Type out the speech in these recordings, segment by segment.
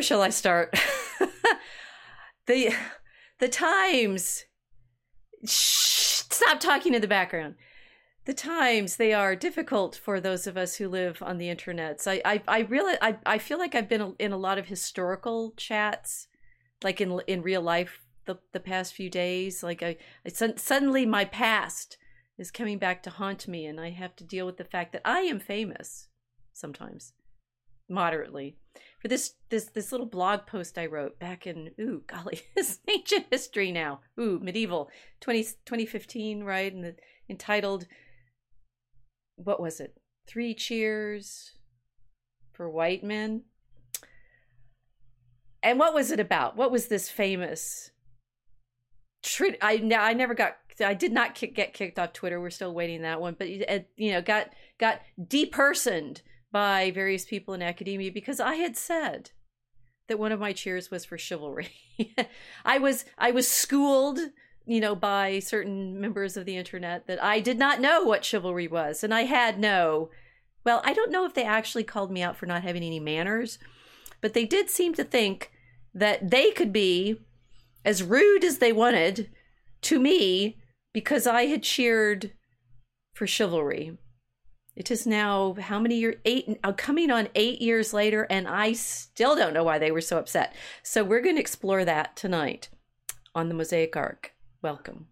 where shall I start? the the times. Shh, stop talking in the background. The times they are difficult for those of us who live on the internet. So I, I, I really, I, I feel like I've been in a lot of historical chats, like in in real life the the past few days. Like I, I suddenly my past is coming back to haunt me, and I have to deal with the fact that I am famous sometimes, moderately. For this this this little blog post I wrote back in ooh golly it's ancient history now. Ooh medieval. 20, 2015 right? And the, entitled what was it? Three cheers for white men? And what was it about? What was this famous I I never got I did not kick, get kicked off Twitter. We're still waiting that one, but it, you know got got depersoned by various people in academia because I had said that one of my cheers was for chivalry. I was I was schooled, you know, by certain members of the internet that I did not know what chivalry was, and I had no. Well, I don't know if they actually called me out for not having any manners, but they did seem to think that they could be as rude as they wanted to me because I had cheered for chivalry. It is now how many years? Eight, uh, coming on eight years later, and I still don't know why they were so upset. So we're going to explore that tonight on the Mosaic Ark. Welcome.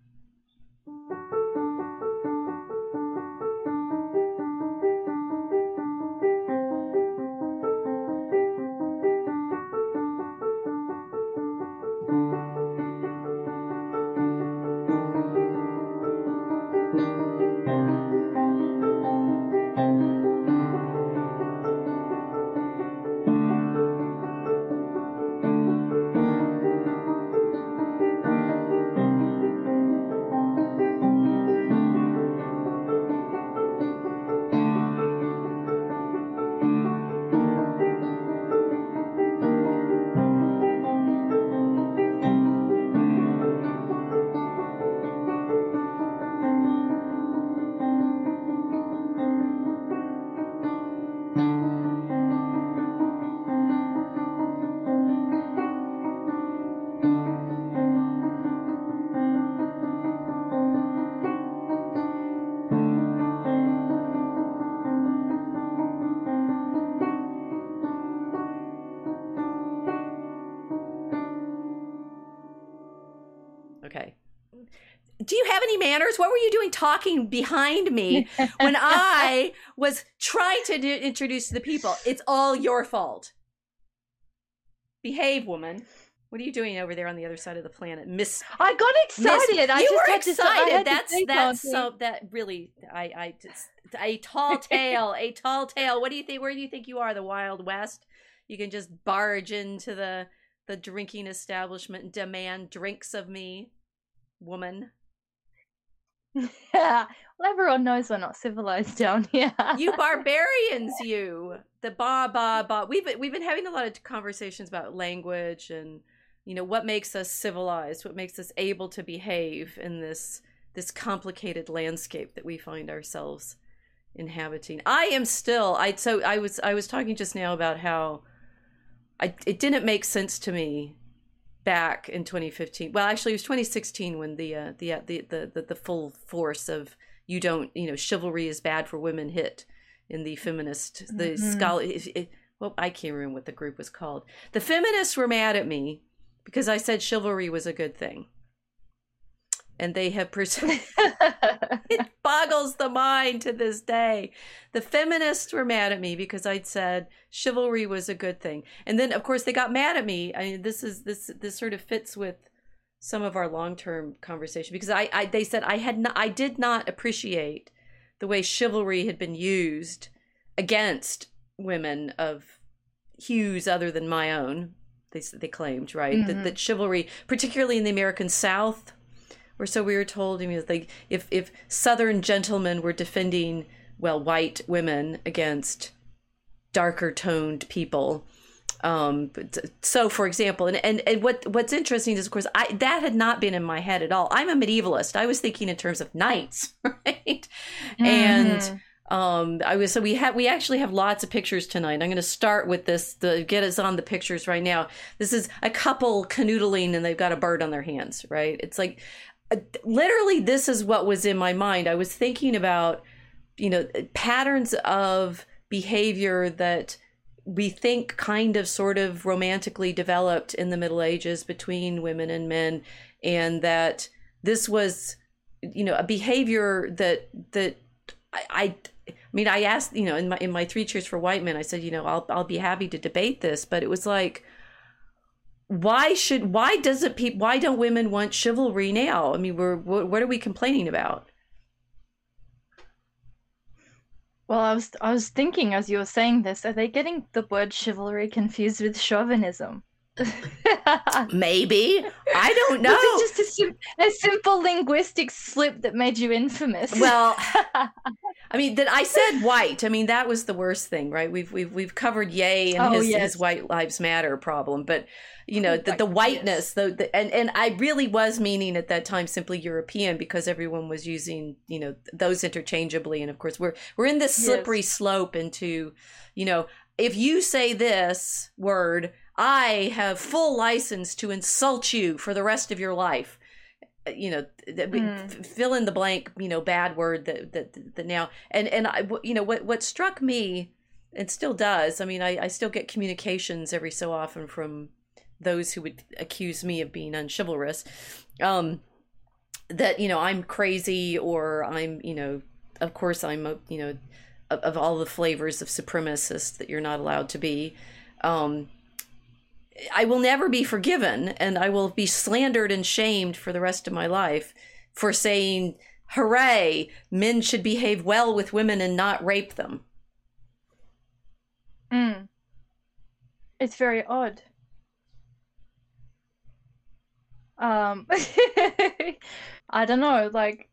What were you doing talking behind me when I was trying to do, introduce the people? It's all your fault. Behave, woman. What are you doing over there on the other side of the planet, Miss? I got excited. Miss, I you were excited. that's that's so that really. I I just a tall tale, a tall tale. What do you think? Where do you think you are? The Wild West. You can just barge into the the drinking establishment and demand drinks of me, woman. Yeah. Well, everyone knows we're not civilized down here. you barbarians, you. The ba ba ba. We've we've been having a lot of conversations about language and you know what makes us civilized, what makes us able to behave in this this complicated landscape that we find ourselves inhabiting. I am still. I so I was I was talking just now about how I it didn't make sense to me back in 2015. Well, actually, it was 2016 when the uh, the, uh, the, the the the full force of you don't you know chivalry is bad for women hit in the feminist the mm-hmm. scholar. It, it, well, I can't remember what the group was called. The feminists were mad at me because I said chivalry was a good thing and they have pers- it boggles the mind to this day. The feminists were mad at me because i'd said chivalry was a good thing. And then of course they got mad at me. I mean this is this this sort of fits with some of our long-term conversation because i, I they said i had not i did not appreciate the way chivalry had been used against women of hues other than my own they they claimed right? Mm-hmm. that, that chivalry particularly in the american south or so we were told. I mean, like if if Southern gentlemen were defending well white women against darker toned people. Um, so for example, and, and, and what, what's interesting is of course, I, that had not been in my head at all. I'm a medievalist. I was thinking in terms of knights, right? Mm-hmm. And, Um, I was so we have we actually have lots of pictures tonight. I'm going to start with this to get us on the pictures right now. This is a couple canoodling and they've got a bird on their hands. Right? It's like Uh, literally this is what was in my mind. I was thinking about you know uh, patterns of behavior that we think kind of sort of romantically developed in the Middle Ages between women and men, and that this was you know a behavior that that I, I I mean, I asked, you know, in my in my three cheers for white men, I said, you know, I'll I'll be happy to debate this, but it was like, why should why doesn't people why don't women want chivalry now? I mean, we're what, what are we complaining about? Well, I was I was thinking as you were saying this, are they getting the word chivalry confused with chauvinism? Maybe I don't know. Was it just a, sim- a, simple linguistic slip that made you infamous? Well, I mean, that I said white. I mean, that was the worst thing, right? We've we've we've covered Ye and oh, his yes. his white lives matter problem, but you know the, the whiteness, the and and I really was meaning at that time simply European because everyone was using you know those interchangeably, and of course we're we're in this slippery yes. slope into you know if you say this word I have full license to insult you for the rest of your life. Uh, you know, mm. fill in the blank. You know, bad word that that that now and and I you know what what struck me and still does. I mean, I I still get communications every so often from those who would accuse me of being unchivalrous. Um, that you know I'm crazy or I'm you know of course I'm a, you know of, of all the flavors of supremacist that you're not allowed to be. Um, I will never be forgiven and I will be slandered and shamed for the rest of my life for saying, hooray, men should behave well with women and not rape them. Mm. It's very odd. Um, I don't know, like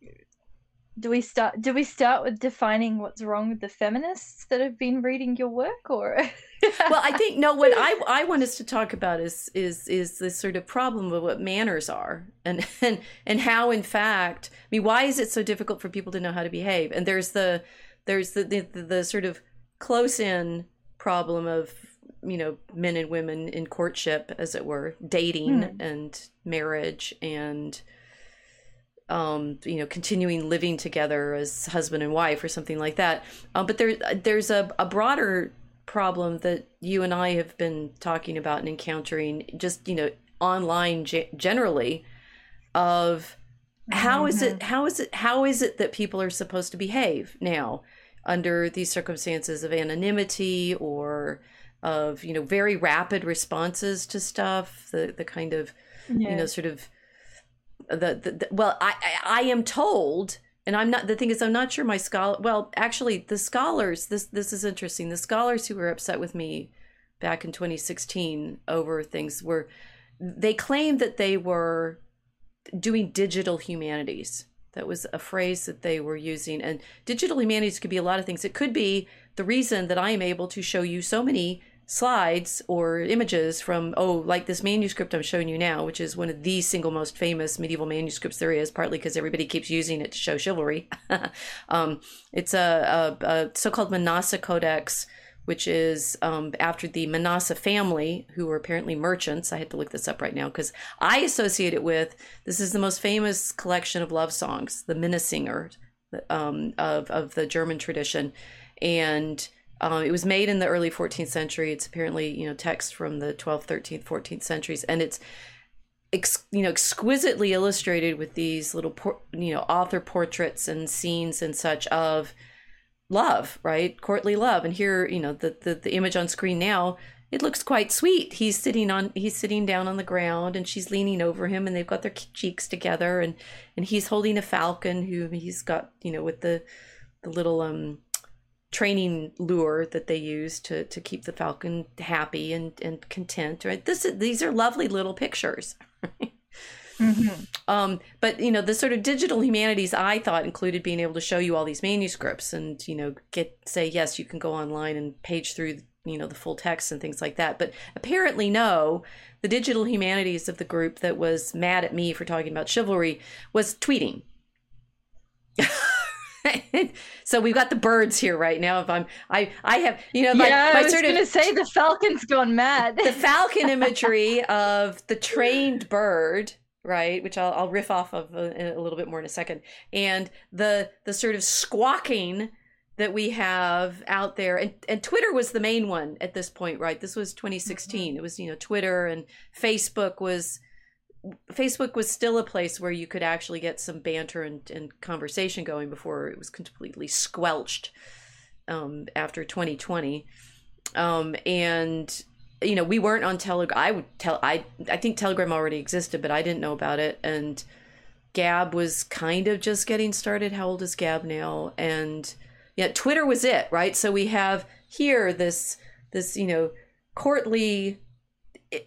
do we start do we start with defining what's wrong with the feminists that have been reading your work or well i think no what i i want us to talk about is is is this sort of problem of what manners are and and and how in fact i mean why is it so difficult for people to know how to behave and there's the there's the the, the, the sort of close in problem of you know men and women in courtship as it were dating hmm. and marriage and um, you know, continuing living together as husband and wife or something like that. Um, but there, there's a, a broader problem that you and I have been talking about and encountering, just you know, online ge- generally, of how mm-hmm. is it, mm-hmm. how is it, how is it that people are supposed to behave now under these circumstances of anonymity or of you know very rapid responses to stuff, the the kind of yeah. you know sort of the, the, well I, I, I am told and i'm not the thing is i'm not sure my scholar well actually the scholars this this is interesting. The scholars who were upset with me back in 2016 over things were they claimed that they were doing digital humanities. That was a phrase that they were using. And digital humanities could be a lot of things. It could be the reason that i am able to show you so many slides or images from oh like this manuscript i'm showing you now which is one of the single most famous medieval manuscripts there is partly because everybody keeps using it to show chivalry. Um, it's a, a, a, so-called Manesse Codex which is um, after the Manesse family who were apparently merchants. I had to look this up right now because i associate it with this is the most famous collection of love songs the Minnesinger um, of, of the german tradition. And um, it was made in the early 14th century. It's apparently you know text from the 12th, 13th, 14th centuries, and it's ex- you know exquisitely illustrated with these little por- you know author portraits and scenes and such of love, right? Courtly love. And here you know the the, the image on screen now. It looks quite sweet. He's sitting on he's sitting down on the ground and she's leaning over him and they've got their cheeks together and and he's holding a falcon who he's got, you know, with the the little um training lure that they use to to keep the falcon happy and and content right? This is, these are lovely little pictures. Mm-hmm. um, but you know the sort of digital humanities i thought included being able to show you all these manuscripts and you know get say yes you can go online and page through you know the full text and things like that. But apparently no the digital humanities of the group that was mad at me for talking about chivalry was tweeting so we've got the birds here right now. If I'm, I, I have, you know, my, yeah, my I was going to say the falcon's gone mad. the falcon imagery of the trained bird, right? Which I'll, I'll riff off of a, a, little bit more in a second, and the the sort of squawking that we have out there, and and Twitter was the main one at this point, right? This was 2016. Mm-hmm. It was you know Twitter and Facebook was Facebook was still a place where you could actually get some banter and, and conversation going before it was completely squelched um, after 2020. Um, and you know, we weren't on Telegram. I would tell. I I think Telegram already existed, but I didn't know about it. And Gab was kind of just getting started. How old is Gab now? And yeah, Twitter was it, right? So we have here this this you know courtly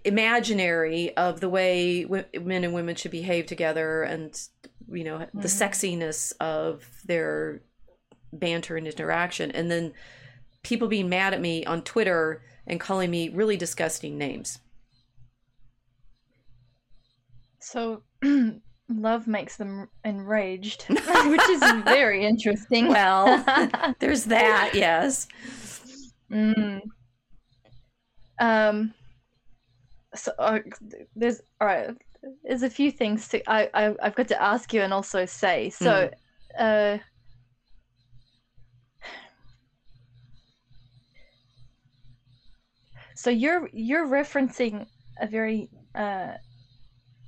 imaginary of the way men and women should behave together and you know mm-hmm. the sexiness of their banter and interaction and then people being mad at me on twitter and calling me really disgusting names so love makes them enraged which is very interesting well there's that yes mm. um so uh, there's all right. There's a few things to I, I I've got to ask you and also say. So, mm. uh, so you're you're referencing a very uh,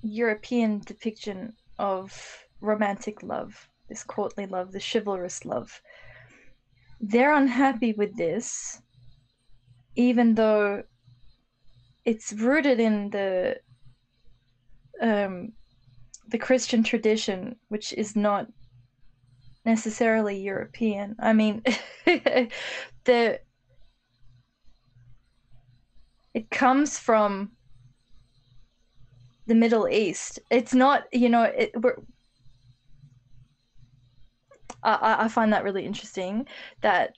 European depiction of romantic love, this courtly love, the chivalrous love. They're unhappy with this, even though it's rooted in the um, the Christian tradition, which is not necessarily European. I mean, the it comes from the Middle East. It's not, you know, it, we're, I, I find that really interesting that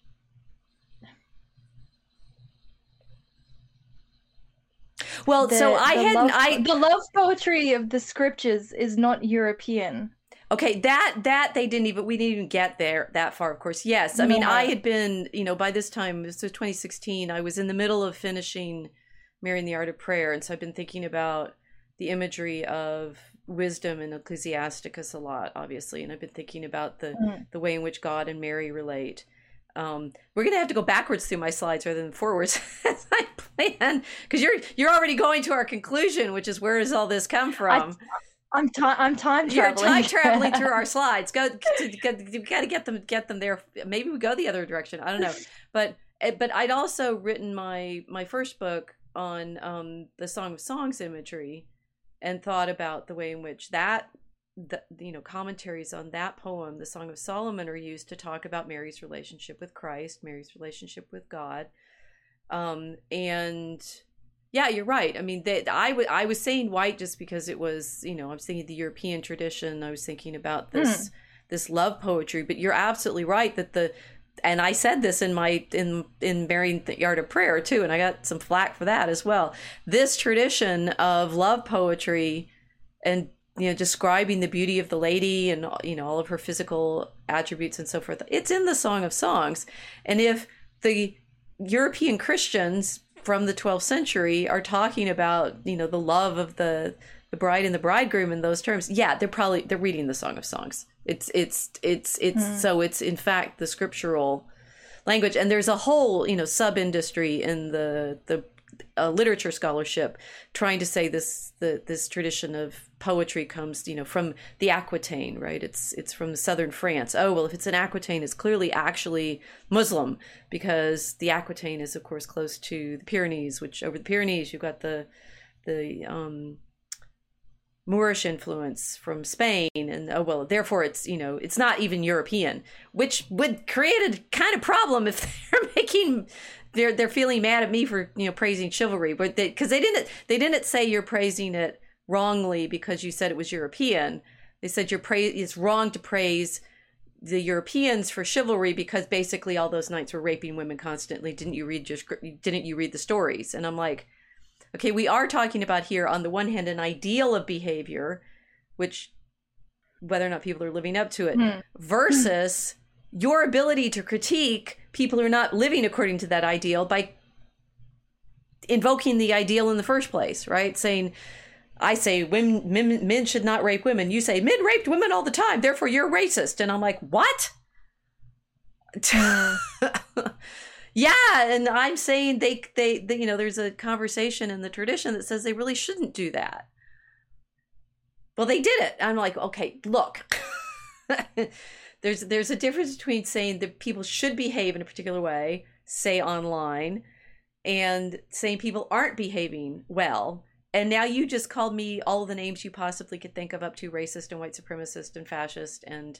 Well, the, so I hadn't. Love, I the love poetry of the scriptures is not European. Okay, that that they didn't even we didn't even get there that far. Of course, yes. I mean, I had been you know by this time this was 2016. I was in the middle of finishing Mary and the Art of Prayer," and so I've been thinking about the imagery of wisdom in Ecclesiasticus a lot, obviously, and I've been thinking about the mm. the way in which God and Mary relate. Um, we're gonna have to go backwards through my slides rather than forwards as I plan because you're you're already going to our conclusion, which is where does all this come from? I, am time. I'm time traveling. You're time traveling through our slides. Go. To, you got to get them. Get them there. Maybe we go the other direction. I don't know. But eh, but I'd also written my my first book on um, the Song of Songs imagery, and thought about the way in which that the you know commentaries on that poem the song of solomon are used to talk about mary's relationship with christ mary's relationship with god um and yeah you're right i mean that i was saying white just because it was you know i was thinking the european tradition i was thinking about this mm. this love poetry but you're absolutely right that the and I said this in my in in Mary and the Art of Prayer too, and I got some flack for that as well. This tradition of love poetry and you know describing the beauty of the lady and you know all of her physical attributes and so forth. It's in the song of songs. And if the european christians from the 12th century are talking about you know the love of the the bride and the bridegroom in those terms yeah they're probably they're reading the song of songs. It's it's it's it's mm. so it's in fact the scriptural language. And there's a whole you know sub industry in the the uh, literature scholarship trying to say this the this tradition of poetry comes you know from the aquitaine right? It's it's from southern france. Oh well if it's an aquitaine it's clearly actually muslim because the aquitaine is of course close to the pyrenees which over the pyrenees you've got the the um Moorish influence from Spain, and oh well, therefore it's you know it's not even European, which would create a kind of problem if they're making they're they're feeling mad at me for you know praising chivalry, but because they, they didn't they didn't say you're praising it wrongly because you said it was European. They said you're praise it's wrong to praise the Europeans for chivalry because basically all those knights were raping women constantly. Didn't you read just didn't you read the stories? And I'm like, okay, we are talking about here on the one hand an ideal of behavior, which whether or not people are living up to it, mm. versus your ability to critique people who are not living according to that ideal by invoking the ideal in the first place, right? Saying, I say women, men, men should not rape women. You say men raped women all the time, therefore you're racist. And I'm like, what? yeah, and I'm saying they, they, they, you know, there's a conversation in the tradition that says they really shouldn't do that. Well, they did it. I'm like, okay, look. there's there's a difference between saying that people should behave in a particular way, say online, and saying people aren't behaving well. And now you just called me all the names you possibly could think of up to racist and white supremacist and fascist and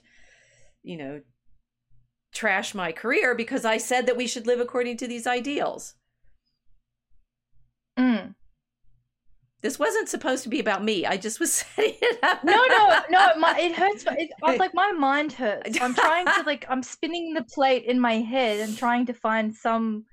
you know trash my career because I said that we should live according to these ideals. Mm. This wasn't supposed to be about me. I just was setting it up. No, no, no. My, it hurts. It, I'm like my mind hurts. I'm trying to like I'm spinning the plate in my head and trying to find some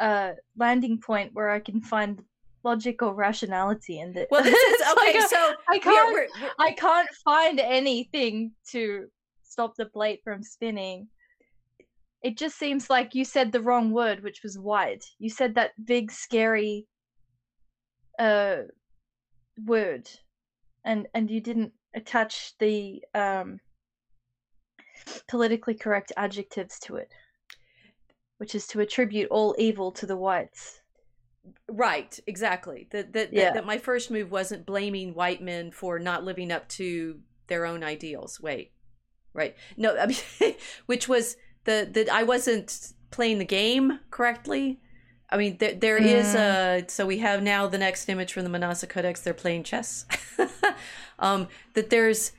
uh landing point where I can find logic or rationality in it. Well, this is okay. like, so I can't. We're, we're, I can't find anything to stop the plate from spinning. It just seems like you said the wrong word, which was white. You said that big, scary uh, word, and and you didn't attach the um, politically correct adjectives to it, which is to attribute all evil to the whites. Right, exactly. That that, yeah. that that my first move wasn't blaming white men for not living up to their own ideals. Wait, right? No, I mean, which was the that I wasn't playing the game correctly. I mean, there there mm. is a so we have now the next image from the Manesse Codex. They're playing chess. um, that there's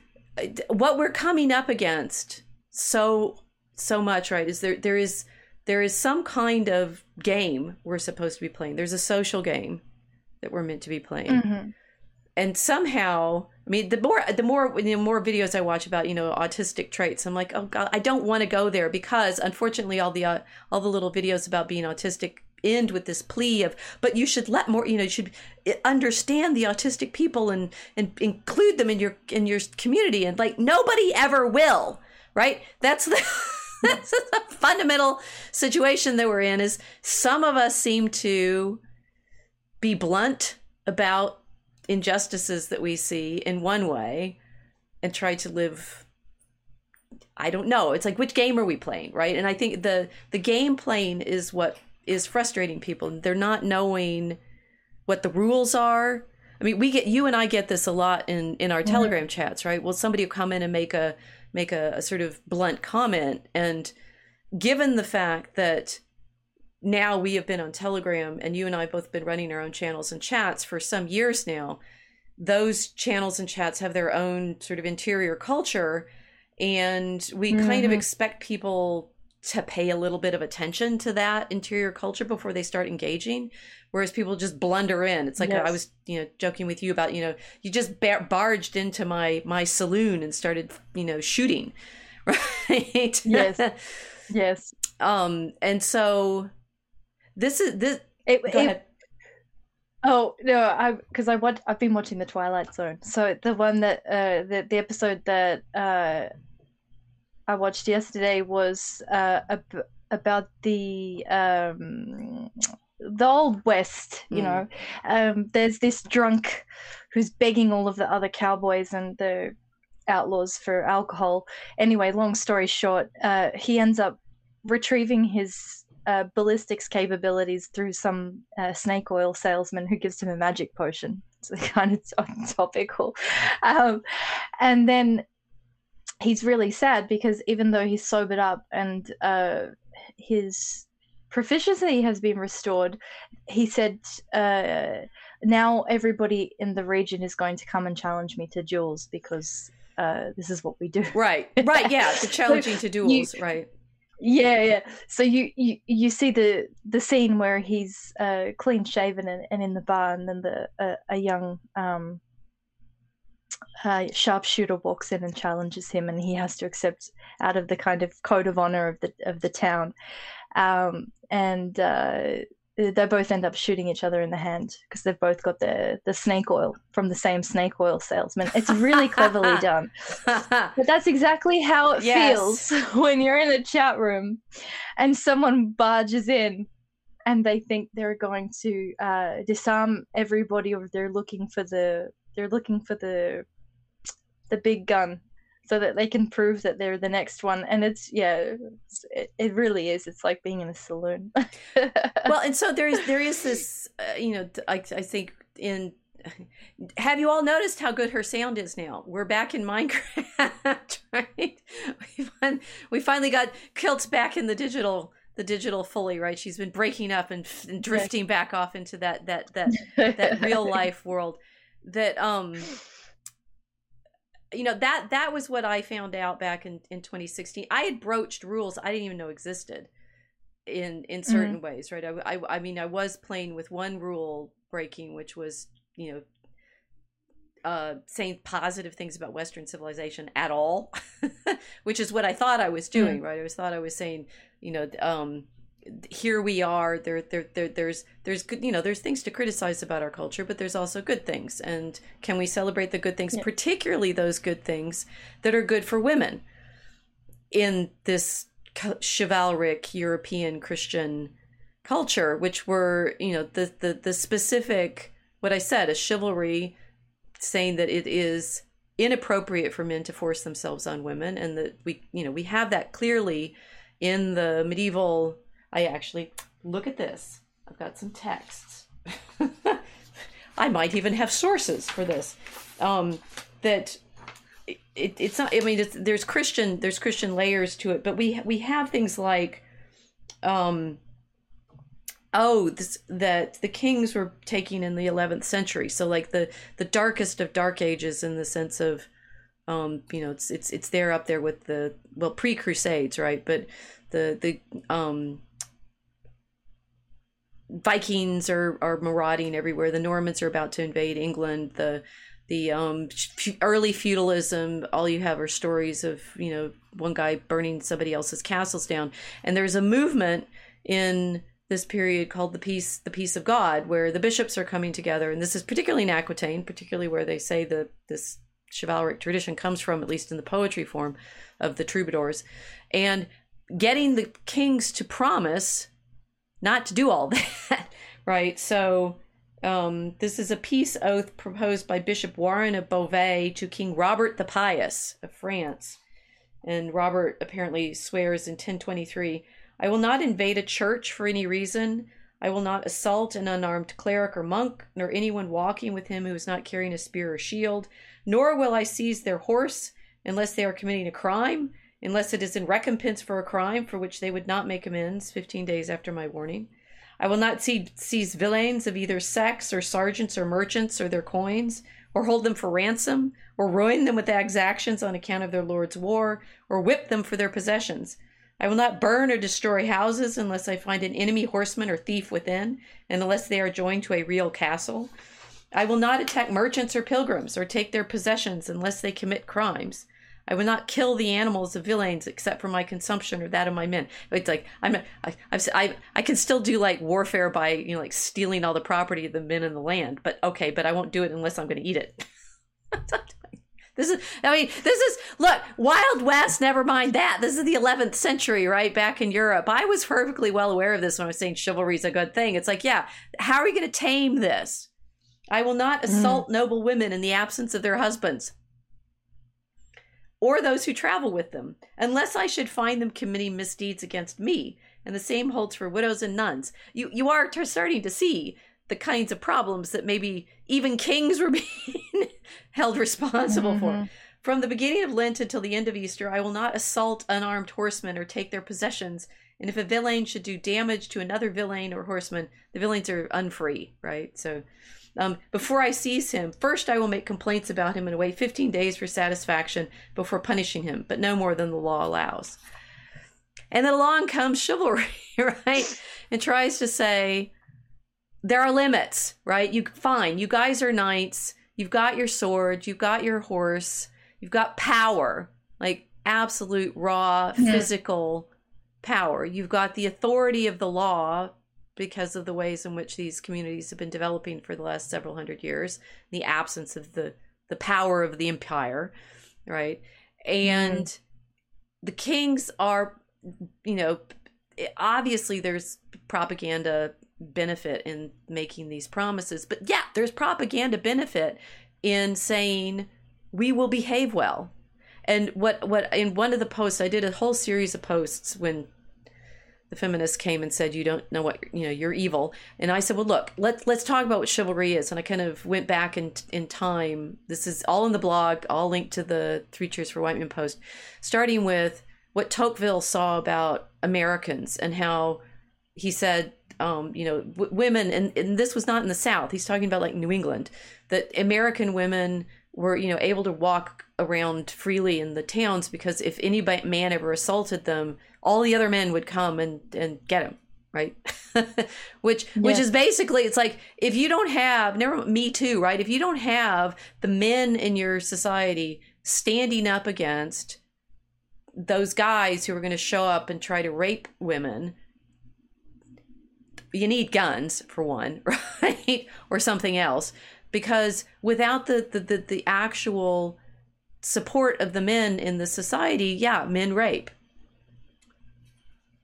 what we're coming up against so so much, right? Is there there is there is some kind of game we're supposed to be playing. There's a social game that we're meant to be playing, mm-hmm. and somehow, I mean, the more the more the more videos I watch about you know autistic traits, I'm like, oh god, I don't want to go there because unfortunately, all the uh, all the little videos about being autistic end with this plea of but you should let more you know you should understand the autistic people and and include them in your in your community and like nobody ever will right that's the that's the fundamental situation that we're in is some of us seem to be blunt about injustices that we see in one way and try to live I don't know. It's like which game are we playing, right? And I think the the game playing is what is frustrating people. They're not knowing what the rules are. I mean, we get you and I get this a lot in in our mm-hmm. Telegram chats, right? Well, somebody will come in and make a make a, a sort of blunt comment, and given the fact that now we have been on Telegram and you and I both been running our own channels and chats for some years now, those channels and chats have their own sort of interior culture, and we mm-hmm. kind of mm-hmm. expect people to pay a little bit of attention to that interior culture before they start engaging whereas people just blunder in. It's like yes. i was you know joking with you about you know you just bar- barged into my my saloon and started you know shooting right? Yes. Yes. Um and so this is this it, go it, ahead. Oh no, I because I watch I've been watching the Twilight Zone. So the one that uh the the episode that uh I watched yesterday was uh, ab- about the um, the old west. You mm. know, um, there's this drunk who's begging all of the other cowboys and the outlaws for alcohol. Anyway, long story short, uh, he ends up retrieving his uh, ballistics capabilities through some uh, snake oil salesman who gives him a magic potion. It's kind of topical. Um, and then he's really sad because even though he's sobered up and uh, his proficiency has been restored, he said, uh, now everybody in the region is going to come and challenge me to duels because uh, this is what we do. Right, right, yeah, the challenging to duels, you, right. Yeah, yeah. So you, you you see the the scene where he's uh, clean shaven and, and in the bar, and then the a young um, uh, sharpshooter walks in and challenges him, and he has to accept out of the kind of code of honor of the of the town. Um, and uh, they both end up shooting each other in the hand because they've both got the the snake oil from the same snake oil salesman. It's really cleverly done. But that's exactly how it yes. feels when you're in a chat room and someone barges in and they think they're going to uh, disarm everybody or they're looking for the they're looking for the the big gun so that they can prove that they're the next one and it's yeah it, it really is it's like being in a saloon well and so there is there is this uh, you know I, I think in have you all noticed how good her sound is now? We're back in Minecraft, right? We, fin- we finally got Kilt back in the digital, the digital fully, right? She's been breaking up and, and drifting back off into that that that that real life world. That um, you know that that was what I found out back in in 2016. I had broached rules I didn't even know existed in in certain mm-hmm. ways, right? I, I I mean I was playing with one rule breaking, which was you know uh, saying positive things about Western civilization at all, which is what I thought I was doing, mm-hmm. right? I was thought I was saying, you know, um, here we are there, there there there's there's good you know there's things to criticize about our culture but there's also good things and can we celebrate the good things yeah. particularly those good things that are good for women in this chivalric european christian culture which were you know the the, the specific what i said a chivalry saying that it is inappropriate for men to force themselves on women and that we you know we have that clearly in the medieval I actually look at this. I've got some texts. I might even have sources for this. Um, that it, it, it's not. I mean, there's Christian there's Christian layers to it, but we we have things like, um, oh, this that the kings were taking in the 11th century. So like the the darkest of dark ages in the sense of, um, you know, it's it's it's there up there with the well pre Crusades, right? But the the um Vikings are are marauding everywhere. The Normans are about to invade England. The the um, early feudalism. All you have are stories of you know one guy burning somebody else's castles down. And there's a movement in this period called the peace the peace of God, where the bishops are coming together. And this is particularly in Aquitaine, particularly where they say that this chivalric tradition comes from, at least in the poetry form of the troubadours, and getting the kings to promise not to do all that, right? So um, this is a peace oath proposed by Bishop Warin of Beauvais to King Robert the Pious of France. And Robert apparently swears in 1023 I will not invade a church for any reason. I will not assault an unarmed cleric or monk, nor anyone walking with him who is not carrying a spear or shield, nor will I seize their horse unless they are committing a crime unless it is in recompense for a crime for which they would not make amends 15 days after my warning. I will not see, seize villeins of either sex, or sergeants, or merchants, or their coins, or hold them for ransom, or ruin them with exactions on account of their lord's war, or whip them for their possessions. I will not burn or destroy houses unless I find an enemy horseman or thief within, and unless they are joined to a real castle. I will not attack merchants or pilgrims, or take their possessions unless they commit crimes. I would not kill the animals of villeins except for my consumption or that of my men. It's like I'm, I, I've, I, I can still do like warfare by you know like stealing all the property of the men in the land, but okay, but I won't do it unless I'm going to eat it. this is, I mean, this is look Wild West. Never mind that. This is the 11th century, right? Back in Europe, I was perfectly well aware of this when I was saying chivalry is a good thing. It's like, yeah, how are we going to tame this? I will not mm. assault mm. noble women in the absence of their husbands or those who travel with them, unless I should find them committing misdeeds against me. And the same holds for widows and nuns. You you are starting to see the kinds of problems that maybe even kings were being held responsible mm-hmm. for. From the beginning of Lent until the end of Easter, I will not assault unarmed horsemen or take their possessions. And if a villein should do damage to another villein or horseman, the villeins are unfree, right? So um, before I seize him, first I will make complaints about him and wait 15 days for satisfaction before punishing him, but no more than the law allows. And then along comes chivalry, right? And tries to say, there are limits, right? You fine, you guys are knights, you've got your sword, you've got your horse, you've got power, like absolute raw yeah. physical power. You've got the authority of the law because of the ways in which these communities have been developing for the last several hundred years, the absence of the the power of the empire, right? And mm. the kings are, you know, obviously there's propaganda benefit in making these promises, but yeah, there's propaganda benefit in saying we will behave well. And what what in one of the posts I did a whole series of posts when the feminists came and said you don't know what you know you're evil. And i said well look let's let's talk about what chivalry is. And i kind of went back in, in time. This is all in the blog all linked to the three cheers for white men post starting with what tocqueville saw about americans and how he said um, you know w- women and, and this was not in the south. He's talking about like new england that american women were you know able to walk around freely in the towns because if any man ever assaulted them all the other men would come and and get him right? Which yeah. which is basically it's like if you don't have never me too right? If you don't have the men in your society standing up against those guys who are going to show up and try to rape women you need guns for one right? Or something else because without the the, the, the actual support of the men in the society yeah men rape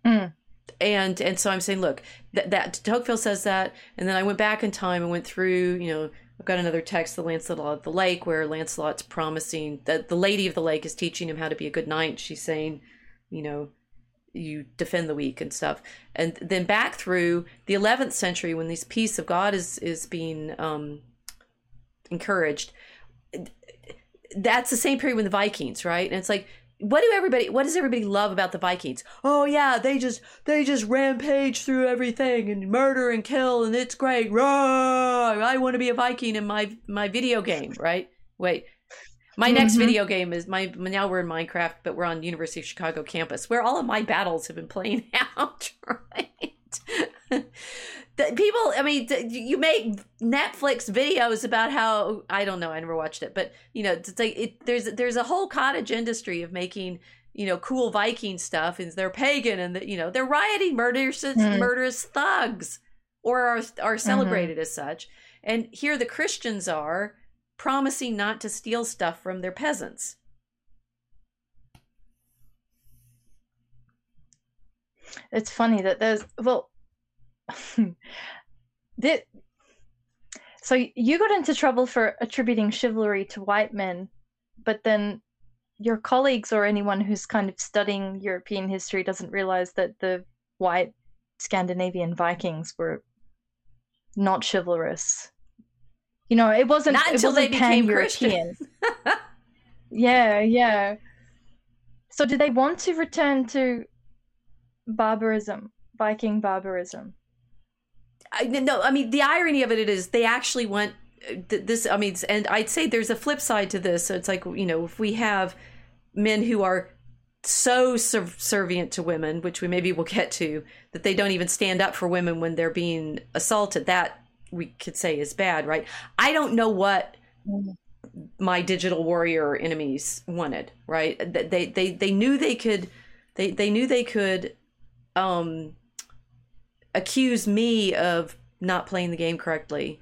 Mm. And and so I'm saying, look, that, that Tocqueville says that, and then I went back in time and went through, you know, I've got another text, the Lancelot of the Lake, where Lancelot's promising that the Lady of the Lake is teaching him how to be a good knight. She's saying, you know, you defend the weak and stuff. And then back through the 11th century, when this peace of God is is being um, encouraged, that's the same period when the Vikings, right? And it's like what do everybody what does everybody love about the vikings oh yeah they just they just rampage through everything and murder and kill and it's great Roar! i want to be a viking in my my video game right wait my next mm-hmm. video game is my now we're in minecraft but we're on university of chicago campus where all of my battles have been playing out right people i mean you make netflix videos about how i don't know i never watched it but you know it's like it, there's there's a whole cottage industry of making you know cool viking stuff and they're pagan and the, you know they're rioting murderous mm. murderous thugs or are are celebrated mm-hmm. as such and here the christians are promising not to steal stuff from their peasants it's funny that there's well that so you got into trouble for attributing chivalry to white men, but then your colleagues or anyone who's kind of studying European history doesn't realize that the white Scandinavian Vikings were not chivalrous. You know, it wasn't not until wasn't they became European. yeah, yeah. So did they want to return to barbarism, Viking barbarism? I, no, I mean the irony of it is they actually went this. I mean, and I'd say there's a flip side to this. So it's like you know if we have men who are so subservient to women, which we maybe will get to, that they don't even stand up for women when they're being assaulted. That we could say is bad, right? I don't know what my digital warrior enemies wanted, right? They they they knew they could they they knew they could um accuse me of not playing the game correctly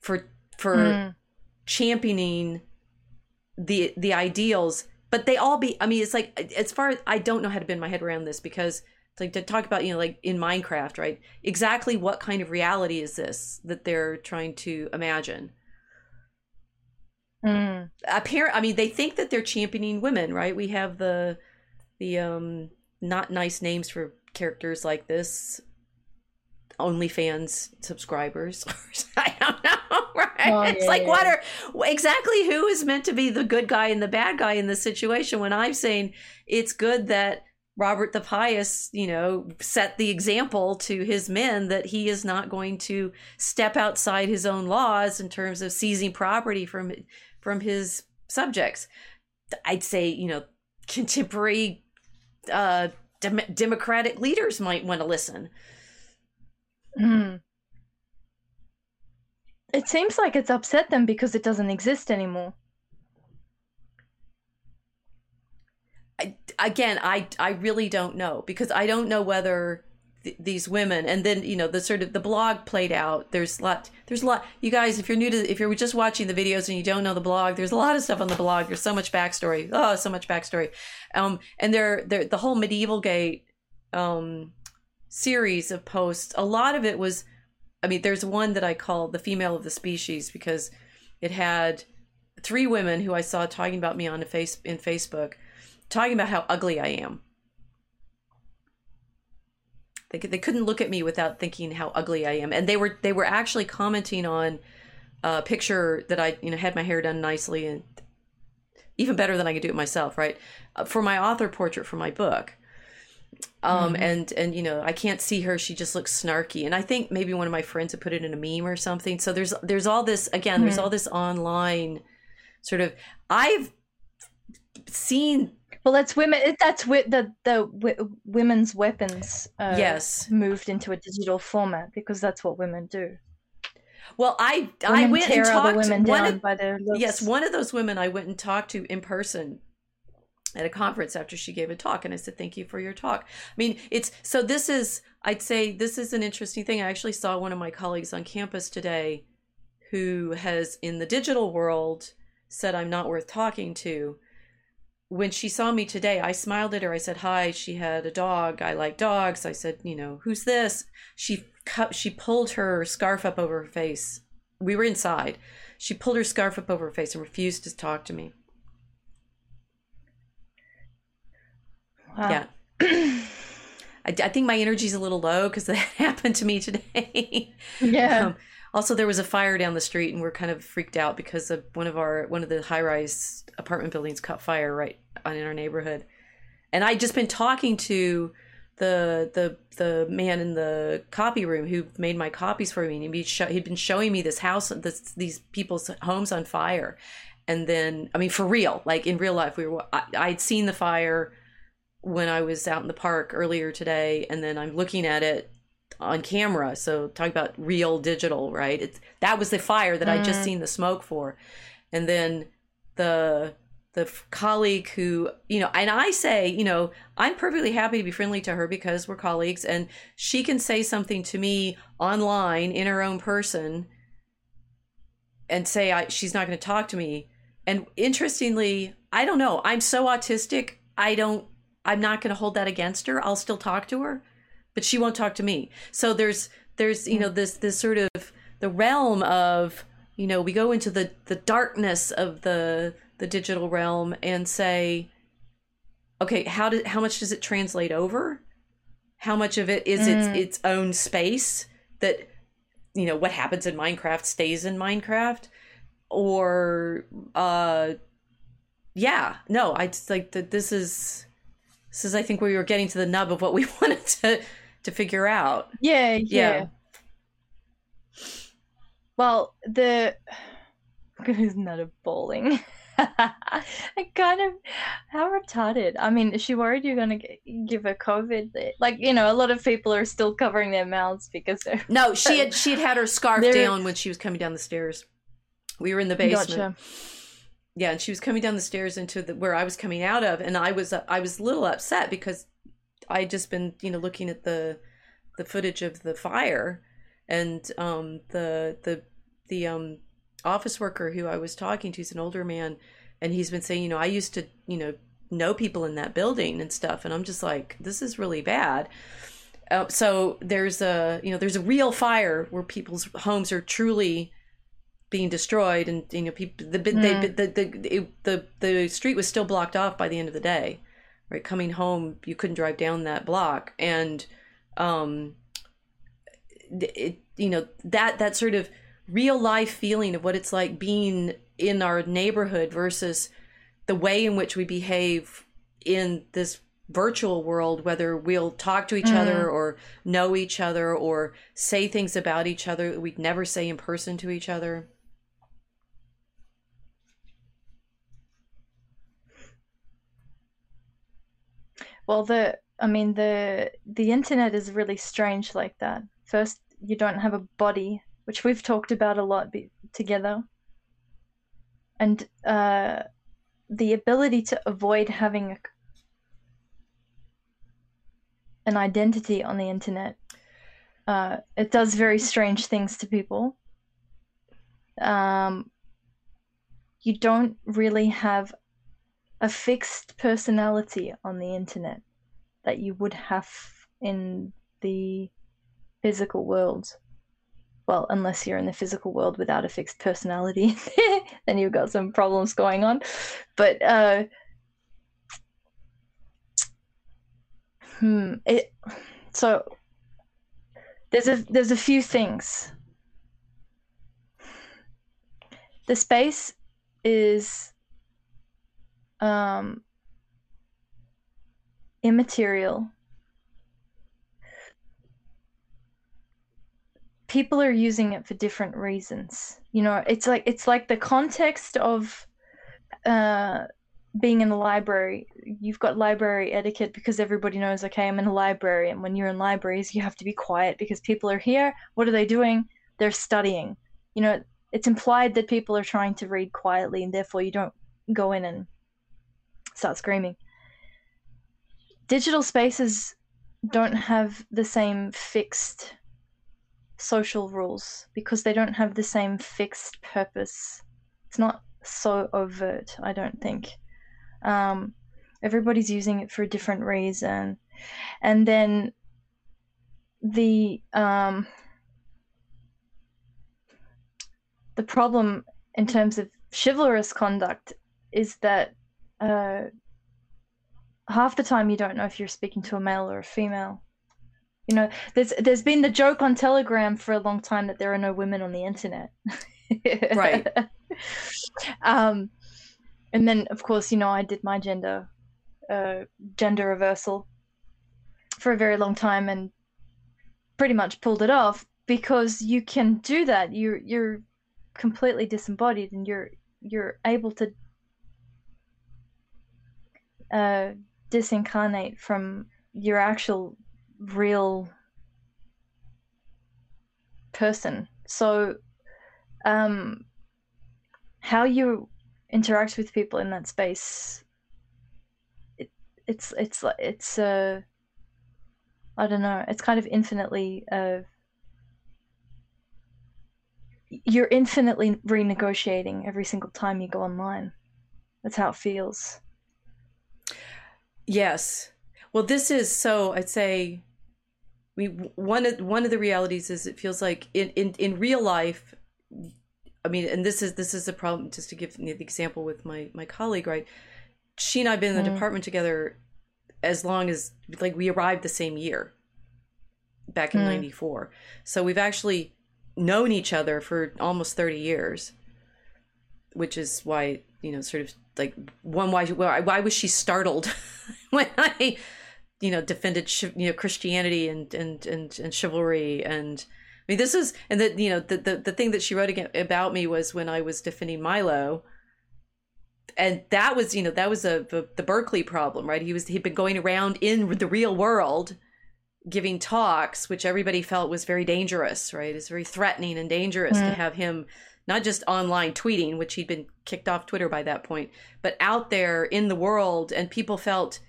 for for mm. championing the the ideals but they all be i mean it's like as far as i don't know how to bend my head around this because it's like to talk about you know like in minecraft right exactly what kind of reality is this that they're trying to imagine mm. apparent i mean they think that they're championing women right we have the the um not nice names for characters like this OnlyFans subscribers. I don't know, right? Oh, it's like yeah. what are exactly who is meant to be the good guy and the bad guy in this situation? When I'm saying it's good that Robert the Pious, you know, set the example to his men that he is not going to step outside his own laws in terms of seizing property from from his subjects. I'd say, you know, contemporary uh, dem- democratic leaders might want to listen Mm. It seems like it's upset them because it doesn't exist anymore. I, again, I I really don't know because I don't know whether th- these women and then you know the sort of the blog played out there's a lot there's a lot you guys if you're new to if you're just watching the videos and you don't know the blog there's a lot of stuff on the blog there's so much backstory oh so much backstory um and there there the whole medieval gate um series of posts a lot of it was i mean there's one that i call the female of the species because it had three women who i saw talking about me on a face in facebook talking about how ugly i am they, they couldn't look at me without thinking how ugly I am, and they were they were actually commenting on a picture that I you know had my hair done nicely and even better than I could do it myself, right? Uh, for my author portrait for my book. Um, mm-hmm. and and you know I can't see her; she just looks snarky. And I think maybe one of my friends had put it in a meme or something. So there's there's all this again. Mm-hmm. There's all this online sort of. I've seen well, that's women. That's the the women's weapons. Uh, yes, moved into a digital format because that's what women do. Well, I women I went and talked one of, by their looks. Yes, one of those women I went and talked to in person at a conference after she gave a talk and I said thank you for your talk. I mean, it's so this is I'd say this is an interesting thing. I actually saw one of my colleagues on campus today who has in the digital world said I'm not worth talking to when she saw me today, I smiled at her. I said hi. She had a dog. I like dogs. I said, you know, who's this? She. She pulled her scarf up over her face. We were inside. She pulled her scarf up over her face and refused to talk to me. Wow. Yeah. I, I, think my energy's a little low because that happened to me today. Yeah. Um, also, there was a fire down the street, and we're kind of freaked out because of one of our one of the high rise apartment buildings caught fire right in our neighborhood. And I'd just been talking to the the the man in the copy room who made my copies for me, and he'd, show, he'd been showing me this house, this, these people's homes on fire, and then I mean for real, like in real life, we were I, I'd seen the fire when I was out in the park earlier today, and then I'm looking at it on camera. So talk about real digital, right? It's that was the fire that mm. I just seen the smoke for, and then the the colleague who you know and i say you know i'm perfectly happy to be friendly to her because we're colleagues and she can say something to me online in her own person and say I, she's not going to talk to me and interestingly i don't know i'm so autistic i don't i'm not going to hold that against her. I'll still talk to her but she won't talk to me. So there's there's you know this this sort of the realm of you know we go into the the darkness of the the digital realm and say okay how did how much does it translate over? How much of it is mm. its its own space that you know what happens in minecraft stays in minecraft? Or uh yeah no i just like that this is this is i think we were getting to the nub of what we wanted to to figure out yeah yeah, yeah. well the isn't that a bowling I kind of how retarded. I mean, is she worried you're gonna give her COVID? Like you know, a lot of people are still covering their mouths because they're no. She had she had had her scarf down when she was coming down the stairs. We were in the basement. Gotcha. Yeah, and she was coming down the stairs into the where I was coming out of, and I was I was a little upset because I had just been you know looking at the the footage of the fire and um the the the um office worker who I was talking to is an older man, and he's been saying, you know, I used to, you know, know people in that building and stuff, and I'm just like, this is really bad. Uh, so there's a, you know, there's a real fire where people's homes are truly being destroyed, and you know, people, the mm. they, the the the the street was still blocked off by the end of the day, right? Coming home, you couldn't drive down that block, and um, it, you know, that that sort of real life feeling of what it's like being in our neighborhood versus the way in which we behave in this virtual world whether we'll talk to each mm. other or know each other or say things about each other that we'd never say in person to each other well the i mean the the internet is really strange like that first you don't have a body which we've talked about a lot be- together. And uh, the ability to avoid having a an identity on the internet. Uh, it does very strange things to people. Um, you don't really have a fixed personality on the internet that you would have in the physical world. Well, unless you're in the physical world without a fixed personality, then you've got some problems going on. But uh, hmm, it so there's a there's a few things. The space is um, immaterial. People are using it for different reasons. You know, it's like it's like the context of uh, being in the library. You've got library etiquette because everybody knows, okay, I'm in a library, and when you're in libraries, you have to be quiet because people are here. What are they doing? They're studying. You know, it's implied that people are trying to read quietly, and therefore you don't go in and start screaming. Digital spaces don't have the same fixed social rules because they don't have the same fixed purpose. It's not so overt, I don't think. Um, everybody's using it for a different reason. And then the um, the problem in terms of chivalrous conduct is that uh, half the time you don't know if you're speaking to a male or a female. You know, there's there's been the joke on Telegram for a long time that there are no women on the internet. right. um, and then of course, you know, I did my gender uh, gender reversal for a very long time and pretty much pulled it off because you can do that. You're you're completely disembodied and you're you're able to uh, disincarnate from your actual real person. So, um, how you interact with people in that space, it, it's it's it's uh, I don't know. It's kind of infinitely uh, you're infinitely renegotiating every single time you go online. That's how it feels. Yes. Well, this is so. I'd say, we one of one of the realities is it feels like in in in real life. I mean, and this is this is a problem. Just to give the example with my my colleague, right? She and I've been in the mm. department together as long as like we arrived the same year back in mm. 94 so we've actually known each other for almost 30 years which is why you know sort of like one why why, why was she startled when i you know defended you know christianity and and and, and chivalry and i mean this is and that you know the, the the thing that she wrote about me was when i was defending milo and that was you know that was a the, the berkeley problem right he was he'd been going around in the real world giving talks, which everybody felt was very dangerous, right? It's very threatening and dangerous mm. to have him not just online tweeting, which he'd been kicked off Twitter by that point, but out there in the world. And people felt,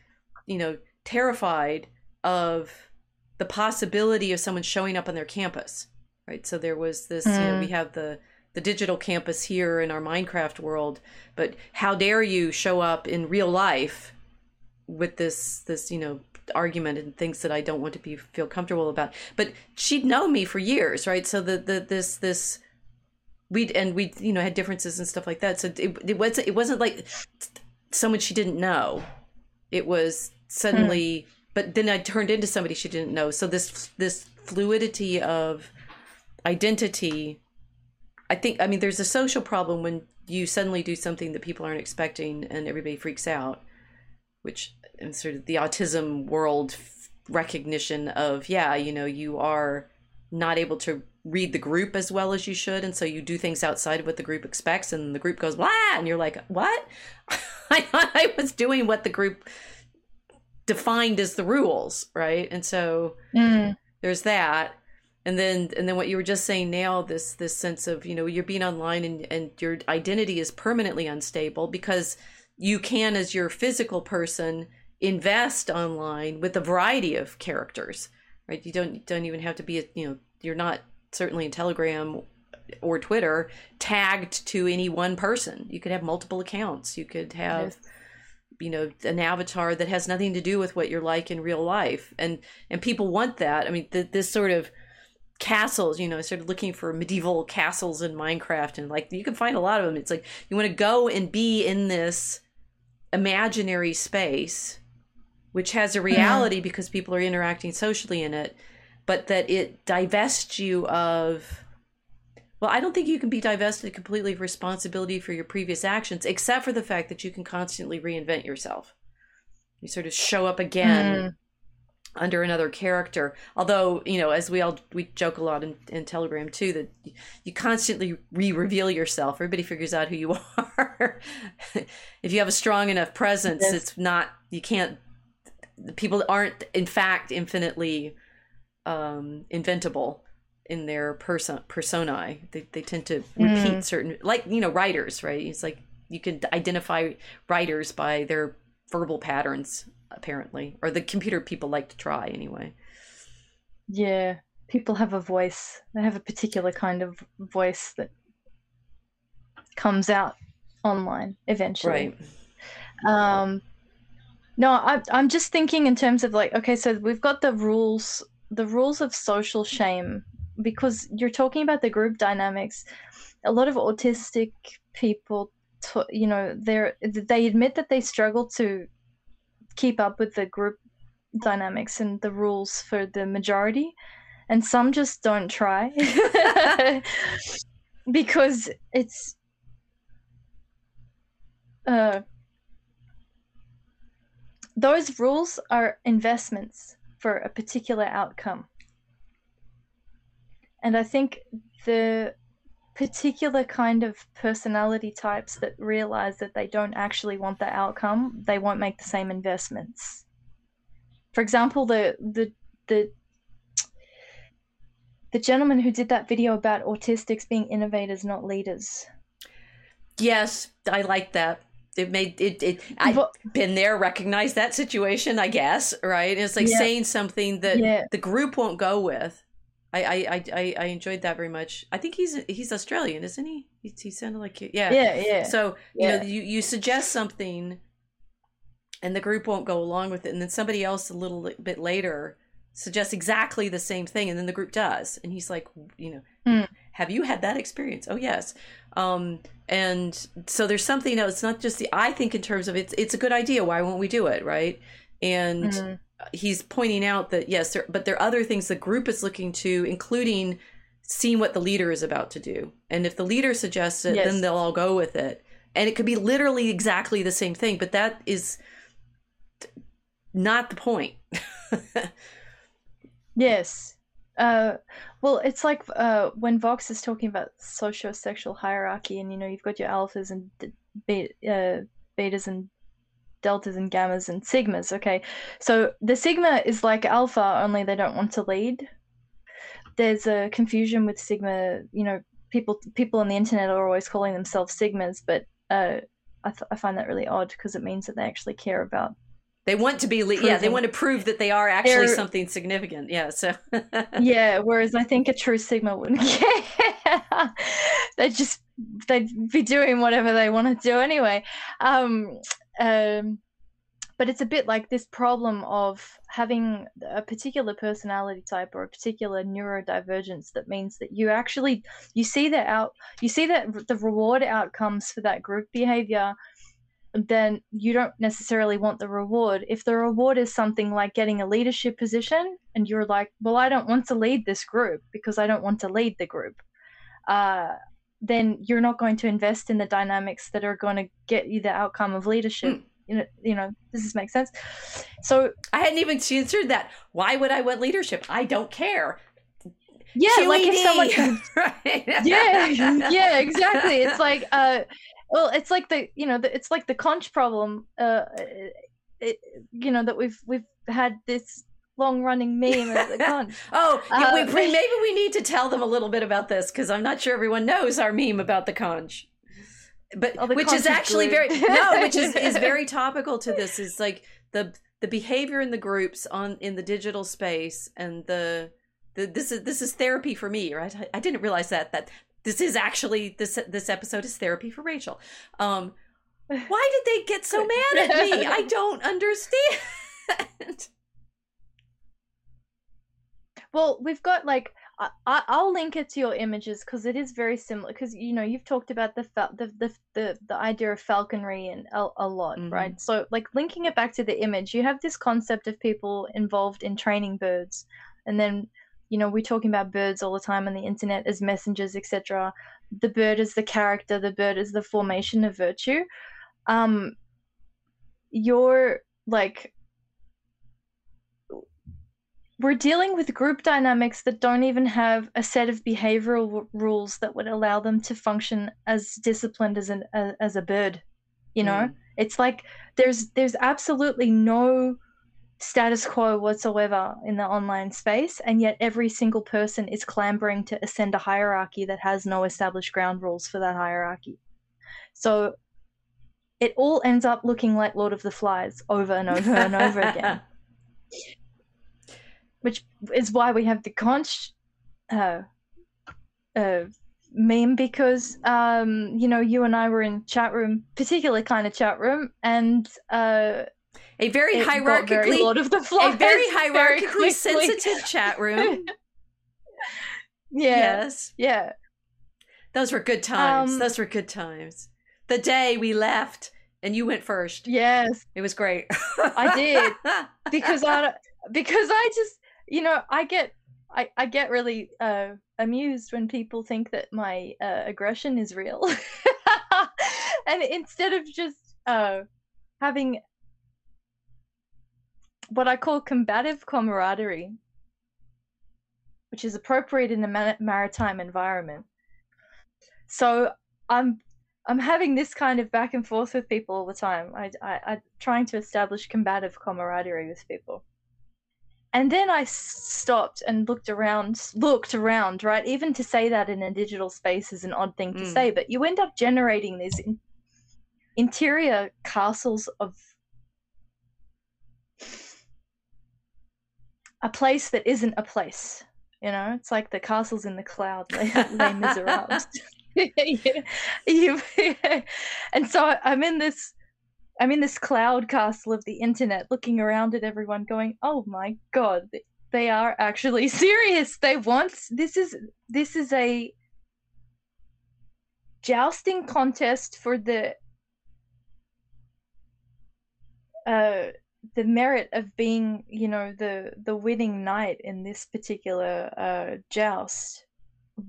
you know, terrified of the possibility of someone showing up on their campus, right? So there was this, mm. you know, we mm. have the, the digital campus here in our Minecraft world, but how dare you show up in real life with this, this, you know, argument and things that I don't want to be feel comfortable about. But she'd known me for years, right? So the the this this we'd and we you know had differences and stuff like that. So it, it was it wasn't like someone she didn't know. It was suddenly, hmm. but then I turned into somebody she didn't know. So this this fluidity of identity. I think I mean there's a social problem when you suddenly do something that people aren't expecting and everybody freaks out, which and sort of the autism world recognition of yeah you know you are not able to read the group as well as you should and so you do things outside of what the group expects and the group goes blah and you're like what i thought i was doing what the group defined as the rules right and so mm. there's that and then and then what you were just saying now this this sense of you know you're being online and and your identity is permanently unstable because you can as your physical person invest online with a variety of characters, right? You don't don't even have to be a, you know you're not certainly in Telegram or Twitter tagged to any one person. You could have multiple accounts. You could have yes. You know an avatar that has nothing to do with what you're like in real life. And and people want that. I mean th- this sort of castles, you know, I started looking for medieval castles in Minecraft and like you can find a lot of them. It's like you want to go and be in this imaginary space which has a mm-hmm. reality mm. because people are interacting socially in it, but that it divests you of well, I don't think you can be divested completely of responsibility for your previous actions, except for the fact that you can constantly reinvent yourself. You sort of show up again mm. under another character. Although, you know, as we all we joke a lot in, in Telegram too, that you constantly re-reveal yourself. Everybody figures out who you are. if you have a strong enough presence, yes. it's not you can't. People aren't, in fact, infinitely um, inventable in their person personae. They they tend to repeat mm. certain like you know writers, right? It's like you can identify writers by their verbal patterns apparently or the computer people like to try anyway yeah people have a voice they have a particular kind of voice that comes out online eventually right um no I, i'm just thinking in terms of like okay so we've got the rules the rules of social shame because you're talking about the group dynamics a lot of autistic people you know they're they admit that they struggle to keep up with the group dynamics and the rules for the majority and some just don't try. Because it's uh, those rules are investments for a particular outcome and I think the particular kind of personality types that realize that they don't actually want the outcome, they won't make the same investments. For example, the the the the gentleman who did that video about autistics being innovators, not leaders. Yes, I like that. It made it. it I've been there, recognized that situation. I guess right. It's like yeah. saying something that yeah. the group won't go with I, I I I enjoyed that very much. I think he's he's Australian, isn't he? He, he sounded like yeah. Yeah, yeah. So you yeah. know, you you suggest something, and the group won't go along with it, and then somebody else a little bit later suggests exactly the same thing, and then the group does, and he's like, you know, mm. have you had that experience? Oh yes. Um, and so there's something else. It's not just the. I think in terms of it's it's a good idea. Why won't we do it? Right. And. Mm he's pointing out that yes, there, but there are other things the group is looking to, including seeing what the leader is about to do. And if the leader suggests it, yes. then they'll all go with it. And it could be literally exactly the same thing, but that is not the point. yes. Uh, well, it's like uh, when Vox is talking about socio-sexual hierarchy, and you know, you've got your alphas and be- uh, betas and deltas and gammas and sigmas. Okay, so the sigma is like alpha, only they don't want to lead. There's a confusion with sigma. You know, people people on the internet are always calling themselves sigmas, but uh, I, th- I find that really odd because it means that they actually care about. They want to be, le- yeah. They want to prove that they are actually They're, something significant. Yeah. So. yeah. Whereas I think a true sigma wouldn't care. they just they'd be doing whatever they want to do anyway. Um, um, but it's a bit like this problem of having a particular personality type or a particular neurodivergence that means that you actually you see the out you see that the reward outcomes for that group behavior then you don't necessarily want the reward. If the reward is something like getting a leadership position and you're like well i don't want to lead this group because i don't want to lead the group uh, then you're not going to invest in the dynamics that are going to get you the outcome of leadership. Mm. You know, you know, does this make sense? So I hadn't even considered that. Why would I want leadership? I don't care. Yeah, QED. like if someone right? Yeah, yeah, exactly. It's like uh well, it's like the you know, the, it's like the conch problem uh it, you know that we've we've had this long running meme of the conch. oh, yeah, uh, we, maybe we need to tell them a little bit about this because I'm not sure everyone knows our meme about the conch. But oh, which is actually very no, which is, is very topical to this. Is like the the behavior in the groups on in the digital space and the, the this is this is therapy for me, right? I, I didn't realize that that this is actually this this episode is therapy for Rachel. Um, why did they get so mad at me? I don't understand. Well, we've got like I, I'll link it to your images because it is very similar. Because you know you've talked about the the the the, the idea of falconry and a, a lot, mm-hmm. right? So like linking it back to the image, you have this concept of people involved in training birds, and then you know we're talking about birds all the time on the internet as messengers, etc. The bird is the character. The bird is the formation of virtue. Um, you're like we're dealing with group dynamics that don't even have a set of behavioral w- rules that would allow them to function as disciplined as an as a bird you know? Mm. it's like there's there's absolutely no status quo whatsoever in the online space and yet every single person is clambering to ascend a hierarchy that has no established ground rules for that hierarchy. So it all ends up looking like lord of the flies over and over and over again which is why we have the conch uh, uh, meme because um, you know you and I were in chat room, particular kind of chat room, and uh, a very hierarchically very Lord of the Flies, a very hierarchically very sensitive chat room. Yes. Yeah. Those were good times. Um, Those were good times. The day we left and you went first. Yes. It was great. I did. Because I because I just you know, I get I, I get really uh, amused when people think that my uh, aggression is real. and instead of just uh, having what I call combative camaraderie, which is appropriate in a maritime environment. So I'm I'm having this kind of back and forth with people all the time. I, I I'm trying to establish combative camaraderie with people and then I stopped and looked around, looked around, right? Even to say that in a digital space is an odd thing to mm. say, but you end up generating these in- interior castles of a place that isn't a place. You know, it's like the castles in the cloud, Les, Les Miserables. you, and so I'm in this I'm in this cloud castle of the internet looking around at everyone going, "Oh my god, they are actually serious. They want this is this is a jousting contest for the uh the merit of being, you know, the the winning knight in this particular uh joust."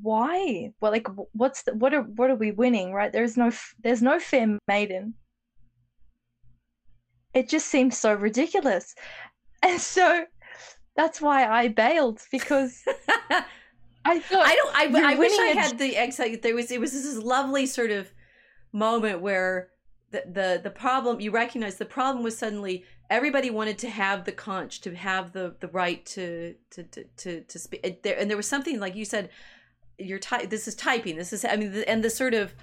Why? Well, like, what's the, what are what are we winning? Right? There's no there's no fair maiden it just seems so ridiculous. And so that's why I bailed because I thought I don't I, I wish I had the exit. there was it was this lovely sort of moment where the, the the problem you recognize the problem was suddenly everybody wanted to have the conch to have the the right to to to to, to speak there and there was something like you said you're ty- this is typing this is i mean the, and the sort of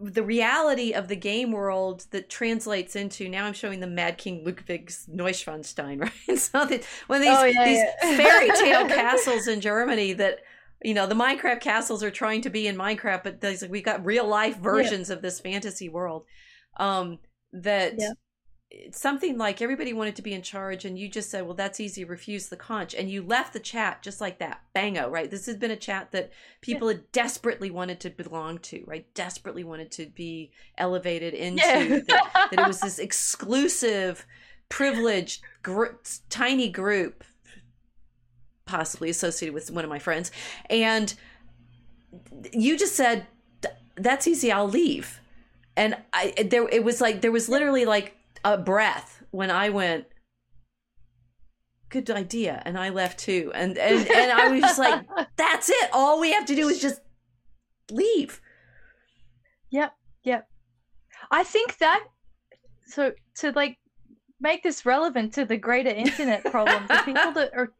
the reality of the game world that translates into now I'm showing the Mad King Ludwig's Neuschwanstein, right? so that when these oh, yeah, these yeah. fairy tale castles in Germany that you know the Minecraft castles are trying to be in Minecraft, but there's, we've got real life versions yeah. of this fantasy world. Um, that something like everybody wanted to be in charge and you just said well that's easy refuse the conch. And you left the chat just like that. Bango right? This has been a chat that people yeah. had desperately wanted to belong to right? Desperately wanted to be elevated into yeah. that, that, it was this exclusive privileged gr- tiny group possibly associated with one of my friends. And you just said that's easy i'll leave. And i there it was like there was literally like a breath when I went, good idea. And I left too. And, and, and I was just like, that's it. All we have to do is just leave. Yep. Yep. I think that, so to like make this relevant to the greater internet problem, the people that are,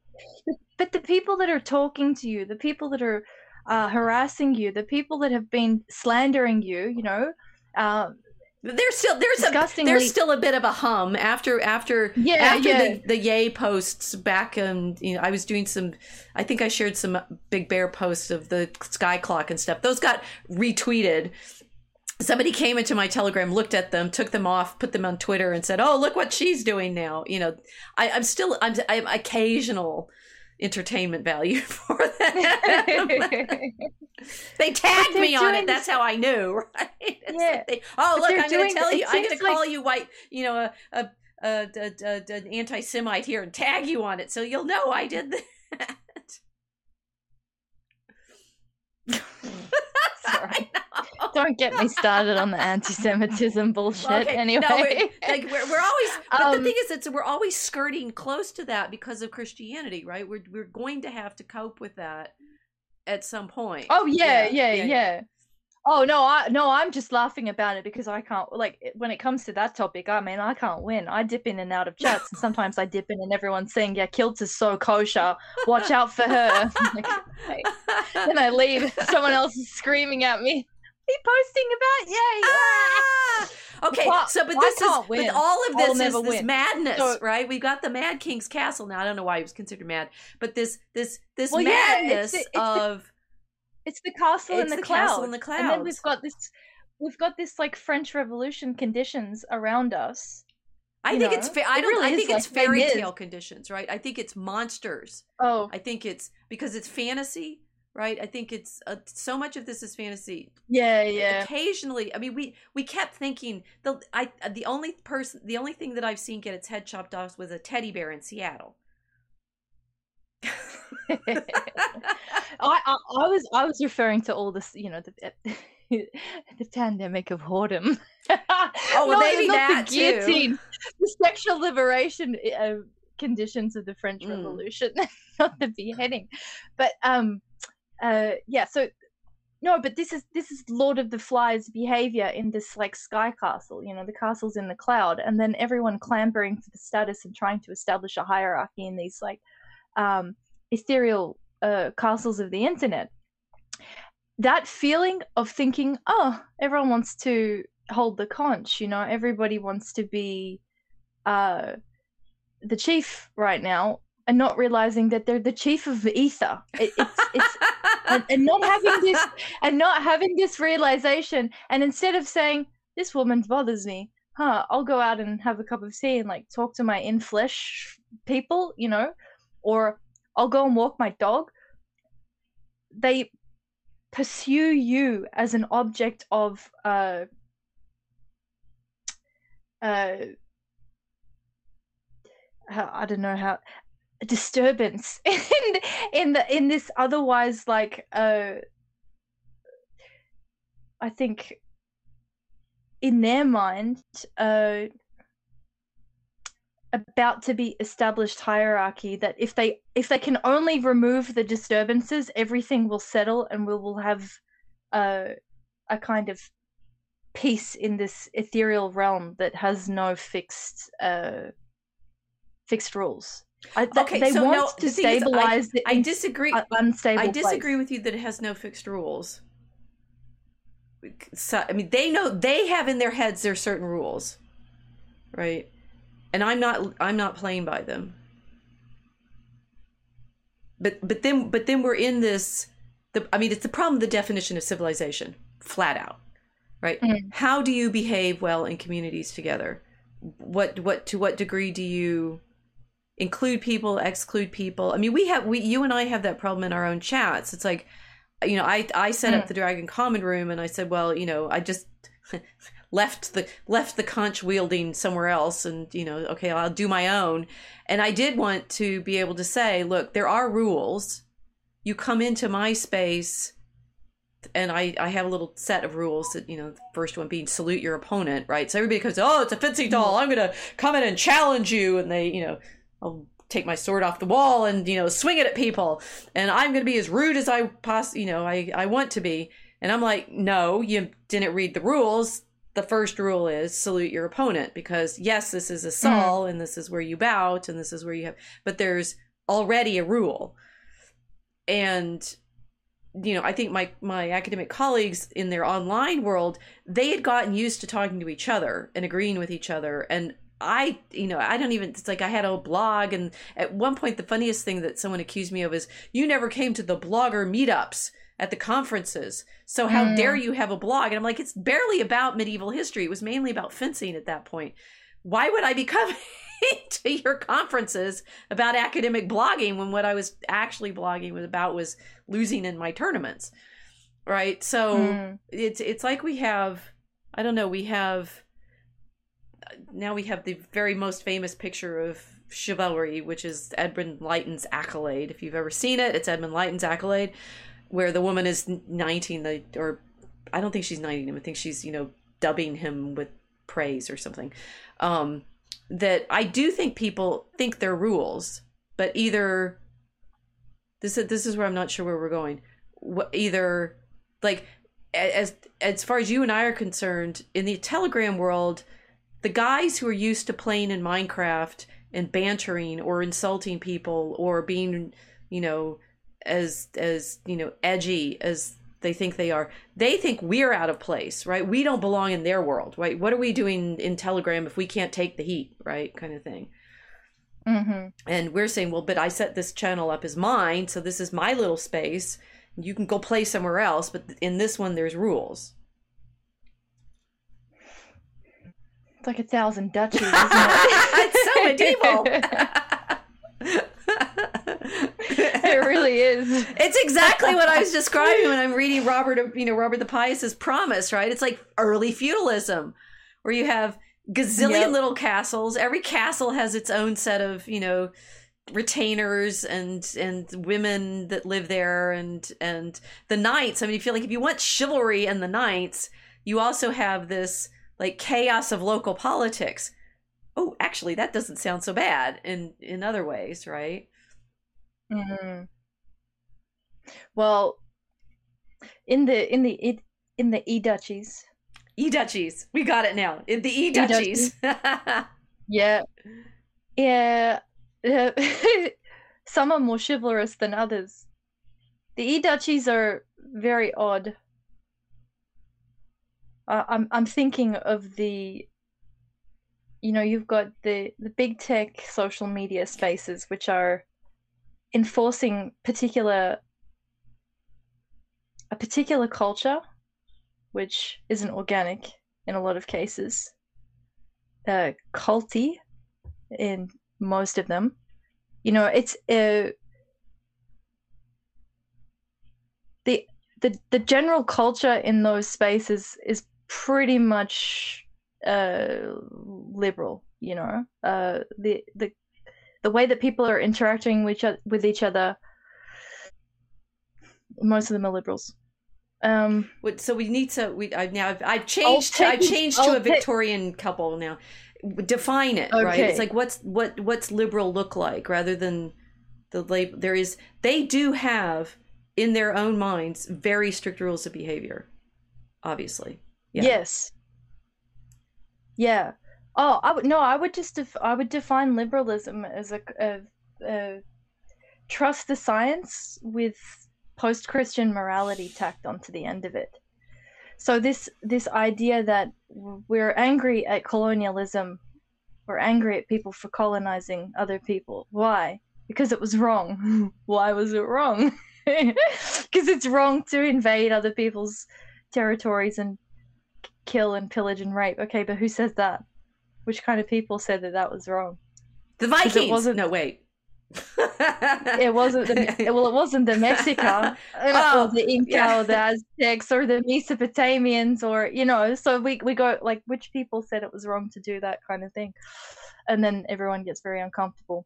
but the people that are talking to you, the people that are uh, harassing you, the people that have been slandering you, you know, uh, there's still there's a there's still a bit of a hum after after Yeah, after yeah. the the Ye posts back and you know I was doing some I think I shared some Big Bear posts of the sky clock and stuff. Those got retweeted. Somebody came into my telegram, looked at them, took them off, put them on Twitter, and said, "Oh, look what she's doing now." You know, I, I'm still I'm I'm occasional entertainment value for them. they tagged me on it. That's how I knew, right? Yeah. they- oh, look, I'm going to tell you. I'm going to like- call you white, you know, a a, a, a, a, a- an anti-Semite here and tag you on it, so you'll know I did that. Sorry. Don't get me started on the anti-Semitism bullshit. Okay, Anyway, no, we're, like we're, we're always, but the Um, thing is, it's we're always skirting close to that because of Christianity, right? We're we're going to have to cope with that at some point. oh yeah, Yeah, yeah, yeah, yeah. Oh no, I no, I'm just laughing about it because I can't like when it comes to that topic. I mean, I can't win. I dip in and out of chats, and sometimes I dip in, and everyone's saying, "Yeah, Kilt is so kosher. Watch out for her." Like, then I leave. Someone else is screaming at me. Be posting about Ye. Ah! Okay, Why- so but this is win? but all of this is this win. madness, So- right? We've got the Mad King's castle now. I don't know why he was considered mad, but this this this Well, yeah, it's madness the- it's the- of It's the castle in the, the clouds. castle in the And then we've got this we've got this like French Revolution conditions around us. I think it's fa- I don't really I think it's like fairy tale conditions, right? I think it's monsters. Oh, I think it's because it's fantasy, right? I think it's uh, so much of this is fantasy. yeah, yeah. Occasionally, I mean, we we kept thinking the I the only person the only thing that I've seen get its head chopped off was a teddy bear in Seattle. I, I I was I was referring to all this, you know, the the pandemic of whoredom. Oh, well, Not- maybe not that, the too. guillotine, the sexual liberation uh, conditions of the French Mm. Revolution, not the beheading. But um, uh, yeah. So no, but this is this is Lord of the Flies behavior in this like sky castle. You know, the castle's in the cloud, and then everyone clambering for the status and trying to establish a hierarchy in these like um, ethereal uh, castles of the internet. That feeling of thinking, oh, everyone wants to hold the conch, you know, everybody wants to be uh, the chief right now, and not realizing that they're the chief of ether. It, it's it's and, and not having this and not having this realization, and instead of saying this woman bothers me, huh? I'll go out and have a cup of tea and like talk to my in flesh people, you know, or I'll go and walk my dog. They pursue you as an object of uh, uh, I don't know how disturbance in in the in this otherwise like uh I think in their mind uh about to be established hierarchy that if they if they can only remove the disturbances everything will settle and we will have uh, a kind of peace in this ethereal realm that has no fixed uh fixed rules I, th- Okay, they so want no, to thing is, I- stabilize the I disagree. unstable I disagree place. with you that it has no fixed rules. So, I mean, they know they have in their heads their certain rules, right? And I'm not. I'm not playing by them. But but then but then we're in this. The I mean, it's the problem. of The definition of civilization, flat out, right? Mm. How do you behave well in communities together? What what to what degree do you include people, exclude people? I mean, we have we you and I have that problem in our own chats. It's like, you know, I I set up Mm. the Dragon Common Room, and I said, well, you know, I just left the left the conch wielding somewhere else, and you know, okay, I'll do my own. And I did want to be able to say, look, there are rules. You come into my space and I, I have a little set of rules that you know the first one being salute your opponent right so everybody goes oh it's a fencing doll i'm gonna come in and challenge you and they you know i'll take my sword off the wall and you know swing it at people. And i'm gonna be as rude as i poss you know i i want to be. And i'm like no you didn't read the rules. The first rule is salute your opponent because yes this is a mm-hmm. sol and this is where you bow and this is where you have but there's already a rule. And you know, I think my my academic colleagues in their online world, they had gotten used to talking to each other and agreeing with each other. And I, you know, I don't even, it's like I had a blog. And at one point, the funniest thing that someone accused me of is, you never came to the blogger meetups at the conferences. So how mm. dare you have a blog? And I'm like, it's barely about medieval history. It was mainly about fencing at that point. Why would I be coming to your conferences about academic blogging when what I was actually blogging was about was losing in my tournaments? Right. So mm. it's it's like we have I don't know, we have now we have the very most famous picture of chivalry, which is Edmund Leighton's Accolade. If you've ever seen it, it's Edmund Leighton's Accolade, where the woman is 19, the, or I don't think she's 19 I think she's, you know, dubbing him with praise or something. Um, that I do think people think they're rules, but either this this is where I'm not sure where we're going. Either like as as far as you and I are concerned, in the Telegram world, the guys who are used to playing in Minecraft and bantering or insulting people or being, you know, as as you know edgy as they think they are they think we're out of place right? We don't belong in their world right? What are we doing in telegram if we can't take the heat right? Kind of thing. Mm-hmm. and we're saying well but i set this channel up as mine so this is my little space. You can go play somewhere else but in this one there's rules It's like a thousand duchies, isn't it? it's so medieval. it really is. It's exactly what I was describing when I'm reading Robert, you know, Robert the Pious's Promise, right? It's like early feudalism, where you have gazillion yep. little castles. Every castle has its own set of, you know, retainers and and women that live there and and the knights. I mean, you feel like if you want chivalry and the knights, you also have this like chaos of local politics. Oh, actually, that doesn't sound so bad in in other ways, right? Mm-hmm. Well, in the in the in the e duchies, e duchies, we got it now. In the e duchies, yeah, yeah. Some are more chivalrous than others. The e duchies are very odd I'm I'm thinking of the you know you've got the the big tech social media spaces which are enforcing particular a particular culture which isn't organic in a lot of cases. Uh culty in most of them. You know it's uh, the the the general culture in those spaces is pretty much uh, liberal. You know, uh, the the the way that people are interacting with each other, with each other. Most of them are liberals. Um, so we need to. We I've now I've, I've changed. I've changed to I'll a Victorian couple now. Define it okay. right. It's like what's what what's liberal look like rather than the label. There is they do have in their own minds very strict rules of behavior. Obviously. Yeah. Yes. Yeah. Oh, I would no. I would just def- I would define liberalism as a, a, a trust the science with post-Christian morality tacked onto the end of it. So this this idea that we're angry at colonialism, we're angry at people for colonizing other people. Why? Because it was wrong. Why was it wrong? Because it's wrong to invade other people's territories and kill and pillage and rape. Okay, but who says that? Which kind of people said that that was wrong? The Vikings. It wasn't. No, wait. it wasn't the well. It wasn't the Mexica oh, or the Inca yeah. or the Aztecs or the Mesopotamians or you know. So we we go like which people said it was wrong to do that kind of thing, and then everyone gets very uncomfortable.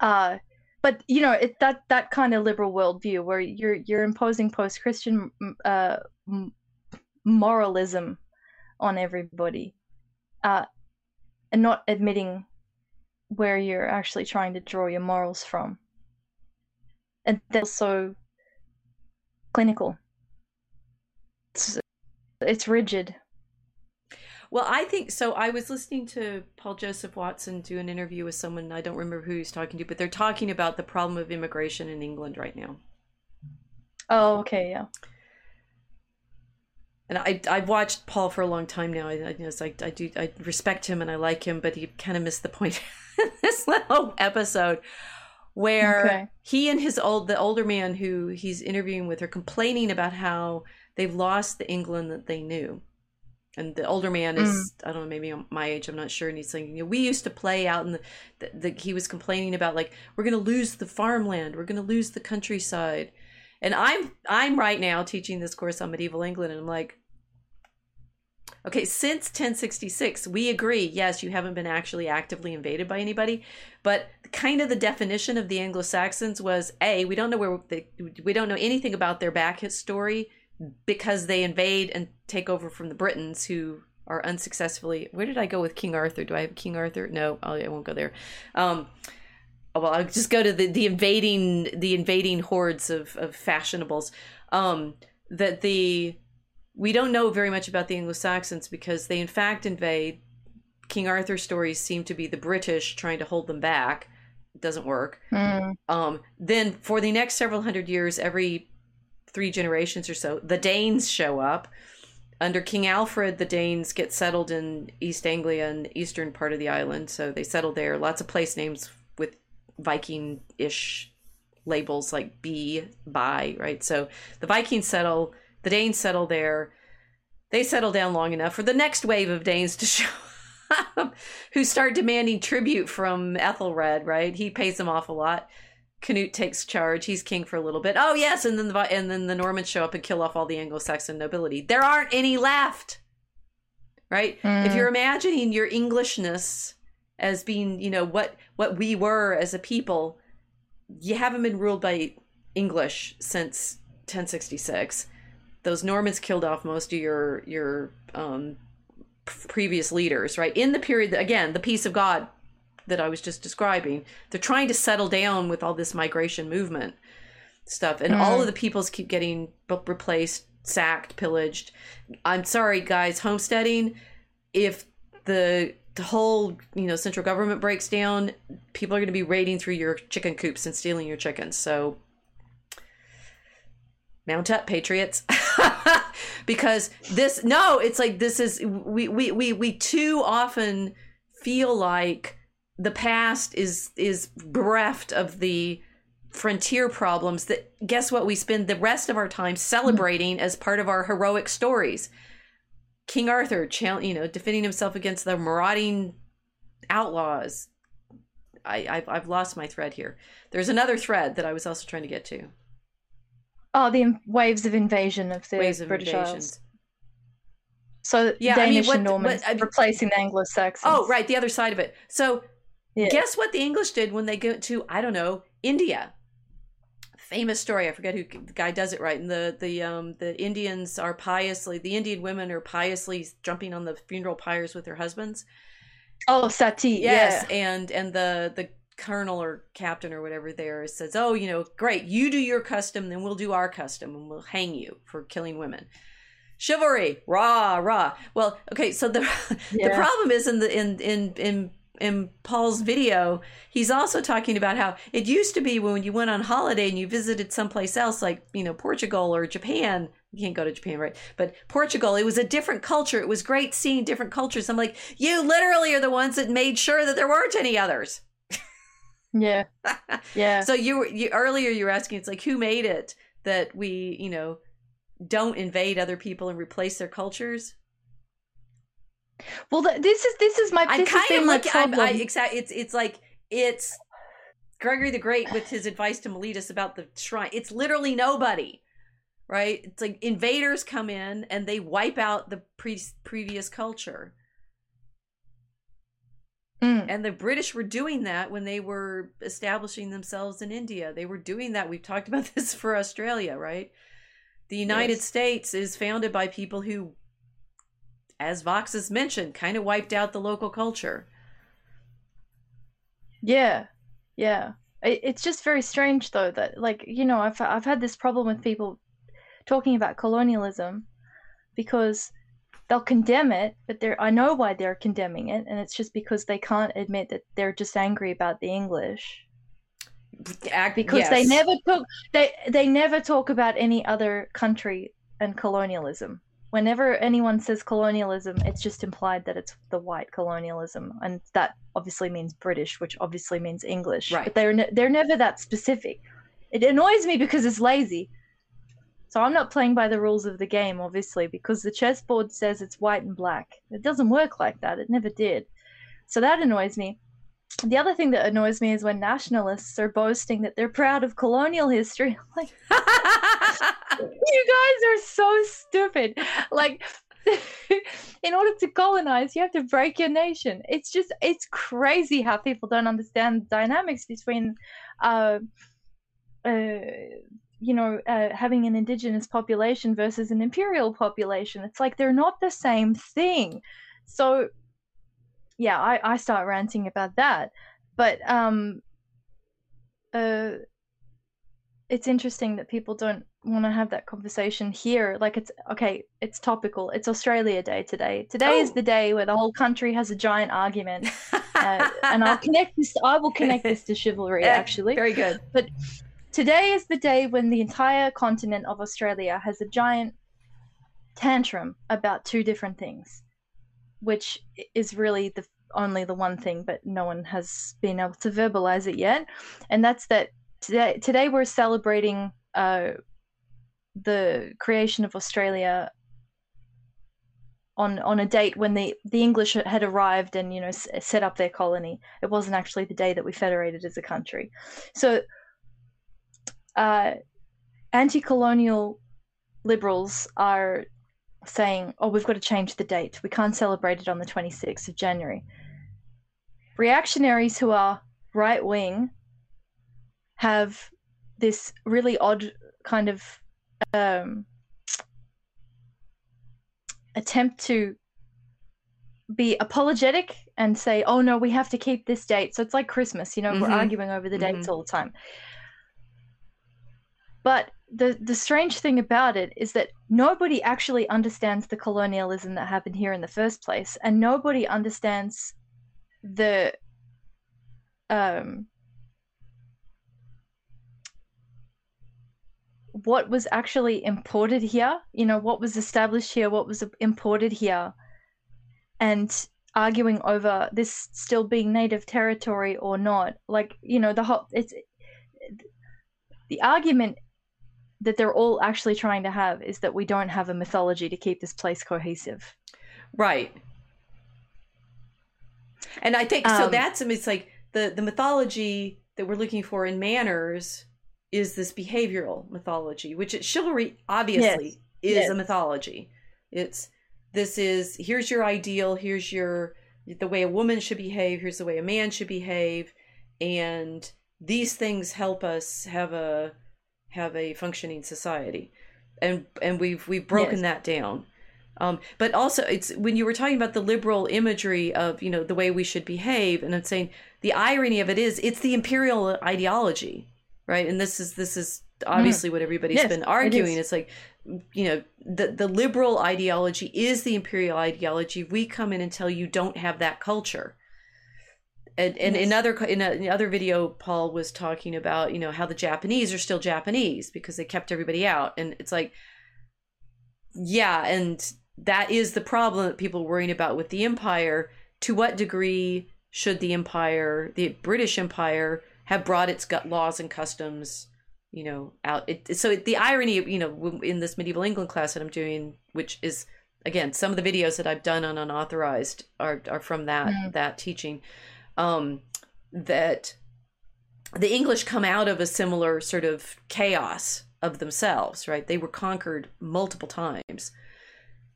Uh, but you know it that that kind of liberal worldview where you're you're imposing post Christian uh moralism on everybody uh, and not admitting where you're actually trying to draw your morals from. And that's so clinical. It's, it's rigid. Well, I think so. I was listening to Paul Joseph Watson do an interview with someone, I don't remember who he's talking to, but they're talking about the problem of immigration in England right now. Oh, okay, yeah. And I I've watched Paul for a long time now. I, I, you know, I, I do I respect him and I like him, but he kind of missed the point in this little episode where Okay. he and his old the older man who he's interviewing with are complaining about how they've lost the England that they knew. And the older man is mm. I don't know maybe my age I'm not sure and he's saying you know we used to play out in the, the, the he was complaining about like we're going to lose the farmland we're going to lose the countryside and I'm I'm right now teaching this course on medieval England and I'm like Okay, since 1066, we agree, yes, you haven't been actually actively invaded by anybody, but kind of the definition of the Anglo-Saxons was A, we don't know where they, we don't know anything about their back history because they invade and take over from the Britons who are unsuccessfully Where did I go with King Arthur? Do I have King Arthur? No, I won't go there. Um oh, well, I'll just go to the, the invading the invading hordes of, of fashionables. Um that the we don't know very much about the Anglo-Saxons because they in fact invade. King Arthur stories seem to be the British trying to hold them back. It doesn't work. Mm. Um, then for the next several hundred years, every three generations or so, the Danes show up. Under King Alfred, the Danes get settled in East Anglia and the eastern part of the island, so they settle there. Lots of place names with Viking-ish labels like B, by, right? So the Vikings settle, the Danes settle there. They settle down long enough for the next wave of Danes to show up, who start demanding tribute from Ethelred, right? He pays them off a lot. Canute takes charge. He's king for a little bit. Oh yes, and then the and then the Normans show up and kill off all the Anglo-Saxon nobility. There aren't any left. Right? If Mm. you're imagining your Englishness as being, you know, what what we were as a people, you haven't been ruled by English since 1066. Those Normans killed off most of your your um, previous leaders, right? In the period that, again, the peace of God that I was just describing, they're trying to settle down with all this migration movement stuff, and all Mm. of the peoples keep getting b- replaced, sacked, pillaged. I'm sorry, guys, homesteading. If the the whole you know central government breaks down, people are going to be raiding through your chicken coops and stealing your chickens. So mount up patriots because this no it's like this is we we we, we too often feel like the past is is bereft of the frontier problems that guess what? We spend the rest of our time celebrating as part of our heroic stories. King arthur you know defending himself against the marauding outlaws. I, I've, I've lost my thread here. There's another thread that i was also trying to get to Oh, the in- waves of invasion of the waves of British invasions Isles. So Yeah, I mean, Danish what- and Normans what- I mean- replacing the Anglo-Saxons. Oh, right, the other side of it. So, Yeah. guess what the English did when they go to I don't know India. Famous story. I forget who the guy does it right. And the the um the Indians are piously the Indian women are piously jumping on the funeral pyres with their husbands. Oh, Sati. Yes, Yeah. and and the the colonel or captain or whatever there says, "Oh, you know, great. You do your custom, then we'll do our custom, and we'll hang you for killing women." Chivalry, rah rah. Well, okay, so the the problem is in the in in in in Paul's video, he's also talking about how it used to be when you went on holiday and you visited someplace else, like you know Portugal or Japan. You can't go to Japan, right? But Portugal, it was a different culture. It was great seeing different cultures. I'm like, you literally are the ones that made sure that there weren't any others. Yeah. Yeah. So you were you earlier you were asking, it's like who made it that we you know don't invade other people and replace their cultures? well, th- this is this is my. This has kind of like I'm. I exact. It's it's like it's Gregory the Great with his advice to Mellitus about the shrine. It's literally nobody, right? It's like invaders come in and they wipe out the pre- previous culture, Mm. and the British were doing that when they were establishing themselves in India. They were doing that. We've talked about this for Australia, right? The United Yes. States is founded by people who, as Vox has mentioned, kind of wiped out the local culture. Yeah, yeah. It's just very strange though that like you know I've I've had this problem with people talking about colonialism because they'll condemn it, but they're I know why they're condemning it, and it's just because they can't admit that they're just angry about the English. Act, because yes. they never talk they they never talk about any other country and colonialism whenever anyone says colonialism it's just implied that it's the white colonialism and that obviously means british which obviously means english Right. but they're ne- they're never that specific it annoys me because it's lazy so i'm not playing by the rules of the game obviously because the chessboard says it's white and black it doesn't work like that it never did so that annoys me the other thing that annoys me is when nationalists are boasting that they're proud of colonial history. I'm like, you guys are so stupid. Like, in order to colonize, you have to break your nation. It's just, it's crazy how people don't understand the dynamics between, uh, uh, you know, uh, having an indigenous population versus an imperial population. It's like they're not the same thing. So, yeah, I, I start ranting about that. But um, uh, it's interesting that people don't want to have that conversation here. Like it's okay, it's topical. It's Australia Day today. Today is Oh. the day where the whole country has a giant argument, uh, and I'll connect this. I will connect this to chivalry. Actually, very good. Today is the day when the entire continent of Australia has a giant tantrum about two different things, which is really the only the one thing, but no one has been able to verbalize it yet, and that's that today. Today we're celebrating uh, the creation of Australia. On, on a date when the, the English had arrived and you know set up their colony, it wasn't actually the day that we federated as a country. So uh, anti-colonial liberals are saying, "Oh, we've got to change the date. We can't celebrate it on the 26th of January." Reactionaries who are right wing have this really odd kind of um, attempt to be apologetic and say, "Oh no, we have to keep this date." So it's like Christmas, you know, we're Mhm. arguing over the dates all the time. But the the strange thing about it is that nobody actually understands the colonialism that happened here in the first place, and nobody understands the um what was actually imported here, you know, what was established here, what was imported here, and arguing over this still being native territory or not. Like, you know, the whole it's the argument that they're all actually trying to have is that we don't have a mythology to keep this place cohesive. Right. And I think so Um, that's it's like the the mythology that we're looking for in manners is this behavioral mythology, which it, chivalry obviously is yes. a mythology. It's this is here's your ideal, here's your the way a woman should behave, here's the way a man should behave, and these things help us have a have a functioning society. And and we've we've broken Yes. that down. Um, but also, it's when you were talking about the liberal imagery of you know the way we should behave, and I'm saying the irony of it is it's the imperial ideology, right? And this is this is obviously what everybody's Yes, been arguing. is. It's like you know the the liberal ideology is the imperial ideology. We come in and tell you don't have that culture. And, and in Yes. other in, a, in other video, Paul was talking about you know how the Japanese are still Japanese because they kept everybody out, and it's like yeah, and that is the problem that people are worrying about with the empire. To what degree should the empire, the British Empire, have brought its gut laws and customs, you know, out? It, so it, the irony, you know, in this medieval England class that I'm doing, which is again some of the videos that I've done on unauthorized are are from that Mm. that teaching, um, that the English come out of a similar sort of chaos of themselves, right? They were conquered multiple times.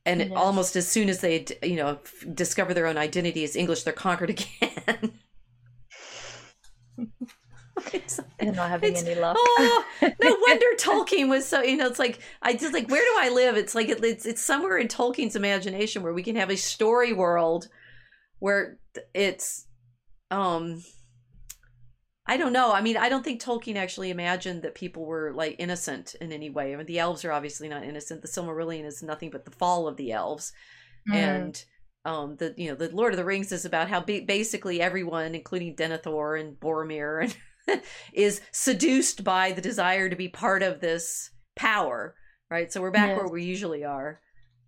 And Yes. almost as soon as they, you know, f- discover their own identity as English, they're conquered again. It's- not having any luck. oh, no wonder Tolkien was so. You know, it's like I just like where do I live? It's like it, it's it's somewhere in Tolkien's imagination where we can have a story world where it's, um, I don't know. I mean, I don't think Tolkien actually imagined that people were like innocent in any way. I mean, the elves are obviously not innocent. The Silmarillion is nothing but the fall of the elves, Mm. and um, the you know the Lord of the Rings is about how ba- basically everyone, including Denethor and Boromir and is seduced by the desire to be part of this power, right? So we're back Yes. where we usually are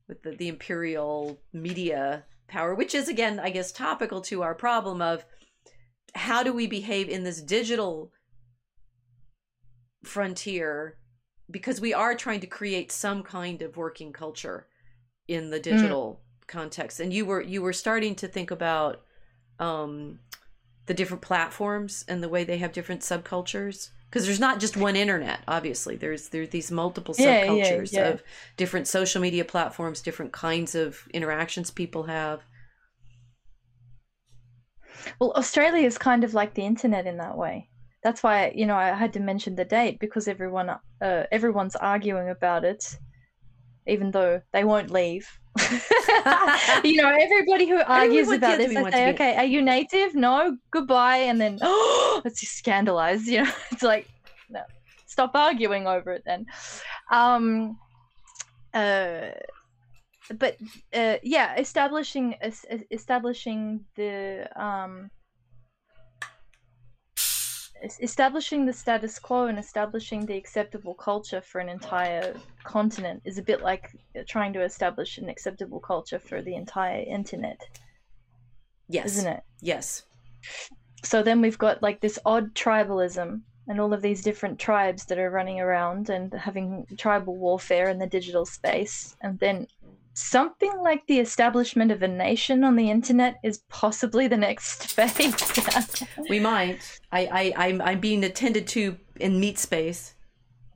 with the, the imperial media power, which is again, I guess, topical to our problem of how do we behave in this digital frontier? Because we are trying to create some kind of working culture in the digital context. And you were you were starting to think about um the different platforms and the way they have different subcultures? Because there's not just one internet obviously. There's there's these multiple Yeah, yeah, subcultures yeah. of different social media platforms different kinds of interactions people have Well, Australia is kind of like the internet in that way. That's why you know I had to mention the date because everyone uh, everyone's arguing about it, even though they won't leave. you know, everybody who argues wants- about this, want say, be- "Okay, are you native? No, goodbye," and then oh, it's just scandalized. You know, it's like, no, stop arguing over it then. Um, uh, but uh, yeah, establishing es- es- establishing the um, establishing the status quo and establishing the acceptable culture for an entire continent is a bit like trying to establish an acceptable culture for the entire internet, yes isn't it? yes So then we've got like this odd tribalism and all of these different tribes that are running around and having tribal warfare in the digital space. And then something like the establishment of a nation on the internet is possibly the next phase. we might i i i'm, I'm being attended to in meat space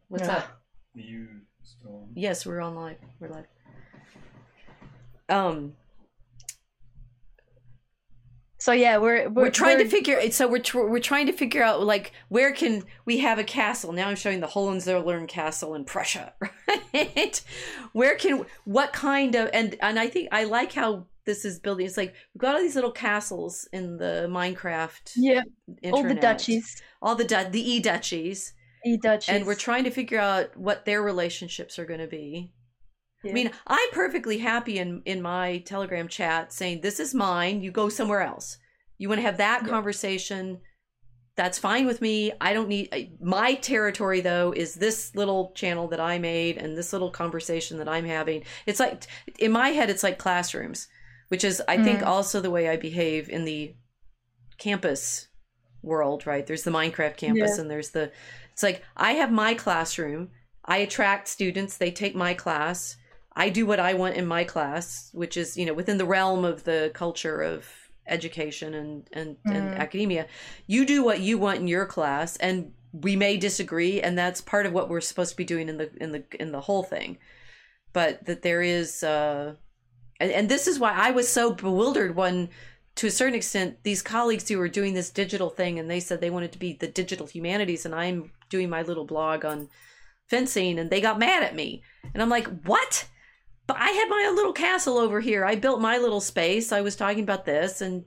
what's Yeah. up Are you still on? Yes, we're on live. We're live. Um, so yeah, we're we're, we're, trying to we're- figure. So we're tr- we're trying to figure out like where can we have a castle? Now I'm showing the Hohenzollern castle in Prussia, right? Where can what kind of and and I think I like how this is building. It's like we've got all these little castles in the Minecraft. yeah, all the duchies, all the du- the e duchies, e duchies, and we're trying to figure out what their relationships are going to be. I mean, I'm perfectly happy in in my Telegram chat saying this is mine. You go somewhere else. You want to have that Yeah. conversation. That's fine with me. I don't need my territory though is this little channel that I made and this little conversation that I'm having. It's like in my head it's like classrooms, which is I think Mm. also the way I behave in the campus world, right? There's the Minecraft campus Yeah. and there's the it's like I have my classroom. I attract students, they take my class. I do what I want in my class, which is, you know, within the realm of the culture of education and and, and Mm. academia. You do what you want in your class and we may disagree and that's part of what we're supposed to be doing in the in the in the whole thing. But that there is uh and, and this is why I was so bewildered when to a certain extent these colleagues who were doing this digital thing and they said they wanted to be the digital humanities and I'm doing my little blog on fencing and they got mad at me. And I'm like, "What?" But I had my own little castle over here. I built my little space. I was talking about this and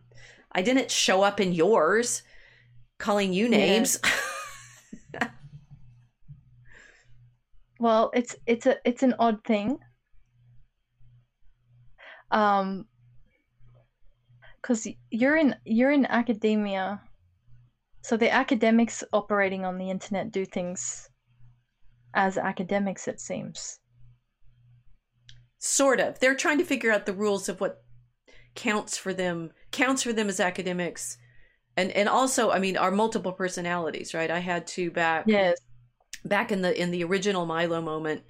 I didn't show up in yours calling you Yeah. names. Well, it's it's a it's an odd thing. Um, because you're in you're in academia, so the academics operating on the internet do things as academics, it seems. Sort of. They're trying to figure out the rules of what counts for them counts for them as academics. And and also, I mean, our multiple personalities, right? I had to back Yes. back in the in the original Milo moment,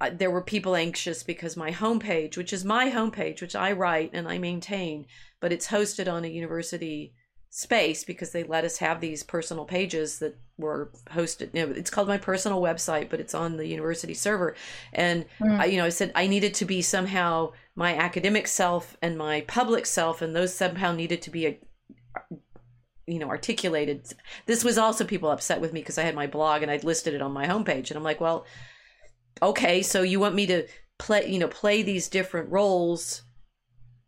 uh, there were people anxious because my homepage, which is my homepage, which I write and I maintain, but it's hosted on a university space because they let us have these personal pages that were hosted. You know, it's called my personal website, but it's on the university server. And Mm. I, you know, I said I needed to be somehow my academic self and my public self, and those somehow needed to be a you know articulated this was also people upset with me because i had my blog and i'd listed it on my homepage and i'm like well okay so you want me to play you know play these different roles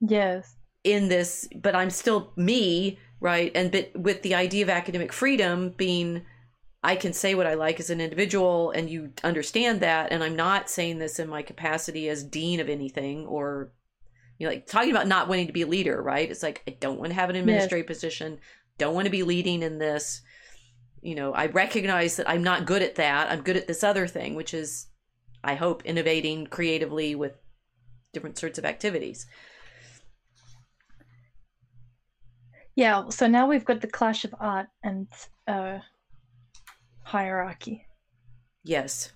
Yes. in this but i'm still me right and but with the idea of academic freedom being i can say what i like as an individual and you understand that and i'm not saying this in my capacity as dean of anything or you know like talking about not wanting to be a leader right it's like i don't want to have an administrative position don't want to be leading in this you know, I recognize that I'm not good at that. I'm good at this other thing, which is, I hope, innovating creatively with different sorts of activities. Yeah, so now we've got the clash of art and uh, hierarchy. Yes.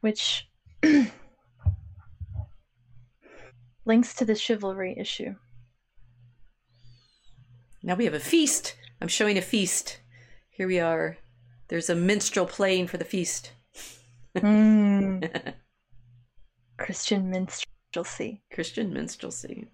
Which links to the chivalry issue. Now we have a feast. I'm showing a feast. Here we are. There's a minstrel playing for the feast. Mm. Christian minstrelsy. Christian minstrelsy.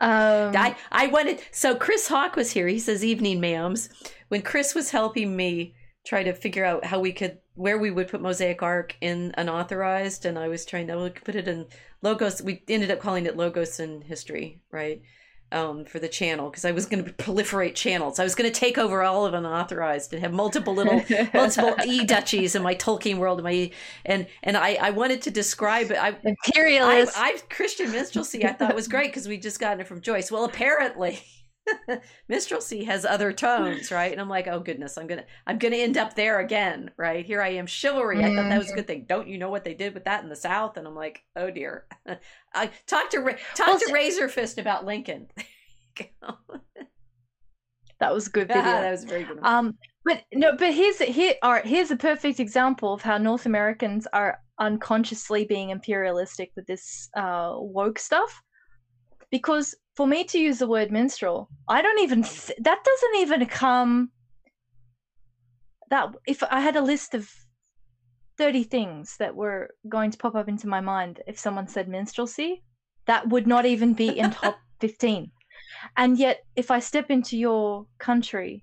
Um, I, I wanted so Chris Hawk was here. He says evening ma'ams. When Chris was helping me try to figure out how we could where we would put Mosaic Ark in unauthorized, and I was trying to put it in logos. We ended up calling it logos in history, right? Um, for the channel because I was going to proliferate channels. I was going to take over all of unauthorized and have multiple little multiple e duchies in my Tolkien world. My and and I I wanted to describe it. I imperialist. I, I Christian minstrelsy. I thought was great because we just gotten it from Joyce. Well, apparently. minstrelsy has other tones, right? And I'm like, oh goodness, I'm gonna I'm gonna end up there again, right? Here I am, chivalry. I thought that was a good thing. Don't you know what they did with that in the South? And I'm like, oh dear. I talked to talk well, to Razorfist about Lincoln. that was a good video. that was very good. Um, but no, but here's here. All right, here's a perfect example of how North Americans are unconsciously being imperialistic with this uh, woke stuff, because for me to use the word minstrel, I don't even that doesn't even come. That if I had a list of thirty things that were going to pop up into my mind if someone said minstrelsy, that would not even be in top fifteen. And yet, if I step into your country,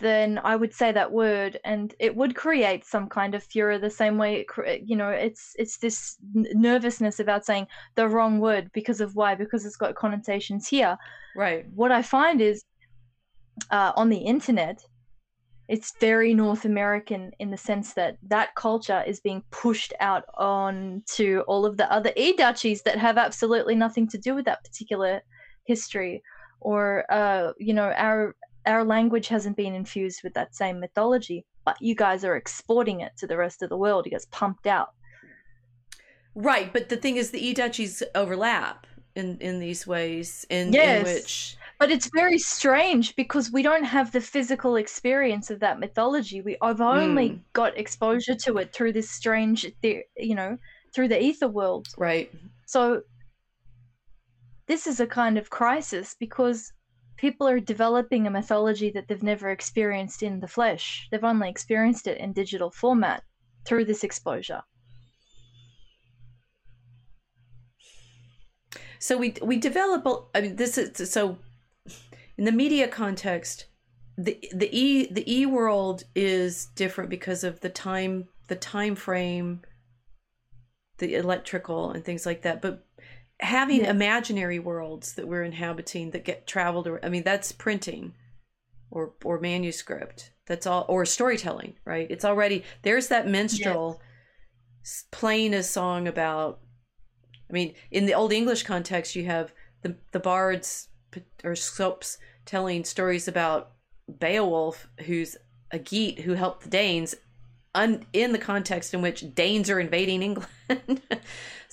then I would say that word, and it would create some kind of furor. The same way, it, you know, it's it's this nervousness about saying the wrong word because of why? Because it's got connotations here. Right. What I find is uh, on the internet, it's very North American in the sense that that culture is being pushed out on to all of the other e duchies that have absolutely nothing to do with that particular history, or uh, you know, our our language hasn't been infused with that same mythology, but you guys are exporting it to the rest of the world. It gets pumped out. Right, but the thing is, the e duchies overlap in in these ways, in, yes. in which. But it's very strange because we don't have the physical experience of that mythology. We I've only mm. got exposure to it through this strange, you know, through the ether world. Right. So this is a kind of crisis because people are developing a mythology that they've never experienced in the flesh. They've only experienced it in digital format through this exposure. So we we develop. I mean, this is so. In the media context, the the e the e world is different because of the time the time frame, the electrical and things like that. But having yeah. imaginary worlds that we're inhabiting that get traveled i mean that's printing or or manuscript that's all or storytelling right it's already there's that minstrel yes. playing a song about i mean in the old english context you have the the bards or scops telling stories about beowulf who's a geat who helped the danes un, in the context in which danes are invading england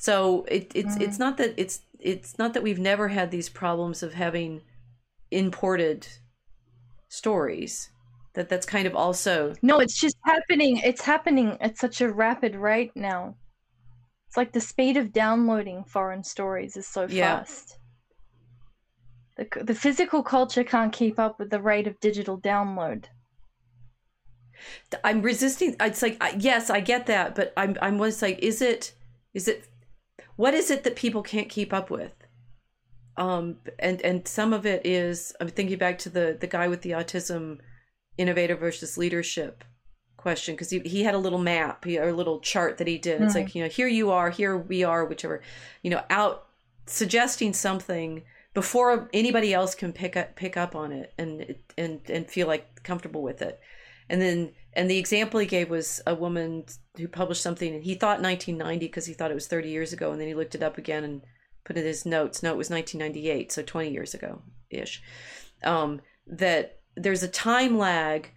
So it, it's mm. it's not that it's it's not that we've never had these problems of having imported stories. That that's kind of also no. It's just happening. It's happening at such a rapid rate now. It's like the speed of downloading foreign stories is so yeah. fast. The, the physical culture can't keep up with the rate of digital download. I'm resisting. It's like yes, I get that, but I'm I'm was like, is it is it what is it that people can't keep up with? Um, and and some of it is I'm thinking back to the the guy with the autism innovator versus leadership question because he, he had a little map or a little chart that he did it's like mm-hmm. you know here you are here we are whichever you know out suggesting something before anybody else can pick up pick up on it and and and feel like comfortable with it and then and the example he gave was a woman who published something and he thought 1990 because he thought it was 30 years ago and then he looked it up again and put it in his notes. No, it was 1998, so 20 years ago ish. Um, that there's a time lag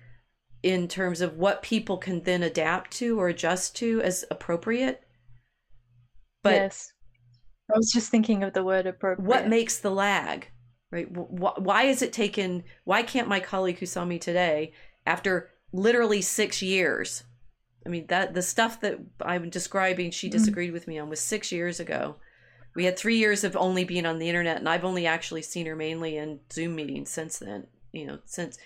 in terms of what people can then adapt to or adjust to as appropriate. But yes. I was just thinking of the word appropriate. what makes the lag right why is it taken why can't my colleague who saw me today after literally six years i mean that the stuff that i'm describing she Mhm. disagreed with me on was six years ago we had three years of only being on the internet and i've only actually seen her mainly in zoom meetings since then you know since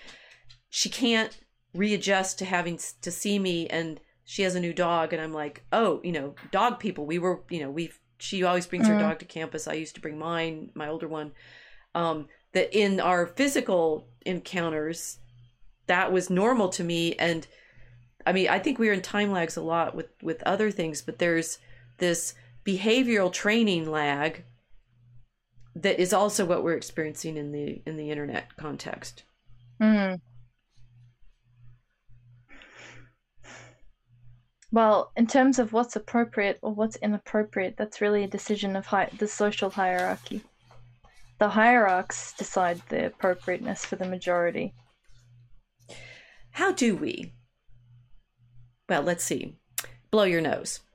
she can't readjust to having to see me and she has a new dog and i'm like oh you know dog people we were you know we've she always brings her Mhm. dog to campus i used to bring mine my older one um that in our physical encounters that was normal to me and i mean i think we're in time lags a lot with with other things but there's this behavioral training lag that is also what we're experiencing in the in the internet context Mm. Well, in terms of what's appropriate or what's inappropriate, that's really a decision of hi- the social hierarchy. The hierarchs decide the appropriateness for the majority. How do we well let's see. Blow your nose.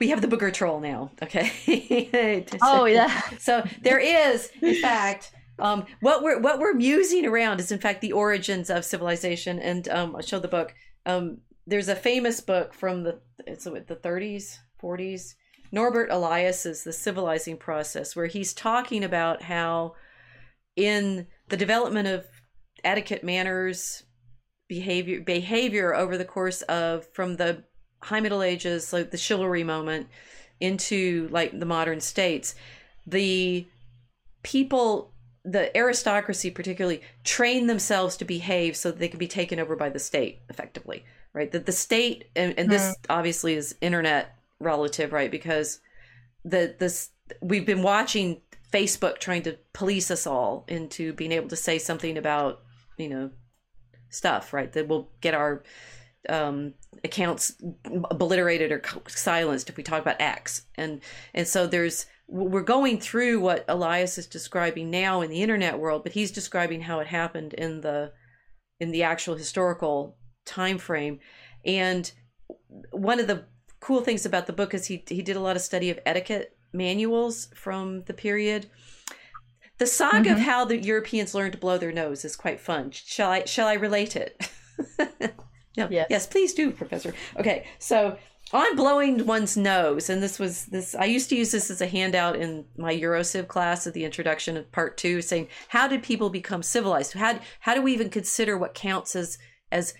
We have the booger troll now okay? Oh yeah. so there is in fact um, what we're what we're musing around is in fact the origins of civilization. And um, i'll show the book. Um, there's a famous book from the it's what, the 30s 40s norbert elias's the civilizing process where he's talking about how in the development of etiquette manners behavior behavior over the course of from the high middle ages like the chivalry moment into like the modern states the people the aristocracy particularly train themselves to behave so that they can be taken over by the state effectively right? That the state and, and this hmm. obviously is internet relative right? Because the this we've been watching facebook trying to police us all into being able to say something about you know stuff right that will get our um, accounts obliterated or silenced if we talk about X. And and so there's we're going through what Elias is describing now in the internet world, but he's describing how it happened in the in the actual historical time frame. And one of the cool things about the book is he he did a lot of study of etiquette manuals from the period. The saga of Mhm. how the Europeans learned to blow their nose is quite fun. Shall I shall I relate it? no. Yes. Yes, please do, Professor. Okay, so on blowing one's nose, and this was this. I used to use this as a handout in my Eurociv class at the introduction of part two, saying how did people become civilized? How how do we even consider what counts as as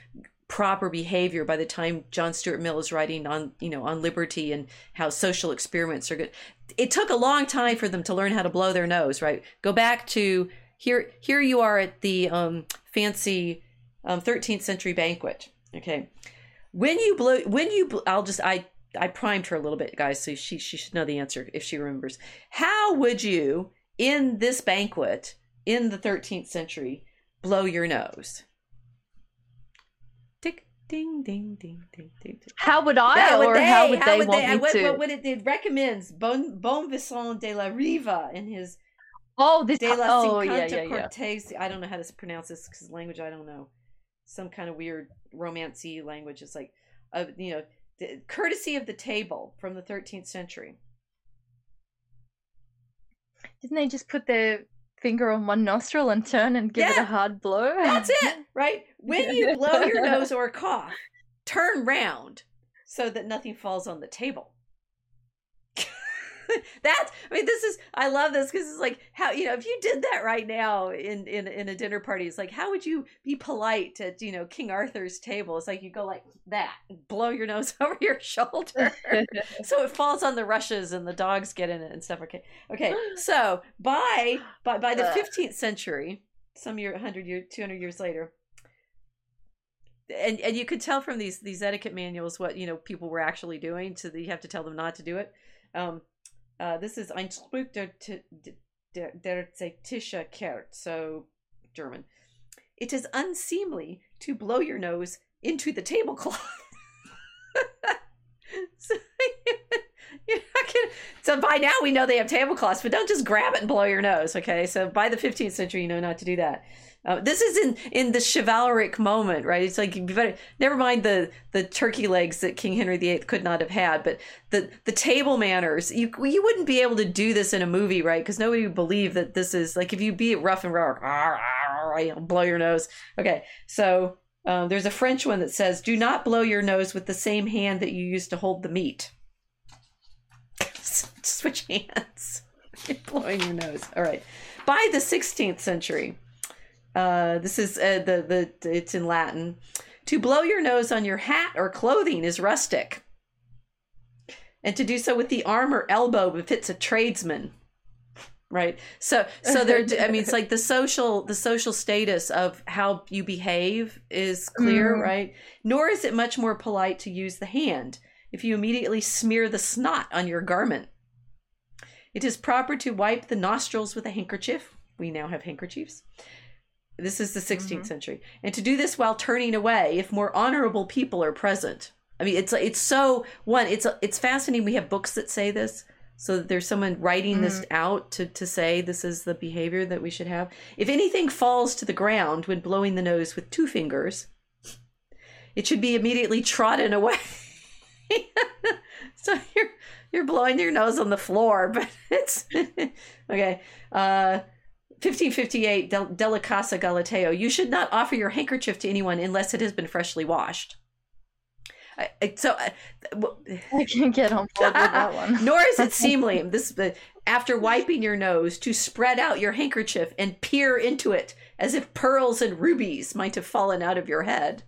proper behavior by the time John Stuart Mill is writing on you know on liberty and how social experiments are good. It took a long time for them to learn how to blow their nose. Right, go back to here. Here you are at the um, fancy um, 13th century banquet. Okay, when you blow, when you, bl- I'll just I I primed her a little bit, guys, so she she should know the answer if she remembers. How would you in this banquet in the 13th century blow your nose? Tick ding ding ding ding ding. ding. How would I, How would or how would they would want me what, to? What would it, it recommends Bon Bonvesin de la Riva in his oh, this. De la Oh, yeah, Cinquanta yeah, yeah. I don't know how to pronounce this because language I don't know. Some kind of weird romancy language. It's like, uh, you know, the courtesy of the table from the 13th century. Didn't they just put their finger on one nostril and turn and give it a hard blow? That's it, right? When you blow your nose or cough, turn round so that nothing falls on the table. That's I mean, this is I love this because it's like how you know if you did that right now in in in a dinner party, it's like how would you be polite at you know King Arthur's table? It's like you go like that, blow your nose over your shoulder, so it falls on the rushes and the dogs get in it and stuff. Okay, okay. So by by by the fifteenth century, some year, hundred year, two hundred years later, and and you could tell from these these etiquette manuals what you know people were actually doing. So that you have to tell them not to do it. Um, uh, this is ein Spruch der, der, der Kehrt, so German. It is unseemly to blow your nose into the tablecloth. so, So by now we know they have tablecloths, but don't just grab it and blow your nose. Okay, so by the 15th century, you know not to do that. Uh, this is in in the chivalric moment, right? It's like you better never mind the the turkey legs that King Henry VIII could not have had, but the the table manners. You you wouldn't be able to do this in a movie, right? Because nobody would believe that this is like if you be rough and rough, blow your nose. Okay, so um, there's a French one that says, "Do not blow your nose with the same hand that you used to hold the meat." Switch hands. blowing your nose. All right. By the 16th century, uh, this is uh, the the it's in Latin. To blow your nose on your hat or clothing is rustic, and to do so with the arm or elbow befits a tradesman. Right. So so there. I mean, it's like the social the social status of how you behave is clear, mm. right? Nor is it much more polite to use the hand if you immediately smear the snot on your garment. It is proper to wipe the nostrils with a handkerchief. We now have handkerchiefs this is the 16th mm-hmm. century. And to do this while turning away if more honorable people are present. I mean, it's it's so one. It's it's fascinating. We have books that say this, so that there's someone writing mm-hmm. this out to to say this is the behavior that we should have. If anything falls to the ground when blowing the nose with two fingers, it should be immediately trodden away. so you're you're blowing your nose on the floor, but it's okay. Uh, 1558 Del- Della Casa Galateo. You should not offer your handkerchief to anyone unless it has been freshly washed. I, I, so I, I can't get on board with that one. Nor is it seemly this uh, after wiping your nose to spread out your handkerchief and peer into it as if pearls and rubies might have fallen out of your head.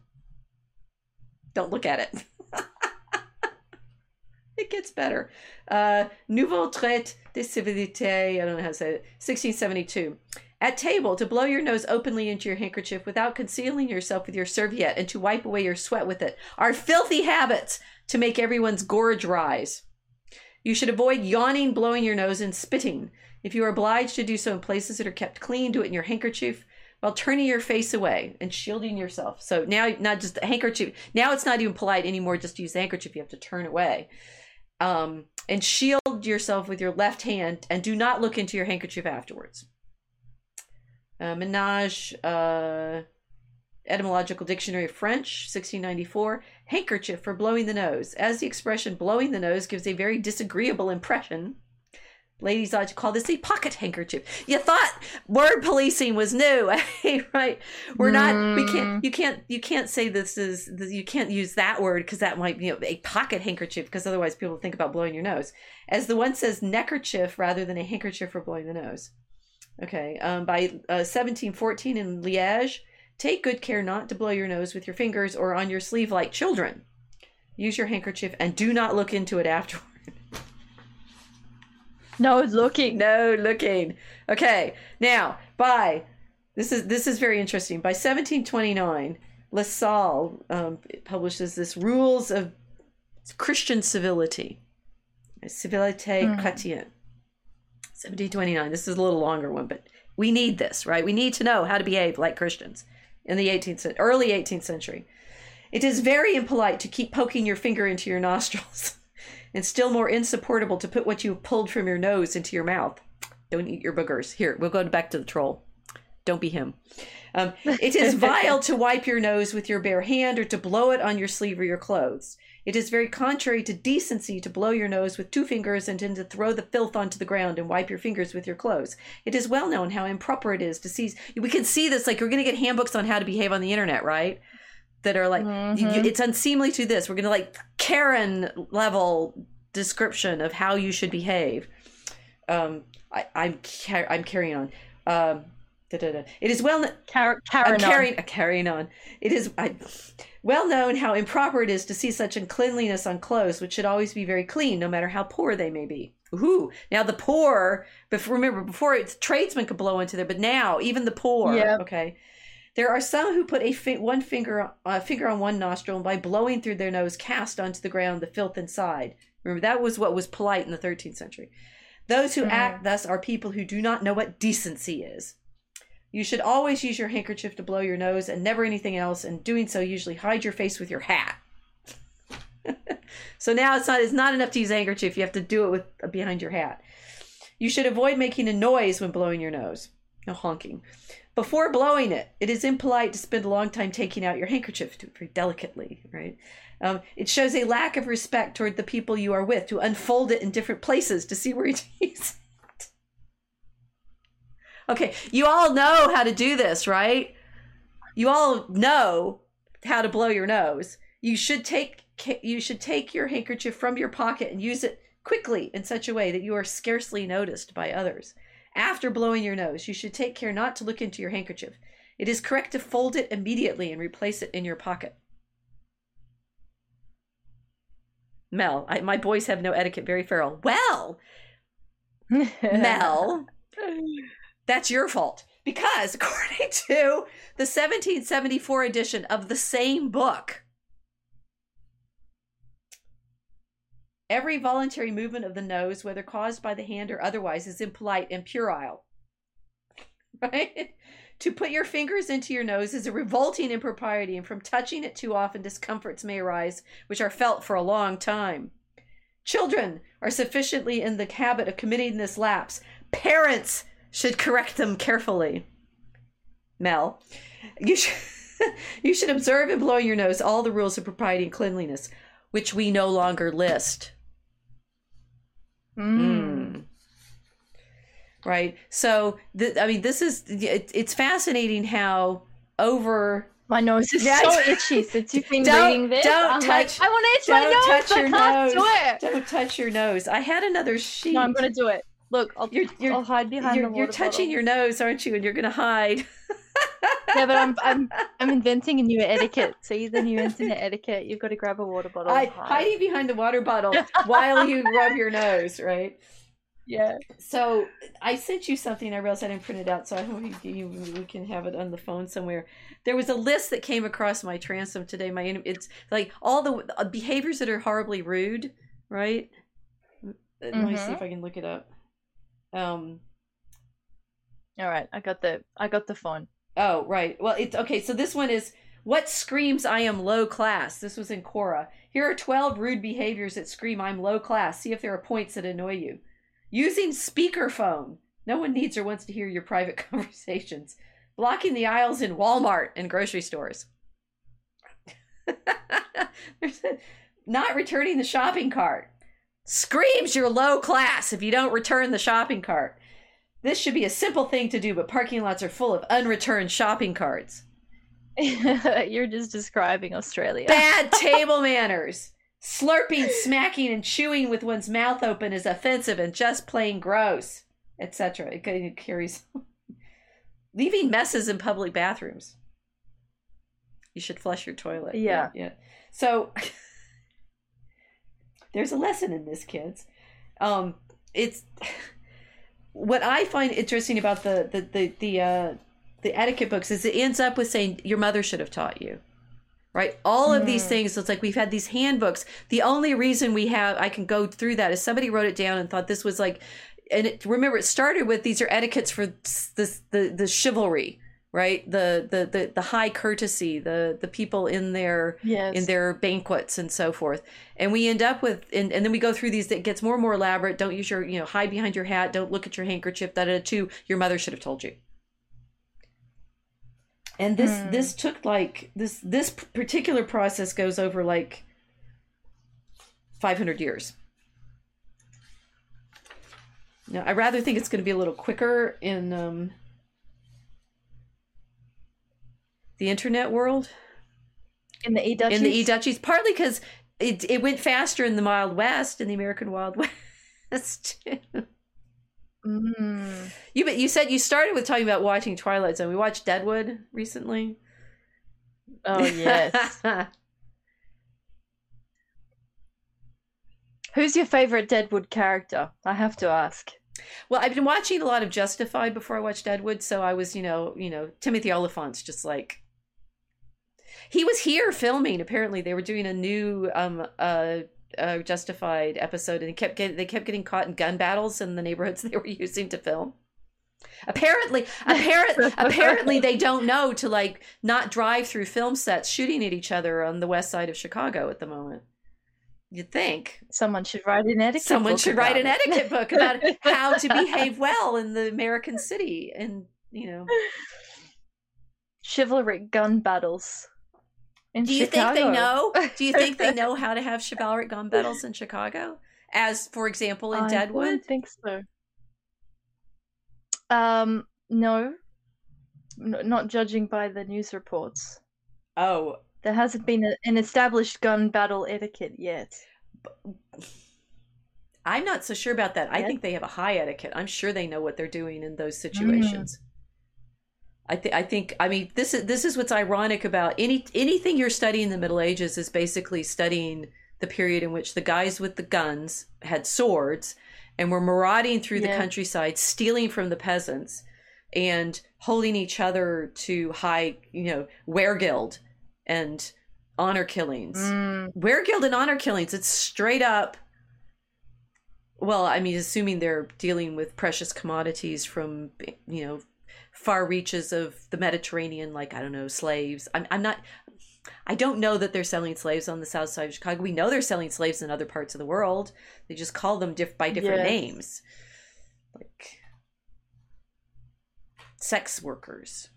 Don't look at it. it gets better. Uh, Nouveau traité de civilité, I don't know how to say it, 1672. At table, to blow your nose openly into your handkerchief without concealing yourself with your serviette and to wipe away your sweat with it are filthy habits to make everyone's gorge rise. You should avoid yawning, blowing your nose, and spitting. If you are obliged to do so in places that are kept clean, do it in your handkerchief while turning your face away and shielding yourself. So now, not just a handkerchief. Now it's not even polite anymore just to use the handkerchief. You have to turn away um, and shield yourself with your left hand and do not look into your handkerchief afterwards. Uh, Menage, uh, Etymological Dictionary of French, 1694. Handkerchief for blowing the nose. As the expression blowing the nose gives a very disagreeable impression, Ladies ought to call this a pocket handkerchief. You thought word policing was new, right? We're not. We can't. Mm. You can't. You can't say this is. You can't use that word because that might be you know, a pocket handkerchief because otherwise people think about blowing your nose. As the one says neckerchief rather than a handkerchief for blowing the nose. Okay. Um, by uh, 1714 in Liège, take good care not to blow your nose with your fingers or on your sleeve like children. Use your handkerchief and do not look into it afterwards. No looking. No looking. Okay. Now, by this is this is very interesting. By 1729, La Salle um, publishes this rules of Christian civility, civilité mm. chrétienne. 1729. This is a little longer one, but we need this, right? We need to know how to behave like Christians in the 18th, early 18th century. It is very impolite to keep poking your finger into your nostrils and still more insupportable to put what you pulled from your nose into your mouth. Don't eat your boogers. Here, we'll go back to the troll. Don't be him. Um, it is vile to wipe your nose with your bare hand or to blow it on your sleeve or your clothes. It is very contrary to decency to blow your nose with two fingers and then to throw the filth onto the ground and wipe your fingers with your clothes. It is well known how improper it is to seize. We can see this, like, we're going to get handbooks on how to behave on the internet, right? That are like mm-hmm. you, it's unseemly to this. We're gonna like Karen level description of how you should behave. Um, I, I'm I'm carrying on. Um. It is well Car- carrying, carrying, uh, carrying on. It is I, well known how improper it is to see such uncleanliness on clothes, which should always be very clean, no matter how poor they may be. Ooh, now the poor. Before, remember, before it's tradesmen could blow into there, but now even the poor. Yeah. Okay. There are some who put a fi- one finger uh, finger on one nostril and by blowing through their nose cast onto the ground the filth inside. Remember that was what was polite in the 13th century. Those who mm. act thus are people who do not know what decency is. You should always use your handkerchief to blow your nose and never anything else, and doing so usually hide your face with your hat. So now it's not it's not enough to use a handkerchief. You have to do it with uh, behind your hat. You should avoid making a noise when blowing your nose. No honking. Before blowing it, it is impolite to spend a long time taking out your handkerchief to very delicately, right? Um, it shows a lack of respect toward the people you are with to unfold it in different places to see where it. Okay, you all know how to do this, right? You all know how to blow your nose. You should take you should take your handkerchief from your pocket and use it quickly in such a way that you are scarcely noticed by others. After blowing your nose, you should take care not to look into your handkerchief. It is correct to fold it immediately and replace it in your pocket. Mel, I, my boys have no etiquette. Very feral. Well, Mel, that's your fault because according to the 1774 edition of the same book, every voluntary movement of the nose, whether caused by the hand or otherwise, is impolite and puerile. Right? To put your fingers into your nose is a revolting impropriety, and from touching it too often, discomforts may arise, which are felt for a long time. Children are sufficiently in the habit of committing this lapse. Parents should correct them carefully. Mel, you should, you should observe in blowing your nose all the rules of propriety and cleanliness, which we no longer list. Mm. Right. So, th- I mean, this is it, it's fascinating how over My nose is Yeah, so itchy since you've been Don't- reading this. don't I'm touch- like, I want to itch my don't nose. touch your I can't nose. do it. don't touch your nose. I had another sheet. No, I'm gonna do it. Look, I'll, You're- you're- I'll hide behind you're, the you're touching bottle. your nose, aren't you? And you're gonna hide. Yeah, but I'm I'm I'm inventing a new etiquette. See the new internet etiquette. You've got to grab a water bottle. I, hide. hiding behind the water bottle while you rub your nose, right? Yeah. So I sent you something. I realized I didn't print it out, so I hope you, you, we can have it on the phone somewhere. There was a list that came across my transom today. My it's like all the uh, behaviors that are horribly rude, right? Uh, Let me see if I can look it up. Um. All right. I got the I got the phone. Oh, right. Well, it's okay. So this one is what screams I am low class. This was in Quora. Here are 12 rude behaviors that scream I'm low class. See if there are points that annoy you. Using speakerphone. No one needs or wants to hear your private conversations. Blocking the aisles in Walmart and grocery stores. Not returning the shopping cart. Screams you're low class if you don't return the shopping cart. This should be a simple thing to do, but parking lots are full of unreturned shopping carts. You're just describing Australia. Bad table manners. Slurping, smacking, and chewing with one's mouth open is offensive and just plain gross, etc. It ca- it carries. Leaving messes in public bathrooms. You should flush your toilet. Yeah. Yeah. So there's a lesson in this, kids. Um, it's what I find interesting about the the the the uh, the etiquette books is it ends up with saying your mother should have taught you right all of these Mm. things it's like we've had these handbooks the only reason we have i can go through that is somebody wrote it down and thought this was like and it, remember it started with these are etiquettes for this the the chivalry right? The the the, the high courtesy the the people in their yes. in their banquets and so forth. And we end up with and, and then we go through these that gets more and more elaborate. Don't use your you know hide behind your hat. Don't look at your handkerchief. Da da da, to your mother should have told you. And this Hmm. this took like this this particular process goes over like 500 years. Now i rather think it's going to be a little quicker in um the internet world in the e duchies. in the e duchies partly because it, it went faster in the wild west in the american wild west Mm. you but you said you started with talking about watching twilight zone we watched deadwood recently Oh yes. Who's your favorite Deadwood character? I have to ask. well i've been watching a lot of justified before i watched deadwood so i was you know you know timothy olyphant's just like he was here filming apparently they were doing a new um uh uh, justified episode and they kept getting they kept getting caught in gun battles in the neighborhoods they were using to film apparently apparently apparently they don't know to like not drive through film sets shooting at each other on the west side of chicago at the moment You'd think Someone should write an etiquette. someone book should write an it. etiquette book about how to behave well in the American city, and you know. Chivalric gun battles. In Do you Chicago. think they know? Do you think they know how to have chivalric gun battles in Chicago? As, for example, in I Deadwood? I don't think so. Um, no. N- not judging by the news reports. Oh, There hasn't been a, an established gun battle etiquette yet. I'm not so sure about that. I think they have a high etiquette. I'm sure they know what they're doing in Mm. those situations. I think I think I mean this is this is what's ironic about any anything you're studying in the Middle Ages is basically studying the period in which the guys with the guns had swords and were marauding through the countryside stealing from the peasants and holding each other to high, you know, weregild and honor killings. Mm, Weregild and honor killings, it's straight up. Well, I mean, assuming they're dealing with precious commodities from, you know, far reaches of the Mediterranean, like, I don't know, slaves. I'm, I'm not, I don't know that they're selling slaves on the south side of Chicago. We know they're selling slaves in other parts of the world. They just call them diff- by different Yes. names. Like, sex workers.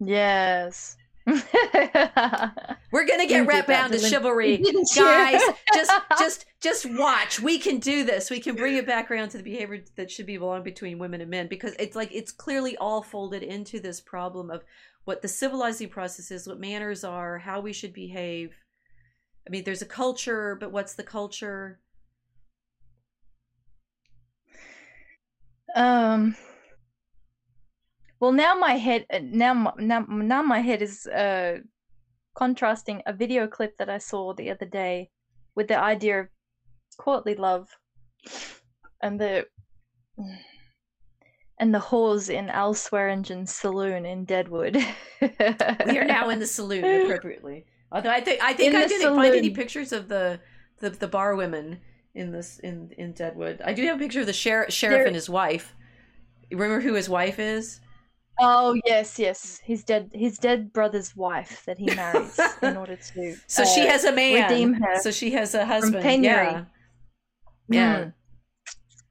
yes. We're gonna get that, down to didn't- chivalry, guys. just, just, just watch. We can do this. We can bring it back around to the behavior that should be belong between women and men because it's like it's clearly all folded into this problem of what the civilizing process is, what manners are, how we should behave. I mean, there's a culture, but what's the culture? Um. Well, now my head uh, now now now my head is uh contrasting a video clip that I saw the other day with the idea of courtly love and the and the whores in Al Swearengen's saloon in Deadwood. We are now in the saloon appropriately. Although I think I think In I didn't find any pictures of the the, the bar women in this in in Deadwood. I do have a picture of the sheriff sheriff There- and his wife. Remember who his wife is? Oh yes, yes, his dead his dead brother's wife that he marries in order to. So she uh, has a man. redeem her So she has a husband. penury. Yeah. Yeah. Mm.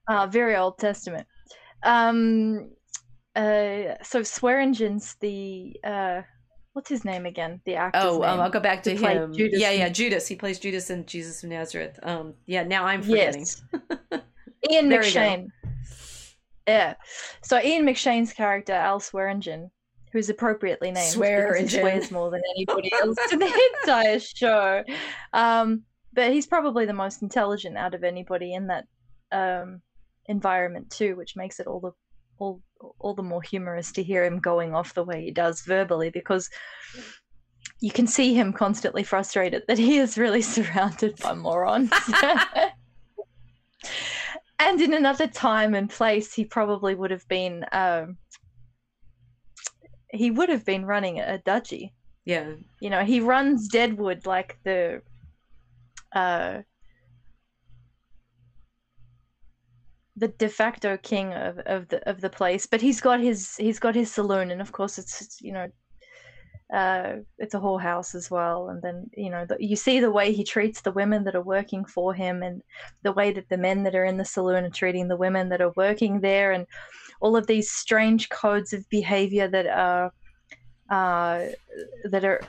Uh, very Old Testament. Um, uh, so Swearengen's the uh, what's his name again? The actor. Oh, um. I'll go back to him. Judas yeah, yeah, Judas. He plays Judas in Jesus of Nazareth. Um, yeah. Now I'm forgetting. Yes. Ian There we go. McShane. Yeah. So Ian McShane's character, Al Swearengen, who's appropriately named because he swears more than anybody else in the entire show. Um, but he's probably the most intelligent out of anybody in that um, environment too, which makes it all the all all the more humorous to hear him going off the way he does verbally because you can see him constantly frustrated that he is really surrounded by morons. and in another time and place, he probably would have been um, he would have been running a duchy. Yeah. You know, he runs Deadwood like the uh the de facto king of, of the of the place. But he's got his he's got his saloon and of course it's you know uh it's a whorehouse as well and then you know the, you see the way he treats the women that are working for him and the way that the men that are in the saloon are treating the women that are working there and all of these strange codes of behavior that are uh, that are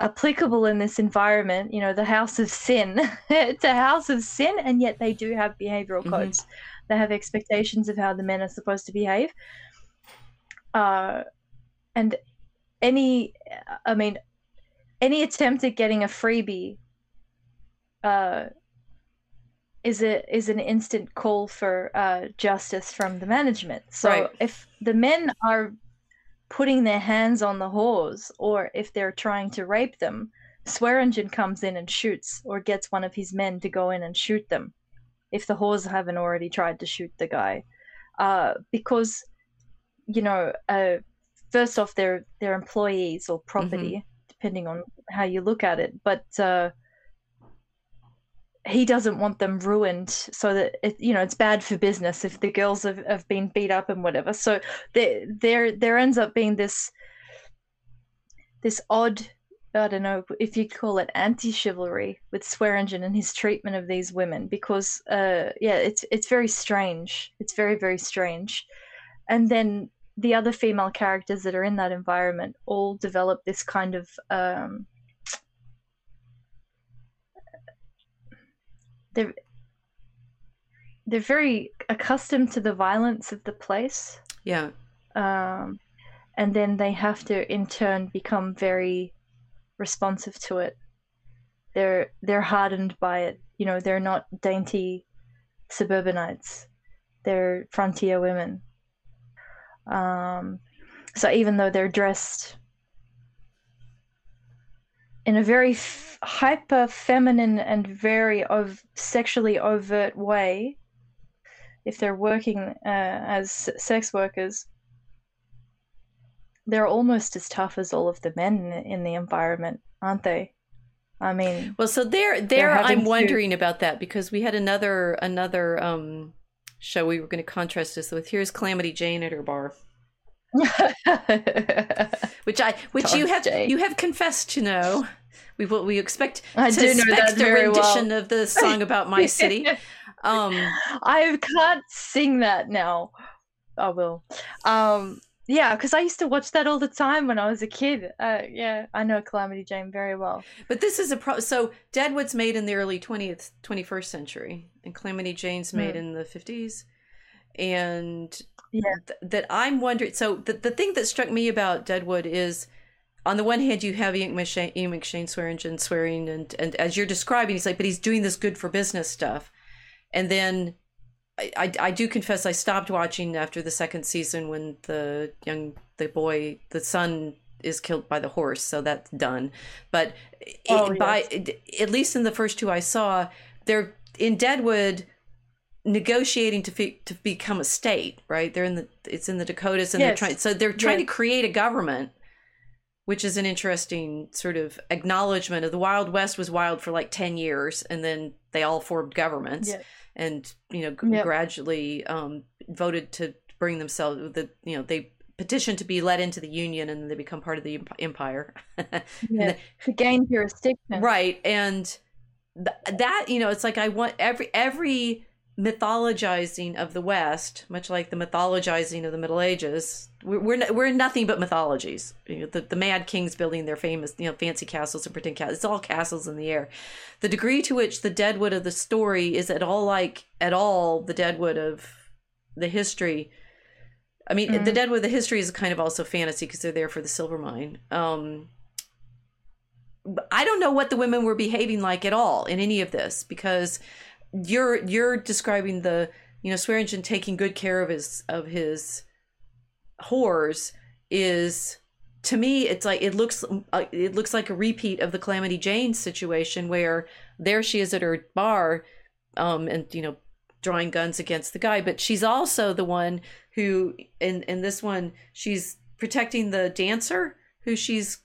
applicable in this environment. You know, the house of sin. it's a house of sin, and yet they do have behavioral Mhm. codes. They have expectations of how the men are supposed to behave. Uh, and any, I mean, any attempt at getting a freebie uh, is a is an instant call for uh, justice from the management. So Right. if the men are putting their hands on the whores, or if they're trying to rape them, Swearengen comes in and shoots, or gets one of his men to go in and shoot them, if the whores haven't already tried to shoot the guy, uh, because you know, uh, first off, they're they're employees or property, depending on how you look at it, but. Uh, he doesn't want them ruined so that it you know it's bad for business if the girls have, have been beat up and whatever. So there there there ends up being this this odd I don't know if you'd call it anti-chivalry with Swearengen and his treatment of these women because uh yeah it's it's very strange. It's very very strange. And then the other female characters that are in that environment all develop this kind of um they're they're very accustomed to the violence of the place Yeah. um, and then they have to in turn become very responsive to it. They're they're hardened by it. You know, they're not dainty suburbanites. They're frontier women. Um, so even though they're dressed in a very f- hyper feminine and very ov- sexually overt way, if they're working uh, as sex workers, they're almost as tough as all of the men in, the environment, aren't they? I mean, Well, so there, there, I'm to- wondering about that because we had another, another um show we were going to contrast this with. Here's Calamity Jane at her bar, which I, which you have, Jane. you have confessed to know. We will, we expect I to expect that the very well. rendition of the song about my city. Um, I can't sing that now. I will. Um, yeah, because I used to watch that all the time when I was a kid. Uh, yeah, I know Calamity Jane very well. But this is a pro. So Deadwood's made in the early twentieth, twenty first century, and Calamity Jane's made Hmm. in the fifties. And Yeah. th- that I'm wondering. So the the thing that struck me about Deadwood is, on the one hand, you have Ian McShane, Ian McShane Swearengen swearing, and and as you're describing, he's like, but he's doing this good for business stuff, and then. I, I, I do confess I stopped watching after the second season when the young the boy the son is killed by the horse so that's done. But it- Oh, by at least in the first two I saw they're in Deadwood negotiating to fe- to become a state right? They're in the it's in the Dakotas and they're trying so they're trying Yes. to create a government which is an interesting sort of acknowledgement of the Wild West was wild for like 10 years and then they all formed governments Yeah. and you know g- Yep. gradually um, voted to bring themselves the you know they petitioned to be let into the union and they become part of the empire Yeah, to gain jurisdiction. right and th- that you know it's like i want every every mythologizing of the west much like the mythologizing of the middle ages we're we're, nothing but mythologies. You know, the, the mad kings building their famous you know fancy castles and pretend castles it's all castles in the air. The degree to which the deadwood of the story is at all like at all the deadwood of the history i mean Mhm. the deadwood of the history is kind of also fantasy because they're there for the silver mine. Um I don't know what the women were behaving like at all in any of this because you're you're describing the you know Swearengen taking good care of his of his whores is to me it's like it looks uh, it looks like a repeat of the Calamity Jane situation where there she is at her bar um and you know drawing guns against the guy but she's also the one who in in this one she's protecting the dancer who she's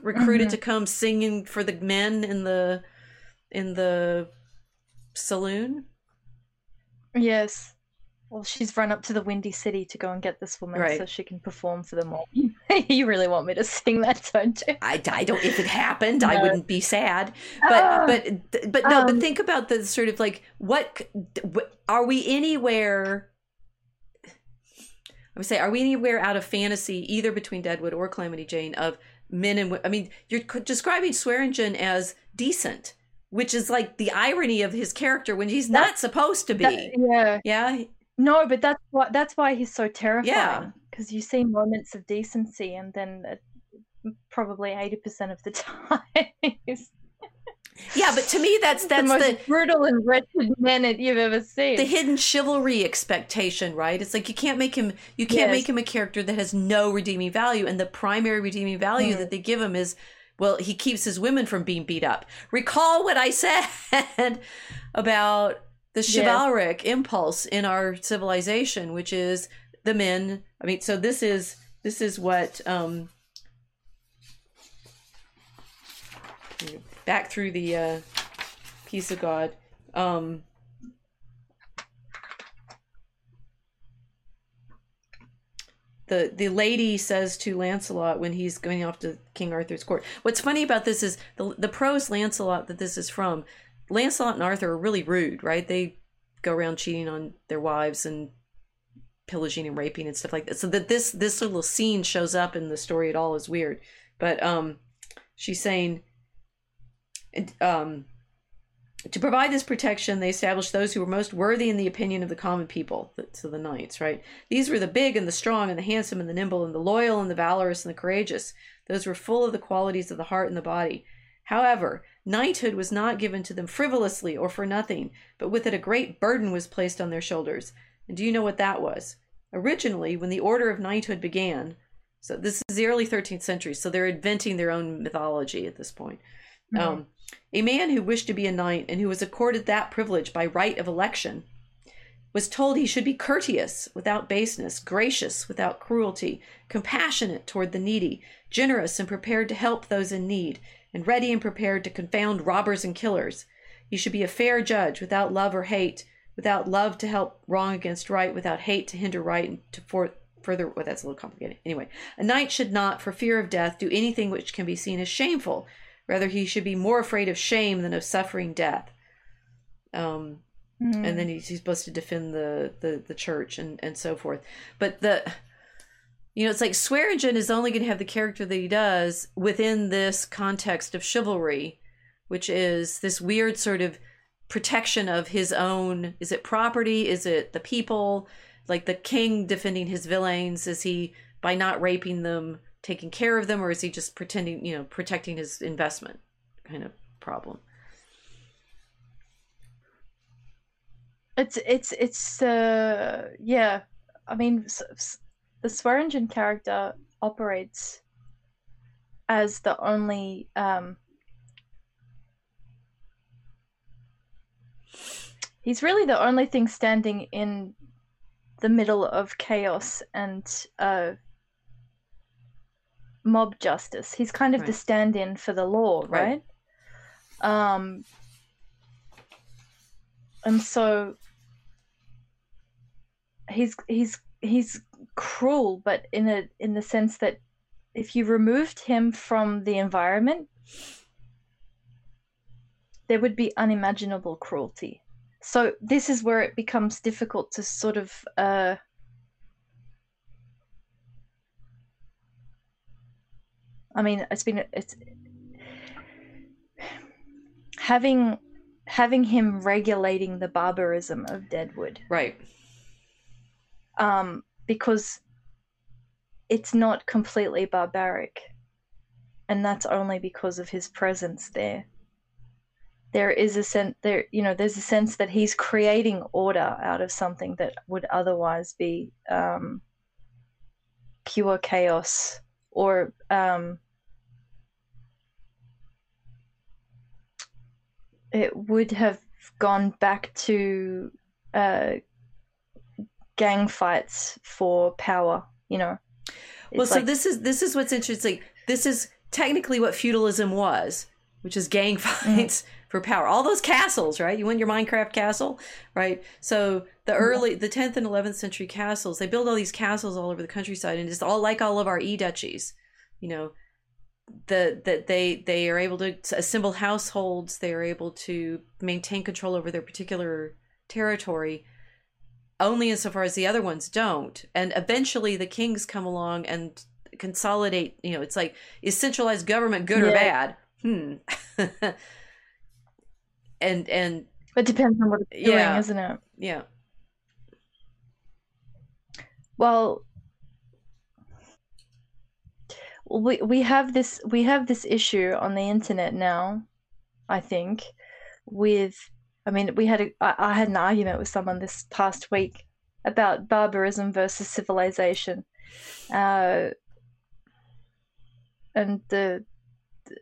recruited Mhm. to come singing for the men in the in the saloon Yes. Well, she's run up to the Windy City to go and get this woman Right. so she can perform for them all. you really want me to sing that, don't you? I, I don't if it happened i wouldn't be sad but Ah, but but no but um, think about the sort of like what are we anywhere I would say, are we anywhere out of fantasy, either between Deadwood or Calamity Jane, of men and I mean, you're describing Swearengen as decent, which is like the irony of his character when he's not supposed to be. that- yeah. yeah, No, but that's why that's why he's so terrifying. Because you see moments of decency, and then uh, probably eighty percent of the time, yeah, but to me, that's the that's most the brutal and wretched man that you've ever seen. the hidden chivalry expectation, right? It's like you can't make him you can't Yes. make him a character that has no redeeming value, and the primary redeeming value Mhm. that they give him is well, he keeps his women from being beat up. Recall what I said about the chivalric impulse in our civilization, which is the men. I mean, so this is this is what um back through the uh Peace of God. Um the the lady says to Lancelot when he's going off to King Arthur's court. What's funny about this is the the prose Lancelot that this is from. Lancelot and Arthur are really rude, right? They go around cheating on their wives and pillaging and raping and stuff like that. So that this this little scene shows up in the story at all is weird. But um, she's saying, um, to provide this protection, they established those who were most worthy in the opinion of the common people, so the knights, right? These were the big and the strong and the handsome and the nimble and the loyal and the valorous and the courageous. Those were full of the qualities of the heart and the body. However, knighthood was not given to them frivolously or for nothing, but with it a great burden was placed on their shoulders. And do you know what that was? Originally, when the order of knighthood began, so this is the early 13th century, so they're inventing their own mythology at this point. Mm-hmm. Um, a man who wished to be a knight and who was accorded that privilege by right of election was told he should be courteous without baseness, gracious without cruelty, compassionate toward the needy, generous and prepared to help those in need, and ready and prepared to confound robbers and killers. You should be a fair judge without love or hate, without love to help wrong against right, without hate to hinder right and to for, further. Well, that's a little complicated. Anyway, a knight should not, for fear of death, do anything which can be seen as shameful, Rather, he should be more afraid of shame than of suffering death. Um, mm-hmm. And then he's, he's, supposed to defend the, the, the church and, and so forth. But the, you know, it's like Swearengen is only going to have the character that he does within this context of chivalry, which is this weird sort of protection of his own. Is it property? Is it the people? Like the king defending his villeins? Is he by not raping them? taking care of them or is he just pretending you know protecting his investment kind of problem it's it's it's uh yeah i mean the swearengen character operates as the only um he's really the only thing standing in the middle of chaos and uh mob justice. He's kind of right. the stand-in for the law, right? right? Um, and so he's he's he's cruel, but in a in the sense that if you removed him from the environment, there would be unimaginable cruelty. So this is where it becomes difficult to sort of uh, I mean, it's been it's having having him regulating the barbarism of Deadwood, right? Um, because it's not completely barbaric, and that's only because of his presence there. There is a sense there, you know, there's a sense that he's creating order out of something that would otherwise be um, pure chaos or um, it would have gone back to uh, gang fights for power. You know. well, so like... this is this is what's interesting. This is technically what feudalism was, which is gang fights. Mm. For power, all those castles, right? You win your Minecraft castle, right? So the early, the 10th and 11th century castles, they build all these castles all over the countryside, and it's all like all of our e duchies, you know, the that they they are able to assemble households they are able to maintain control over their particular territory only insofar as the other ones don't. And eventually the kings come along and consolidate you know it's like is centralized government good yeah. or bad? Hmm. And and it depends on what it's doing yeah, isn't it? Yeah. Well we we have this we have this issue on the internet now i think with i mean we had a I, I had an argument with someone this past week about barbarism versus civilization uh and the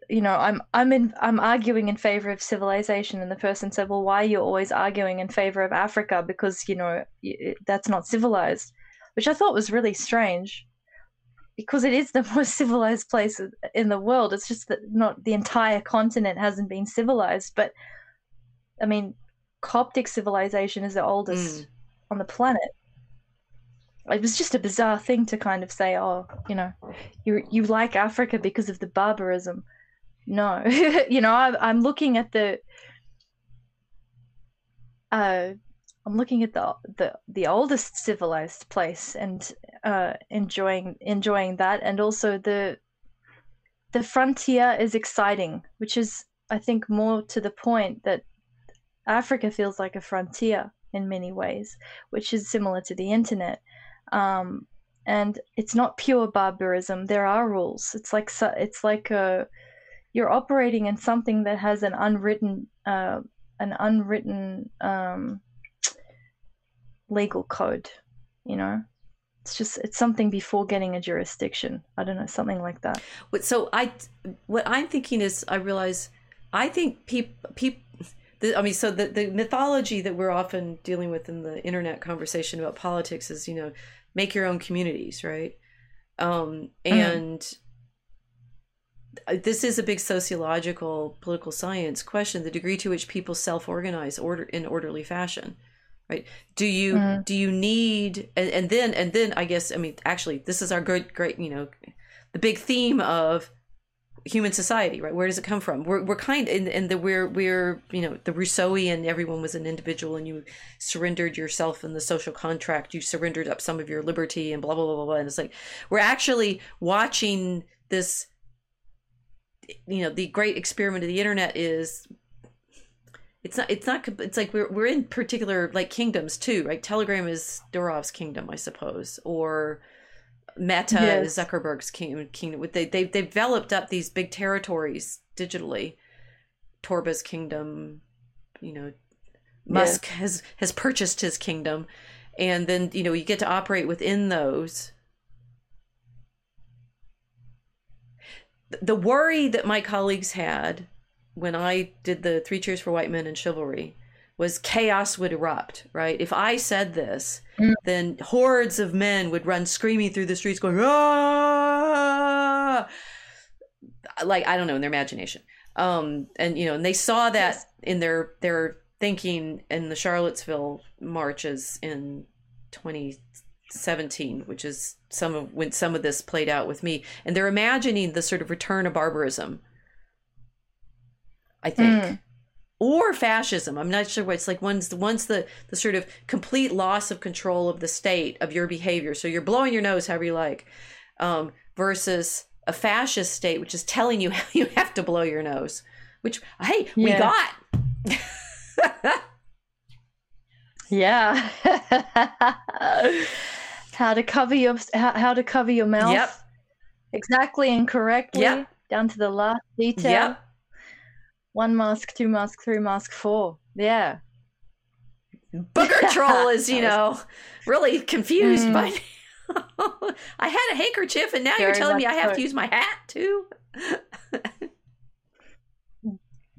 you know i'm i'm in i'm arguing in favor of civilization and the person said well why are you always arguing in favor of africa because you know that's not civilized which i thought was really strange because it is the most civilized place in the world. It's just that not the entire continent hasn't been civilized. But I mean, Coptic civilization is the oldest mm. on the planet. it was just a bizarre thing to kind of say, oh, you know, you you like Africa because of the barbarism. No, you know, I, I'm looking at the. Uh, I'm looking at the the the oldest civilized place and uh, enjoying enjoying that, and also the the frontier is exciting, which is I think more to the point that Africa feels like a frontier in many ways, which is similar to the internet. Um, and it's not pure barbarism. There are rules. It's like it's like a, uh, you're operating in something that has an unwritten uh, an unwritten um, legal code. You know, it's just it's something before getting a jurisdiction. I don't know, something like that. So I, what I'm thinking is, I realize, I think people people the, I mean, so the, the mythology that we're often dealing with in the internet conversation about politics is, you know, make your own communities, right? Um, mm-hmm. and mm-hmm. this is a big sociological, political science question: the degree to which people self-organize order in orderly fashion, right? Do you mm-hmm. do you need and, and then and then I guess I mean actually this is our great great you know the big theme of human society, right? Where does it come from? We're, we're kind in, the we're we're you know the Rousseauian everyone was an individual and you surrendered yourself in the social contract. You surrendered up some of your liberty and blah blah blah blah. blah. And it's like we're actually watching this. You know, the great experiment of the internet is. It's not. It's not. It's like we're we're in particular like kingdoms too, right? Telegram is Durov's kingdom, I suppose, or Meta yes. Zuckerberg's kingdom. kingdom. They they they've developed up these big territories digitally. Torba's kingdom, you know, Musk yes. has has purchased his kingdom, and then you know you get to operate within those. The worry that my colleagues had when I did the Three Cheers for White Men and Chivalry was chaos would erupt, right? If I said this, mm. then hordes of men would run screaming through the streets going, ah! Like, I don't know, in their imagination. Um, and, you know, and they saw that yes. in their, their thinking in the Charlottesville marches in 2017, which is some of when some of this played out with me. And they're imagining the sort of return of barbarism, I think. Mm or fascism. I'm not sure what it's like. Once once the the sort of complete loss of control of the state of your behavior. So you're blowing your nose however you like, um, versus a fascist state, which is telling you how you have to blow your nose. Which hey, we got. yeah. how to cover your how, how to cover your mouth. Yep. Exactly and correctly. Yep. Down to the last detail. Yep one mask, two mask, three mask, four. Yeah. Booger troll is, you know, really confused mm. by. I had a handkerchief, and now Very you're telling me I have to use my hat too.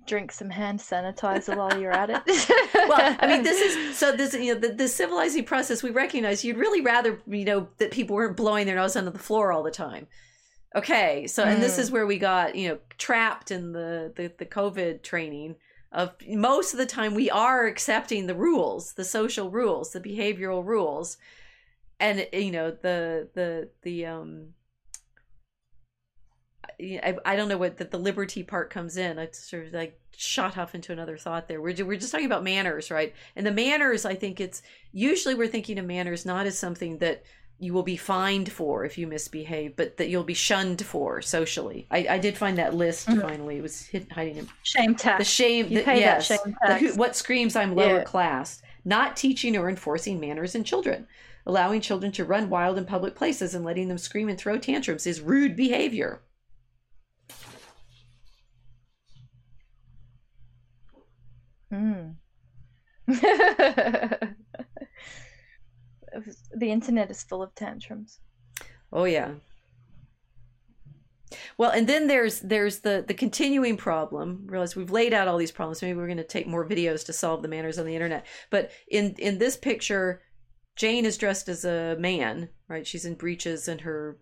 Drink some hand sanitizer while you're at it. well, I mean, this is so. This you know, the, the civilizing process. We recognize you'd really rather you know that people weren't blowing their nose onto the floor all the time. Okay, so and this is mm. where we got you know trapped in the, the the COVID training of most of the time we are accepting the rules, the social rules, the behavioral rules, and you know the the the um. I, I don't know what the, the liberty part comes in. I sort of like shot off into another thought there. We're, we're just talking about manners, right? And the manners, I think it's usually we're thinking of manners not as something that you will be fined for if you misbehave, but that you'll be shunned for socially. I, I did find that list mm-hmm. finally. It was hid, hiding in shame tax. The shame. The, yes. That shame. The, what screams I'm lower yeah. class? Not teaching or enforcing manners in children. Allowing children to run wild in public places and letting them scream and throw tantrums is rude behavior. Hmm. the internet is full of tantrums. Oh yeah. Well, and then there's there's the the continuing problem. Realize we've laid out all these problems. Maybe we're going to take more videos to solve the manners on the internet. But in in this picture, Jane is dressed as a man, right? She's in breeches and her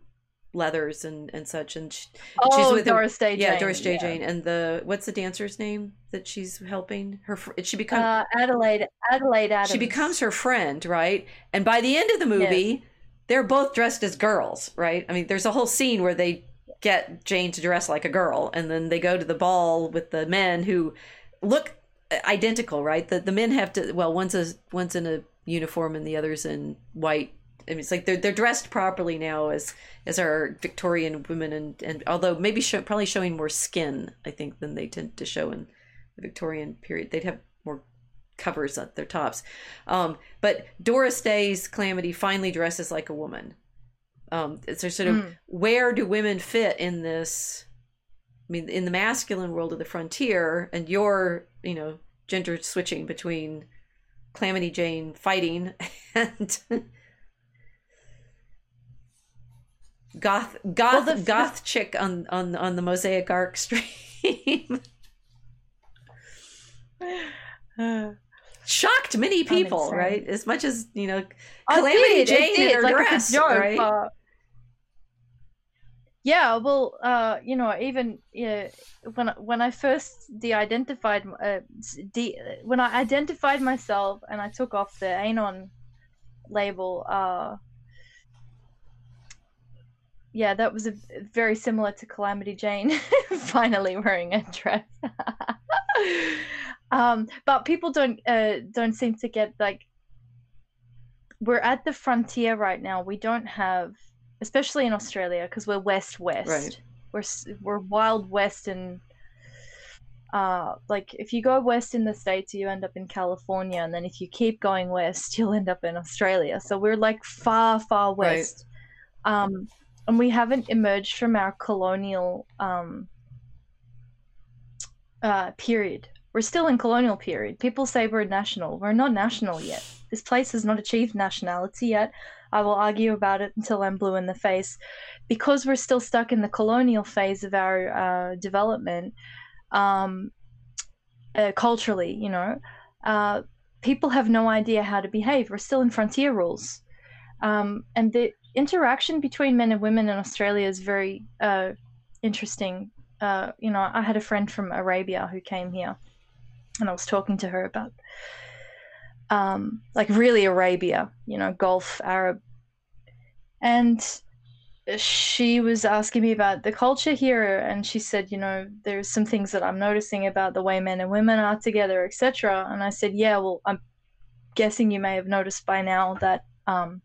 leathers and and such and she, oh, she's with Doris Day yeah Doris J yeah. Jane and the what's the dancer's name that she's helping her she becomes uh, Adelaide Adelaide Adams she becomes her friend right and by the end of the movie they're both dressed as girls, right? I mean, there's a whole scene where they get Jane to dress like a girl, and then they go to the ball with the men who look identical, right? The the men have to well, one's a one's in a uniform and the other's in white. I mean, it's like they're they're dressed properly now as as our Victorian women, and and although maybe show, probably showing more skin, I think, than they tend to show in the Victorian period. They'd have more covers at their tops. Um, but Doris Day's Calamity finally dresses like a woman. Um, so sort of Mm. where do women fit in this? I mean, in the masculine world of the frontier, and you're, you know, gender switching between Calamity Jane fighting and goth goth Well, the- goth chick on on on the Mosaic Ark stream. Shocked many people, right? As much as you know, Calamity did, Jane did, in her like, dress, joke, right? Yeah, well, uh, you know, even yeah, when when I first de-identified, uh, de- when I identified myself and I took off the Anon label, uh, yeah, that was a, very similar to Calamity Jane finally wearing a dress. um, but people don't uh, don't seem to get like we're at the frontier right now. We don't have, especially in Australia, because we're west west. Right. We're we're wild west and. Uh, like if you go west in the states, you end up in California, and then if you keep going west, you'll end up in Australia. So we're like far, far Right. west. Um, and we haven't emerged from our colonial um, uh, period. We're still in colonial period. People say we're national. We're not national yet. This place has not achieved nationality yet. I will argue about it until I'm blue in the face. Because we're still stuck in the colonial phase of our uh, development, um, uh, culturally, you know, uh, people have no idea how to behave. We're still in frontier rules. Um, and the interaction between men and women in Australia is very uh, interesting. Uh, you know, I had a friend from Arabia who came here, and I was talking to her about, um, like really Arabia, you know, Gulf Arab, and she was asking me about the culture here, and she said, you know, there's some things that I'm noticing about the way men and women are together, etc. And I said, yeah, well, I'm guessing you may have noticed by now that. Um,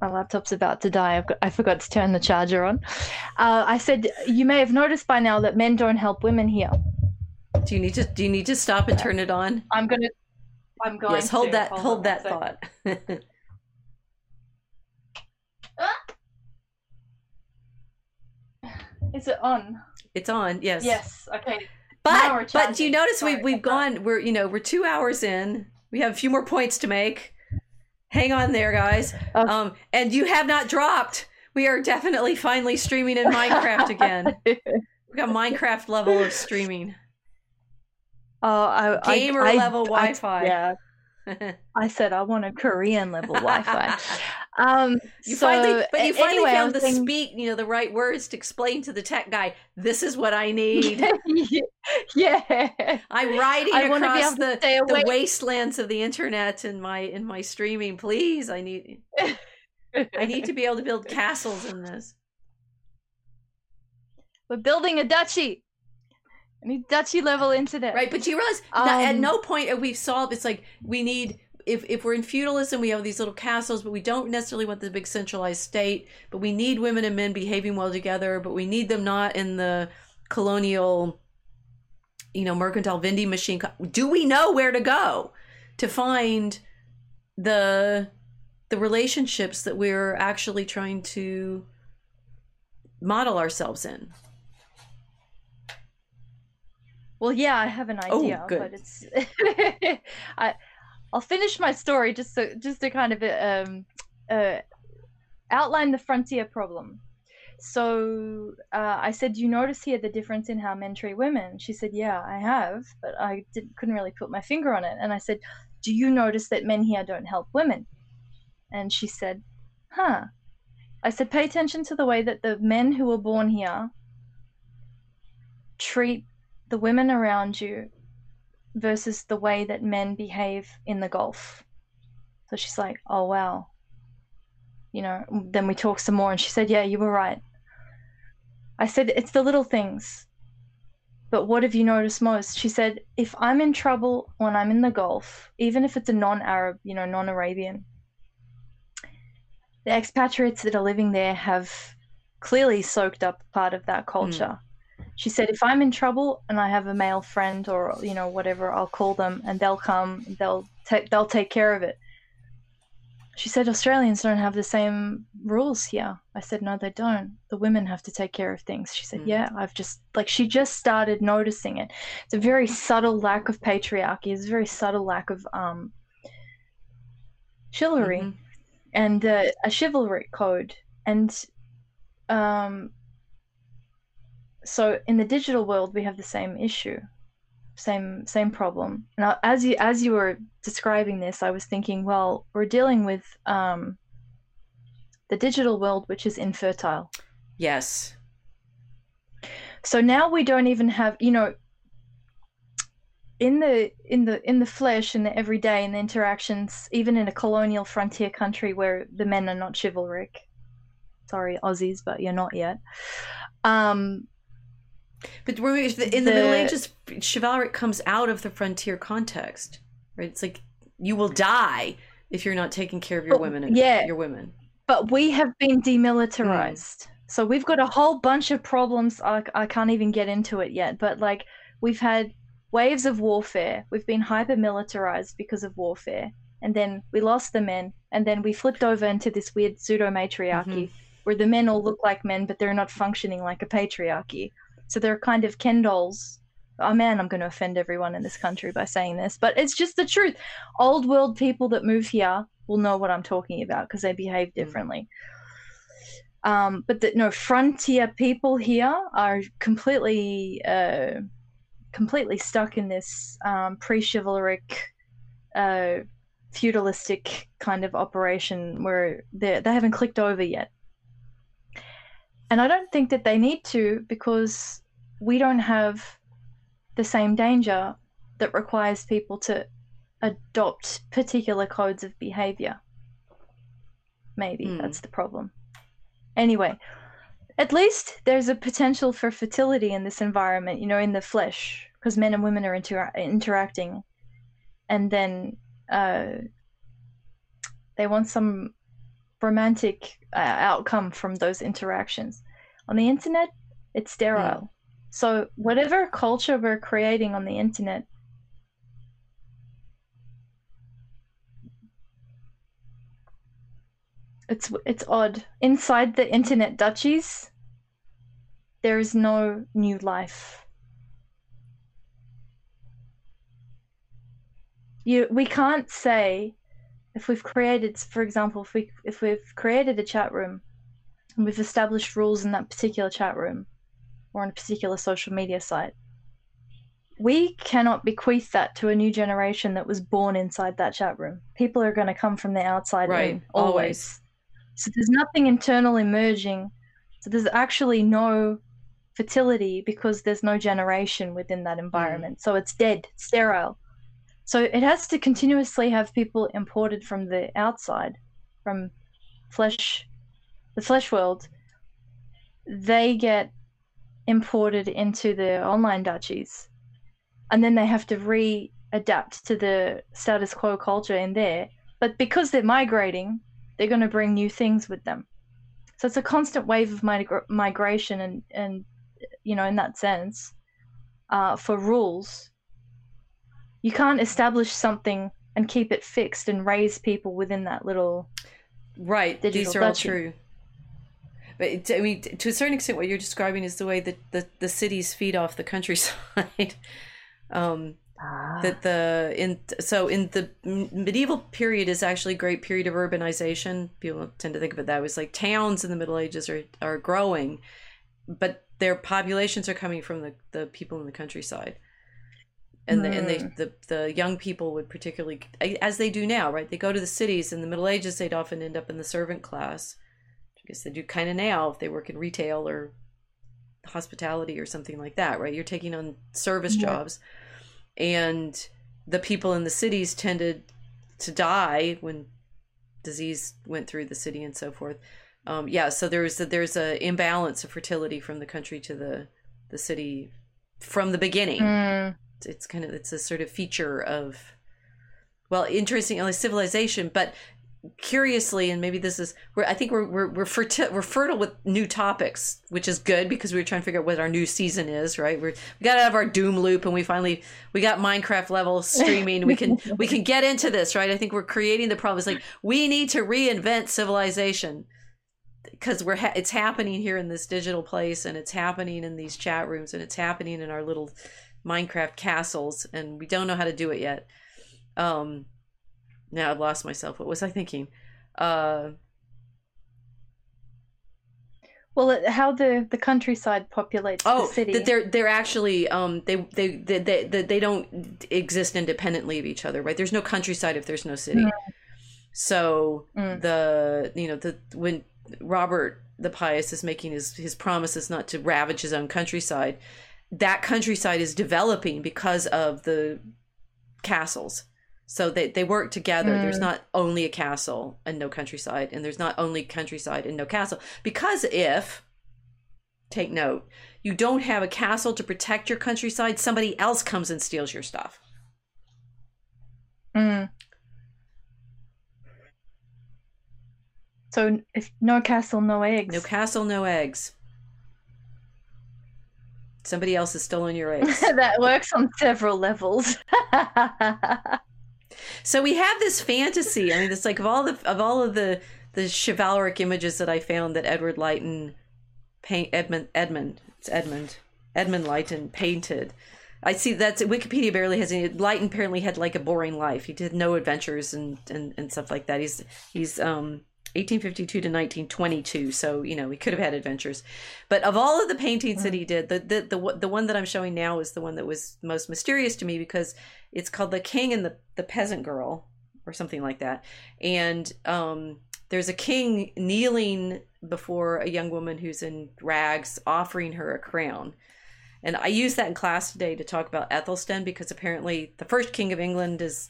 my laptop's about to die. I've got, I forgot to turn the charger on. Uh, I said, you may have noticed by now that men don't help women here. Do you need to do you need to stop and turn it on? I'm gonna. I'm going. yes, hold to. that on hold that thought. Is it on? it's on. Yes. Yes. Okay. But but do you notice Sorry we've we've gone we're you know we're two hours in. We have a few more points to make. Hang on there, guys. Oh. Um, and you have not dropped. We are definitely finally streaming in Minecraft again. We got Minecraft level of streaming. Oh, I, I- Gamer I- level I- Wi-Fi. Yeah, I said I want a Korean level Wi-Fi. Um, You so, finally, but you finally anyway, found the saying- speak, you know, the right words to explain to the tech guy. This is what I need. yeah. I'm riding I want to be across the, the wastelands of the internet in my in my streaming. Please, I need I need to be able to build castles in this. We're building a duchy. I need duchy level internet. Right, but you realize no- at Um, no point have we solved. It's like we need if if we're in feudalism, we have these little castles, but we don't necessarily want the big centralized state. But we need women and men behaving well together. But we need them not in the colonial, you know, mercantile vending machine. Do we know where to go to find the the relationships that we're actually trying to model ourselves in? Well, yeah, I have an Oh, idea, good. but it's I I'll finish my story just to just to kind of um uh outline the frontier problem. So uh, I said, Do "You notice here the difference in how men treat women?" She said, "Yeah, I have, but I didn't, couldn't really put my finger on it." And I said, "Do you notice that men here don't help women?" And she said, "Huh." I said, "Pay attention to the way that the men who were born here treat the women around you versus the way that men behave in the Gulf. So she's like, oh, wow. You know, then we talked some more and she said, yeah, you were right. I said, it's the little things. But what have you noticed most? She said, if I'm in trouble when I'm in the Gulf, even if it's a non Arab, you know, non Arabian, the expatriates that are living there have clearly soaked up part of that culture. Mm. She said, if I'm in trouble and I have a male friend or you know whatever, I'll call them and they'll come. They'll take they'll take care of it. She said Australians don't have the same rules here. I said no, they don't. The women have to take care of things. She said, mm. yeah, I've just like she just started noticing it. It's a very subtle lack of patriarchy. It's a very subtle lack of um chivalry. Mm-hmm and uh, a chivalry code and um, so in the digital world we have the same issue same same problem. Now as you as you were describing this i was thinking well we're dealing with um, the digital world which is infertile. Yes. So now we don't even have you know in the in the in the flesh in the everyday in the interactions even in a colonial frontier country where the men are not chivalric. Sorry aussies but you're not yet. Um but in the, the middle ages chivalric comes out of the frontier context right it's like you will die if you're not taking care of your women and yeah your women but we have been demilitarized mm. so we've got a whole bunch of problems I, I can't even get into it yet but like we've had waves of warfare. We've been hyper militarized because of warfare. And then we lost the men. And then we flipped over into this weird pseudo matriarchy mm-hmm. where the men all look like men, but they're not functioning like a patriarchy. So they're kind of Ken dolls. Oh man, I'm going to offend everyone in this country by saying this, but it's just the truth. Old world people that move here will know what I'm talking about because they behave mm. differently. Um, but the, no frontier people here are completely uh, completely stuck in this um, pre-chivalric, uh, feudalistic kind of operation where they they haven't clicked over yet. And I don't think that they need to because we don't have the same danger that requires people to adopt particular codes of behavior. Maybe mm. that's the problem. Anyway, at least there's a potential for fertility in this environment, you know, in the flesh, because men and women are inter- interacting, and then uh, they want some romantic uh, outcome from those interactions. On the internet, it's sterile. Mm. So whatever culture we're creating on the internet it's it's odd. Inside the internet duchies, there is no new life. You we can't say if we've created, for example, if we if we've created a chat room and we've established rules in that particular chat room or on a particular social media site, we cannot bequeath that to a new generation that was born inside that chat room. People are going to come from the outside right, room always. always. So there's nothing internal emerging. So there's actually no fertility because there's no generation within that environment. Mm. So it's dead, sterile. So it has to continuously have people imported from the outside, from flesh, the flesh world. They get imported into the online duchies, and then they have to readapt to the status quo culture in there. But because they're migrating, they're going to bring new things with them. So it's a constant wave of migra- migration, and and you know, in that sense, uh, for rules, you can't establish something and keep it fixed and raise people within that little right. These are all true. But I mean, to a certain extent, what you're describing is the way that the, the cities feed off the countryside. um, Ah. That the in so in the medieval period is actually a great period of urbanization. People tend to think of it that way. It's like towns in the Middle Ages are are growing, but their populations are coming from the, the people in the countryside. And, the, and they, hmm. the the young people would particularly as they do now, right? They go to the cities. In the Middle Ages, they'd often end up in the servant class. I guess they do kind of now if they work in retail or hospitality or something like that, right? You're taking on service yeah. jobs and the people in the cities tended to die when disease went through the city and so forth. Um, yeah, so there's a, there's a imbalance of fertility from the country to the the city from the beginning. Mm. It's, kind of it's a sort of feature of well, interesting civilization, but curiously, and maybe this is we're I think we're we're we're, we're fertile with new topics, which is good because we were trying to figure out what our new season is. Right, we're, we got out of our doom loop, and we finally we got Minecraft level streaming. we can we can get into this. Right, I think we're creating the problem. It's like we need to reinvent civilization because we're ha- it's happening here in this digital place, and it's happening in these chat rooms, and it's happening in our little Minecraft castles, and we don't know how to do it yet. Um, now I've lost myself. What was I thinking? Uh, Well, how the the countryside populates oh, the city. that they're they're actually um they they they they, they, they don't exist independently of each other, right? There's no countryside if there's no city. Mm. So Mm. the you know the when Robert the Pious is making his his promises not to ravage his own countryside, that countryside is developing because of the castles. So they, they work together. Mm. There's not only a castle and no countryside, and there's not only countryside and no castle. Because if, take note, you don't have a castle to protect your countryside, somebody else comes and steals your stuff. Mm. So if no castle, no eggs. No castle, no eggs. Somebody else has stolen your eggs. that works on several levels. so we have this fantasy. I mean, it's like of all the of all of the the chivalric images that I found that Edward Leighton paint Edmund Edmund it's Edmund Edmund Leighton painted. I see that's Wikipedia barely has any. Leighton apparently had like a boring life. He did no adventures and and, and stuff like that. He's he's um 1852 to 1922 so you know he could have had adventures. But of all of the paintings that he did the, the the the one that i'm showing now is the one that was most mysterious to me because it's called the king and the the peasant girl or something like that. And um there's a king kneeling before a young woman who's in rags offering her a crown. And i used that in class today to talk about ethelstan because apparently the first king of england is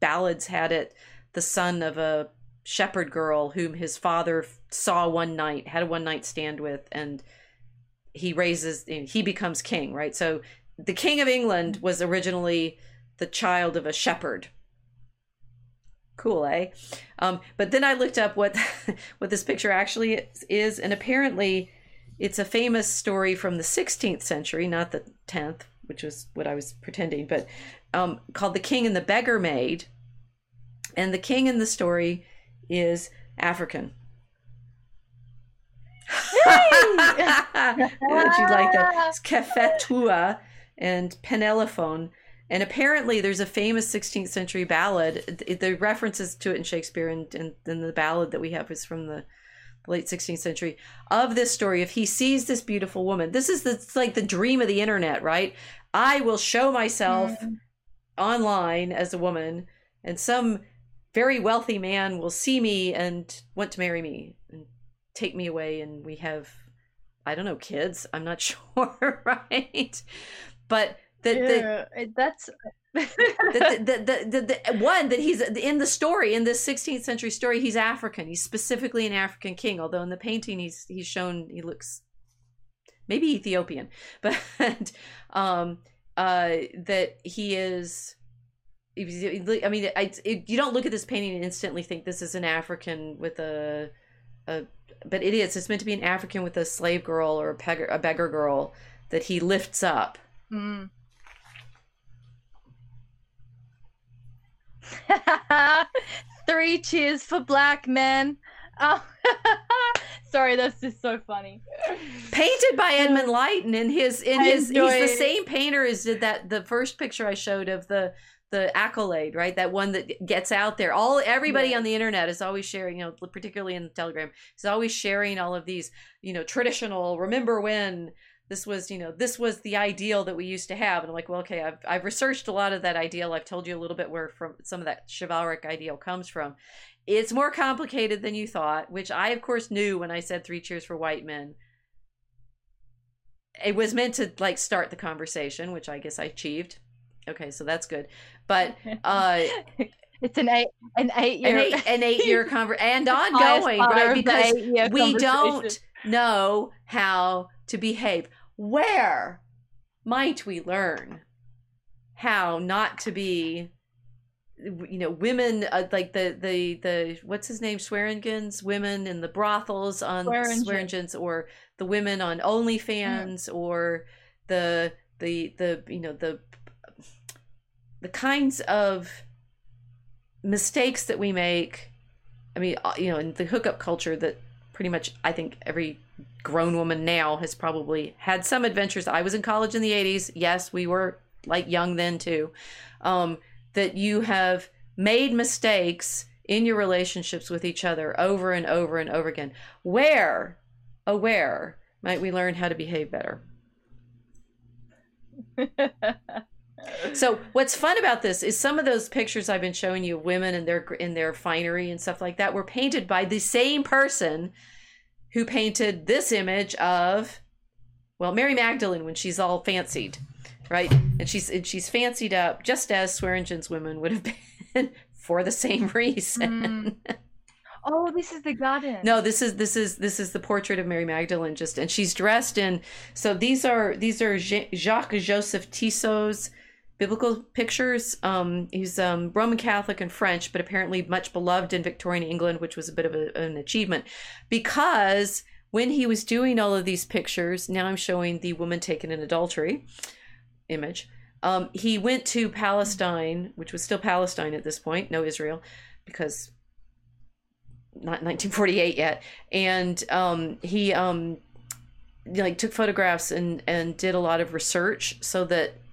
ballads had it the son of a shepherd girl whom his father saw one night, had a one night stand with, and he raises, he becomes king, right? So the king of England was originally the child of a shepherd. Cool, eh? Um, but then I looked up what what this picture actually is, and apparently it's a famous story from the 16th century, not the 10th, which was what I was pretending, but um, called "The King and the Beggar Maid." And the king in the story is African. Did you like that? It's Cophetua and Penelophon. And apparently, there's a famous 16th century ballad. The references to it in Shakespeare and, and, and the ballad that we have is from the late 16th century of this story. If he sees this beautiful woman, this is the, it's like the dream of the internet, right? I will show myself Mm. online as a woman, and some very wealthy man will see me and want to marry me and take me away and we have i don't know kids. I'm not sure right? But the, the, Yeah, that's the, the, the, the, the one that he's in the story in this 16th century story he's african. He's specifically an african king although in the painting he's he's shown he looks maybe ethiopian. But um uh that he is I mean, I, it, you don't look at this painting and instantly think this is an African with a, a, but it is. It's meant to be an African with a slave girl or a beggar, a beggar girl that he lifts up. Mm. Three cheers for black men. Oh, sorry, that's just so funny. Painted by Edmund Leighton in his in his. He's the same painter as did that the first picture I showed of the the accolade, right? That one that gets out there. All everybody on the internet is always sharing, you know, particularly in Telegram, is always sharing all of these, you know, traditional. Remember when this was, you know, this was the ideal that we used to have, and I'm like, well, okay, I've I've researched a lot of that ideal. I've told you a little bit where from some of that chivalric ideal comes from. It's more complicated than you thought, which I of course knew when I said three cheers for white men. It was meant to like start the conversation, which I guess I achieved. Okay, so that's good. But uh It's an eight an eight an year eight an eight year conver and ongoing, right? Because we don't know how to behave. Where might we learn how not to be? You know, women uh, like the the the what's his name, Swearengen's women in the brothels on. Swearengen's, or the women on OnlyFans, or the the the you know the the kinds of mistakes that we make i mean uh, you know in the hookup culture that pretty much i think every grown woman now has probably had some adventures. I was in college in the 80s yes we were like young then too. Um, that you have made mistakes in your relationships with each other over and over and over again. Where oh where might we learn how to behave better So what's fun about this is some of those pictures I've been showing you women and their in their finery and stuff like that were painted by the same person who painted this image of well Mary Magdalene when she's all fancied, right? And she's and she's fancied up just as Swearengen's women would have been for the same reason. Mm. oh, this is the garden. No, this is this is this is the portrait of Mary Magdalene just and she's dressed in so these are these are Jacques Joseph Tissot's biblical pictures. Um he's um Roman Catholic and French, but apparently much beloved in Victorian England, which was a bit of a, an achievement because when he was doing all of these pictures, now I'm showing the woman taken in adultery image. Um, he went to Palestine, which was still Palestine at this point, no Israel, because not 1948 yet and um he um like took photographs and and did a lot of research so that th-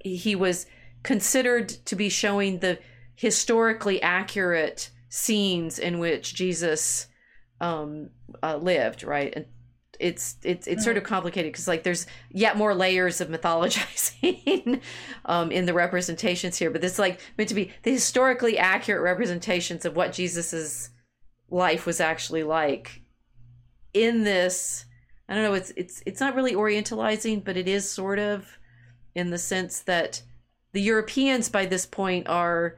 he was considered to be showing the historically accurate scenes in which Jesus um uh, lived right? And it's it's it's sort of complicated because like there's yet more layers of mythologizing um, in the representations here but this like meant to be the historically accurate representations of what jesus's life was actually like in this i don't know it's it's it's not really orientalizing but it is sort of in the sense that the europeans by this point are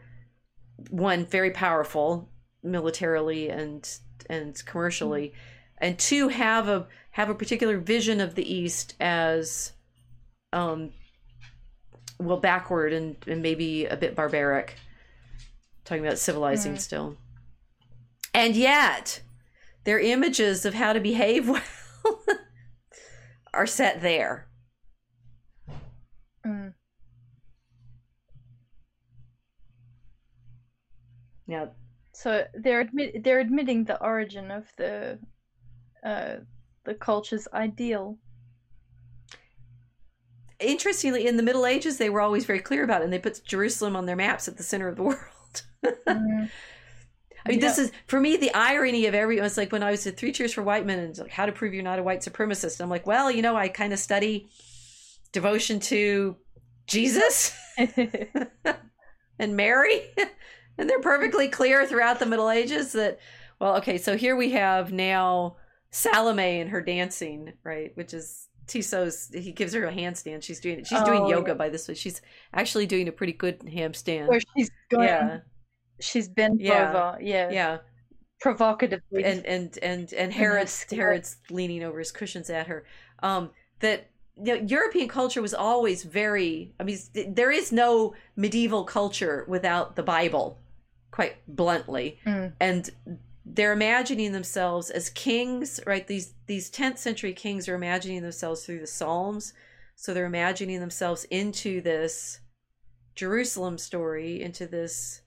one very powerful militarily and and commercially and two have a have a particular vision of the east as um well backward and, and maybe a bit barbaric. Talking about civilizing Mm. still. And yet their images of how to behave well are set there Mm. Now So they're admit they're admitting the origin of the uh the culture's ideal. interestingly in the middle ages they were always very clear about it and they put jerusalem on their maps at the center of the world Mm. I mean, this is for me the irony of every. It's like when I was at Three Cheers for White Men and it's like how to prove you're not a white supremacist. I'm like, well, you know, I kind of study devotion to Jesus and Mary, and they're perfectly clear throughout the Middle Ages that. Well, okay, so here we have now Salome and her dancing, right? Which is Tissot's. He gives her a handstand. She's doing it. She's doing Oh, yoga yeah. by this way. She's actually doing a pretty good handstand. Where she's going, yeah, she's bent Yeah. over, yeah, yeah. provocatively. and and and and her Herod's. Herod's leaning over his cushions at her. Um, that you know, European culture was always very. I mean, there is no medieval culture without the Bible, quite bluntly, Mm. and they're imagining themselves as kings. Right? These these tenth century kings are imagining themselves through the Psalms, so they're imagining themselves into this Jerusalem story, into this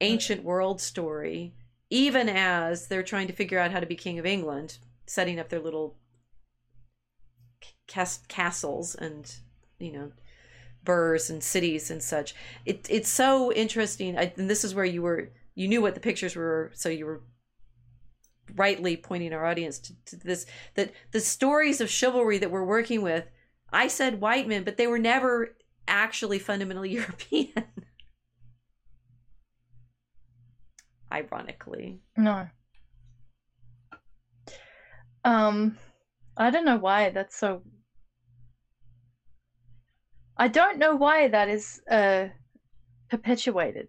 ancient world story even as they're trying to figure out how to be king of England, setting up their little cas- castles and you know burhs and cities and such. It it's so interesting, I, and this is where you were you knew what the pictures were, so you were rightly pointing our audience to, to this that the stories of chivalry that we're working with. I said white men, but they were never actually fundamentally European. Ironically. No. Um, I don't know why that's so. I don't know why that is uh perpetuated.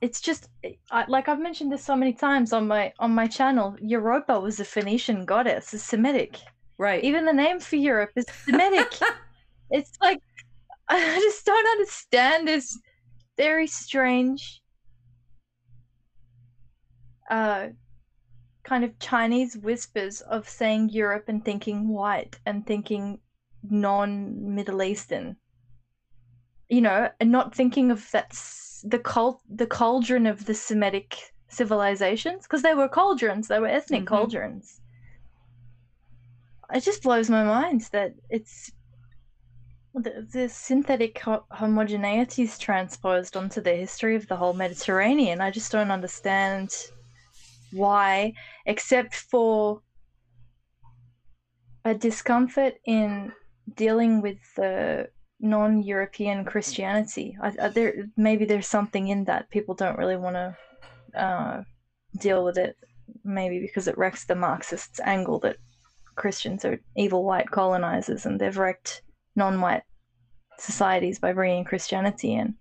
it's just I, like I've mentioned this so many times on my on my channel. Europa was a Phoenician goddess, a Semitic. Right. Even the name for Europe is Semitic. it's like I just don't understand this very strange uh kind of Chinese whispers of saying Europe and thinking white and thinking non Middle Eastern. You know, and not thinking of that's the cult the cauldron of the Semitic civilizations because they were cauldrons, they were ethnic Mhm. cauldrons. It just blows my mind that it's the, the synthetic ho- homogeneity is transposed onto the history of the whole Mediterranean. I just don't understand why, except for a discomfort in dealing with the non-European Christianity. I, I, there, maybe there's something in that people don't really want to uh, deal with it. Maybe because it wrecks the Marxists' angle that Christians are evil white colonizers and they've wrecked non-white societies by bringing Christianity in.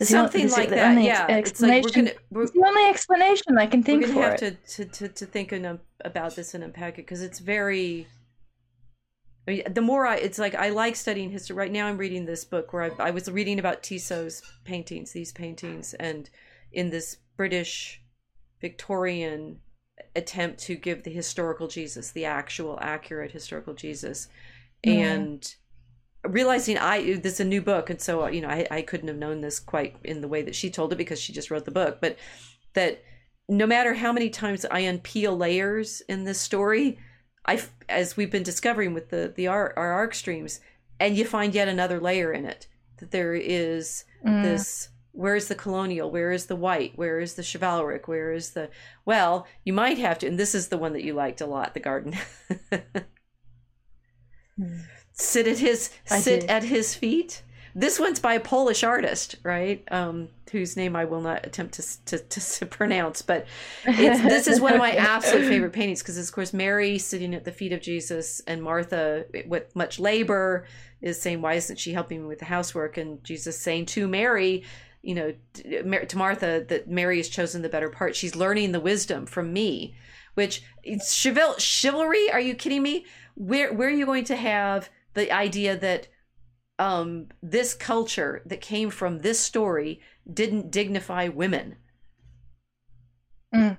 It's the on- Something like that. Yeah. ex- It's like explanation- gonna It's the only explanation I can think we're gonna for have it. to, to to think in, about this and unpack it because it's very. I mean, the more I, it's like I like studying history. Right now, I'm reading this book where I, I was reading about Tissot's paintings, these paintings, and in this British Victorian attempt to give the historical Jesus, the actual accurate historical Jesus, Mhm. and realizing I this is a new book, and so you know I, I couldn't have known this quite in the way that she told it because she just wrote the book, but that no matter how many times I unpeel layers in this story, I as we've been discovering with the the our, our Ark streams, and you find yet another layer in it that there is Mm. this where is the colonial where is the white where is the chivalric where is the well you might have to and this is the one that you liked a lot the garden Mm. sit at his I sit did. at his feet this one's by a polish artist right? Um whose name i will not attempt to to, to pronounce but it's, this is one of my absolute favorite paintings because of course mary sitting at the feet of jesus and martha with much labor is saying why isn't she helping me with the housework? And jesus saying to mary you know to martha that mary has chosen the better part. She's learning the wisdom from me which it's chival- chivalry? Are you kidding me? Where where are you going to have the idea that um this culture that came from this story didn't dignify women Mm.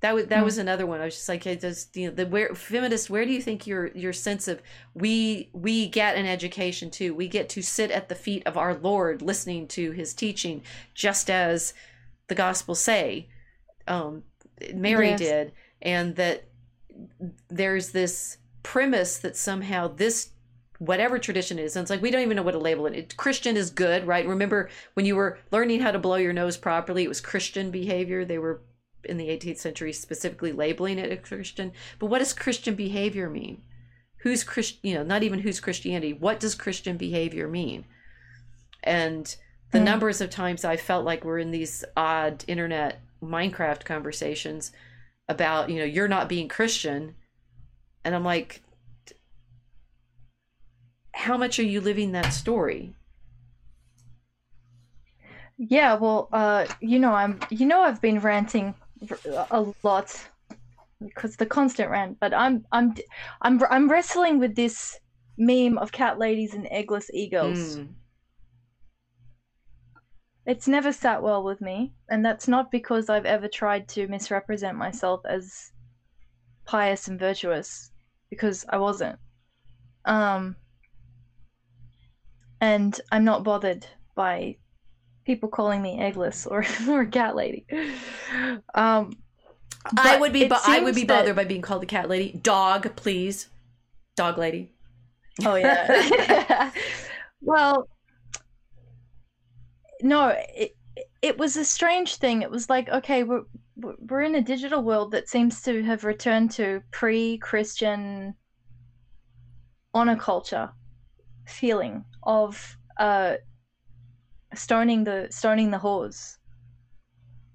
that was that Mm. was another one. I was just like, it just you know, the where feminist. Where do you think your your sense of we we get an education too? We get to sit at the feet of our Lord, listening to His teaching, just as the Gospels say, um, Mary Yes. did, and that there's this premise that somehow this whatever tradition it is and it's like we don't even know what to label it. it christian is good right? Remember when you were learning how to blow your nose properly it was christian behavior. They were in the 18th century specifically labeling it a christian. But what does christian behavior mean? Who's christian you know not even who's christianity. What does christian behavior mean? And the Mm. numbers of times i felt like we're in these odd internet minecraft conversations about you know you're not being christian. And i'm like how much are you living that story Yeah, well, uh, you know, I'm, you know, I've been ranting a lot because the constant rant, but I'm, I'm, I'm, I'm wrestling with this meme of cat ladies and eggless eagles. Mm. It's never sat well with me, and that's not because I've ever tried to misrepresent myself as pious and virtuous, because I wasn't. Um, and I'm not bothered by people calling me eggless or or cat lady. Um, I would be, but I would be seems that- bothered by being called a cat lady. Dog, please, dog lady. Oh yeah. well, no, it it was a strange thing. It was like, okay, we're we're in a digital world that seems to have returned to pre-Christian honor culture feeling of uh stoning the stoning the whores.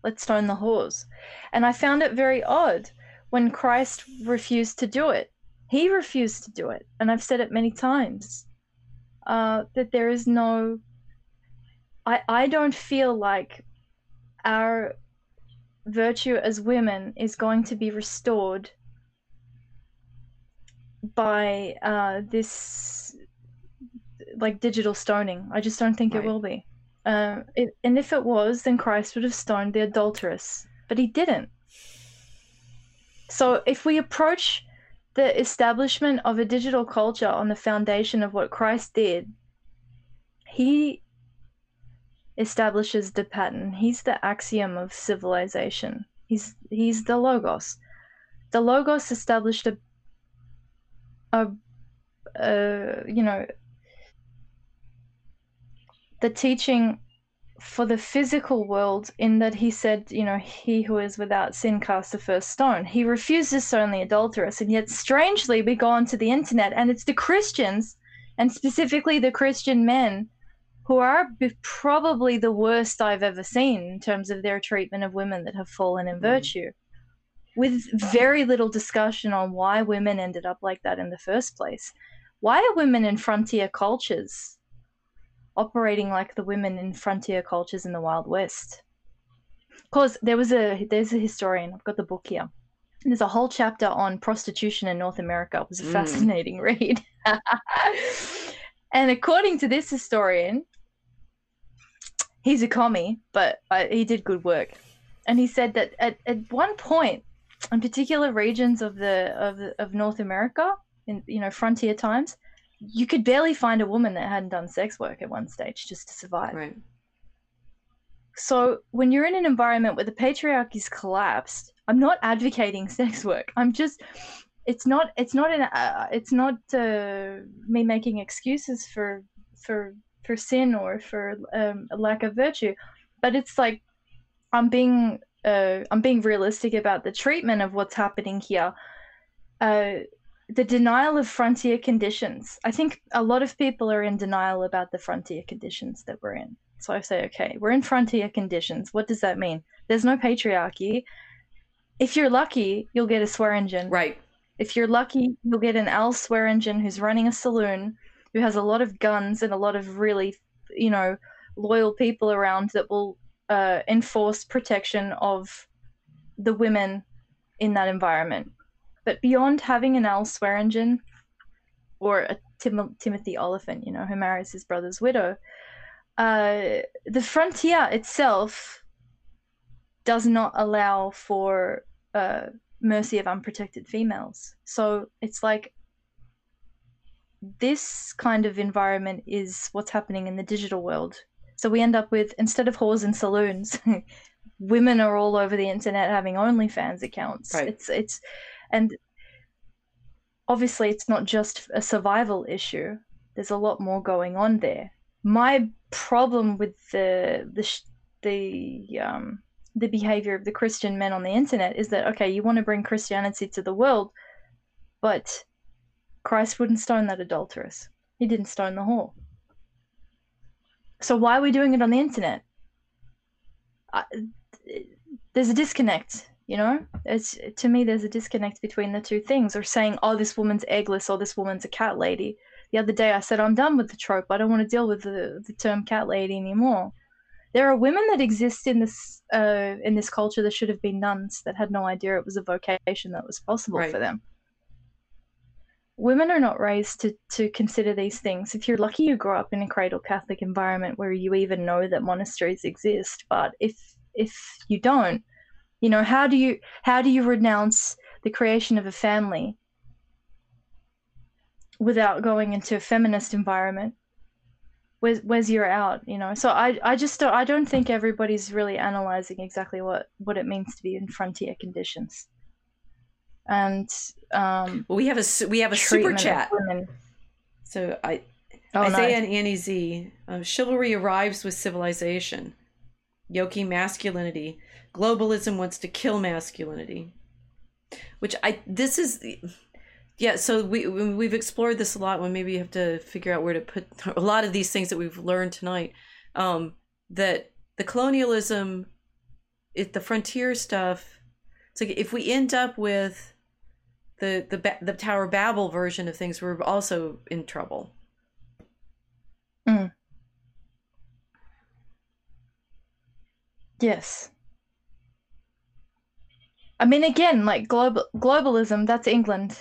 Let's stone the whores. And I found it very odd when Christ refused to do it he refused to do it and i've said it many times uh, that there is no I, I don't feel like our virtue as women is going to be restored by uh, this like digital stoning. I just don't think Right. it will be. Uh, it, and if it was, then Christ would have stoned the adulteress, but he didn't. So if we approach the establishment of a digital culture on the foundation of what Christ did, he establishes the pattern. He's the axiom of civilization. He's he's the logos. The logos established a a, a you know the teaching for the physical world in that he said, you know, he who is without sin cast the first stone. He refuses to stone the adulteress, and yet strangely we go onto the internet and it's the Christians and specifically the Christian men who are probably the worst I've ever seen in terms of their treatment of women that have fallen in Mhm. virtue, with very little discussion on why women ended up like that in the first place. Why are women in frontier cultures operating like the women in frontier cultures in the Wild West? Because there was a there's a historian. I've got the book here. There's a whole chapter on prostitution in North America. It was a Mm. fascinating read. and according to this historian, he's a commie, but uh, he did good work. And he said that at, at one point, in particular regions of the of the- of North America, in you know frontier times, you could barely find a woman that hadn't done sex work at one stage just to survive. Right. So when you're in an environment where the patriarchy's collapsed, I'm not advocating sex work. I'm just it's not it's not an uh, it's not uh, me making excuses for for for sin or for um, a lack of virtue, but it's like I'm being uh, I'm being realistic about the treatment of what's happening here. The denial of frontier conditions. I think a lot of people are in denial about the frontier conditions that we're in. So I say, okay, we're in frontier conditions. What does that mean? There's no patriarchy. If you're lucky, you'll get a Swearengen. Right. If you're lucky, you'll get an Al engine who's running a saloon, who has a lot of guns and a lot of really, you know, loyal people around that will uh, enforce protection of the women in that environment. But beyond having an Al Swearengen or a Tim- Timothy Olyphant, you know, who marries his brother's widow, uh, the frontier itself does not allow for uh, mercy of unprotected females. So it's like this kind of environment is what's happening in the digital world. So we end up with instead of whores and saloons, women are all over the internet having OnlyFans accounts. Right. It's it's and obviously it's not just a survival issue. There's a lot more going on there. My problem with the the the um the behavior of the Christian men on the internet is that okay, you want to bring Christianity to the world, but Christ wouldn't stone that adulteress. He didn't stone the whore. So why are we doing it on the internet? I, there's a disconnect, you know. It's to me there's a disconnect between the two things. Or saying, "Oh, this woman's eggless," or "This woman's a cat lady." The other day I said, "I'm done with the trope. I don't want to deal with the the term cat lady anymore." There are women that exist in this uh, in this culture that should have been nuns that had no idea it was a vocation that was possible Right. for them. Women are not raised to, to consider these things. If you're lucky, you grow up in a cradle Catholic environment where you even know that monasteries exist. But if if you don't, you know how do you how do you renounce the creation of a family without going into a feminist environment? Where's where's your out? You know. So I I just don't I don't think everybody's really analyzing exactly what what it means to be in frontier conditions. And um, Well, we have a we have a super chat. So I Oh, Isaiah nice. and Annie Z. Um, chivalry arrives with civilization. Yoki masculinity. Globalism wants to kill masculinity. Which I this is yeah. So we we- we've explored this a lot. When maybe you have to figure out where to put a lot of these things that we've learned tonight. Um, that the colonialism, it, the frontier stuff. It's like if we end up with the the the Tower Babel version of things, we're also in trouble. Yes. I mean, again, like global globalism. That's England.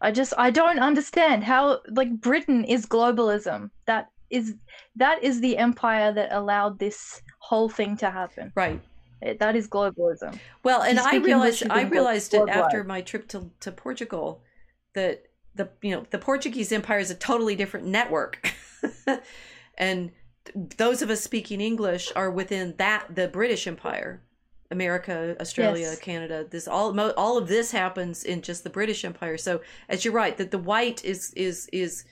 I just I don't understand how like Britain is globalism. That is that is the empire that allowed this whole thing to happen. Right. It, that is globalism. Well, and I realized I realized it after my trip to to Portugal that the you know the Portuguese Empire is a totally different network, and those of us speaking English are within that the British Empire, America, Australia, Yes. Canada. This all mo- all of this happens in just the British Empire. So as you're right, that the white is is is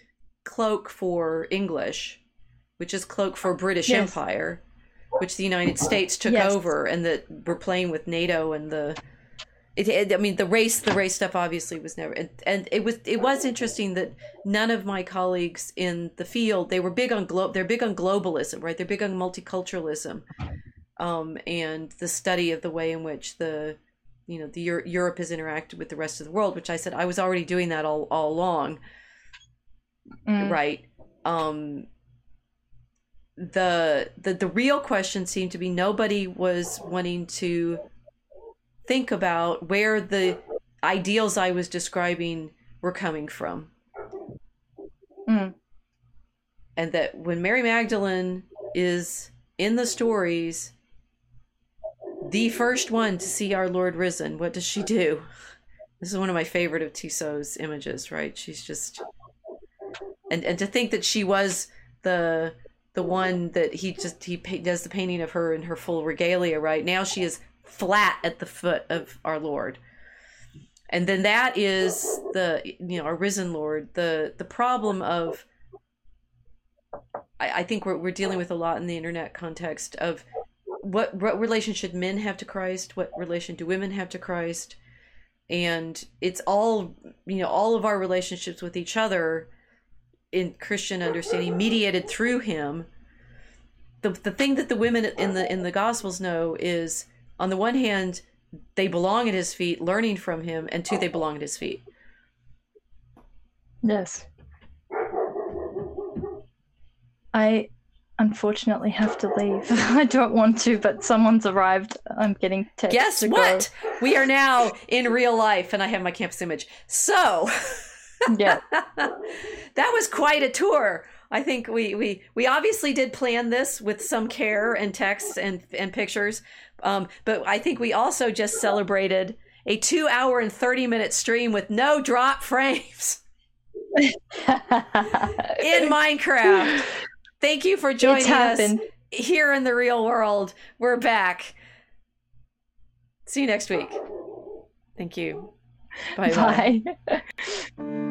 cloak for English, which is cloak for British Yes. Empire, which the United States took Yes. over, and that we're playing with NATO and the. It, it, I mean, the race, the race stuff obviously was never, and, and it was, it was interesting that none of my colleagues in the field, they were big on glo, they're big on globalism, right? They're big on multiculturalism, um, and the study of the way in which the, you know, the Euro- Europe has interacted with the rest of the world. Which I said I was already doing that all all along, Mm. right um the the the real question seemed to be nobody was wanting to think about where the ideals i was describing were coming from Mm. and that when mary magdalene is in the stories the first one to see our lord risen. What does she do? This is one of my favorite of Tissot's images right? She's just and and to think that she was the the one that he just he does the painting of her in her full regalia right? Now she is flat at the foot of our lord. And then that is the you know our risen lord. The the problem of i, I think we're, we're dealing with a lot in the internet context of what what relation should men have to christ what relation do women have to christ and it's all you know all of our relationships with each other in Christian understanding mediated through him. The the thing that the women in the in the gospels know is on the one hand they belong at his feet learning from him and two they belong at his feet. Yes. I unfortunately have to leave. I don't want to, but someone's arrived. I'm getting text. Guess what? We are now in real life and I have my campus image. So Yeah. that was quite a tour. I think we, we, we obviously did plan this with some care and texts and, and pictures. Um, but I think we also just celebrated a two hour and 30 minute stream with no drop frames in Minecraft. Thank you for joining us here in the real world. We're back. See you next week. Thank you. Bye bye. Bye.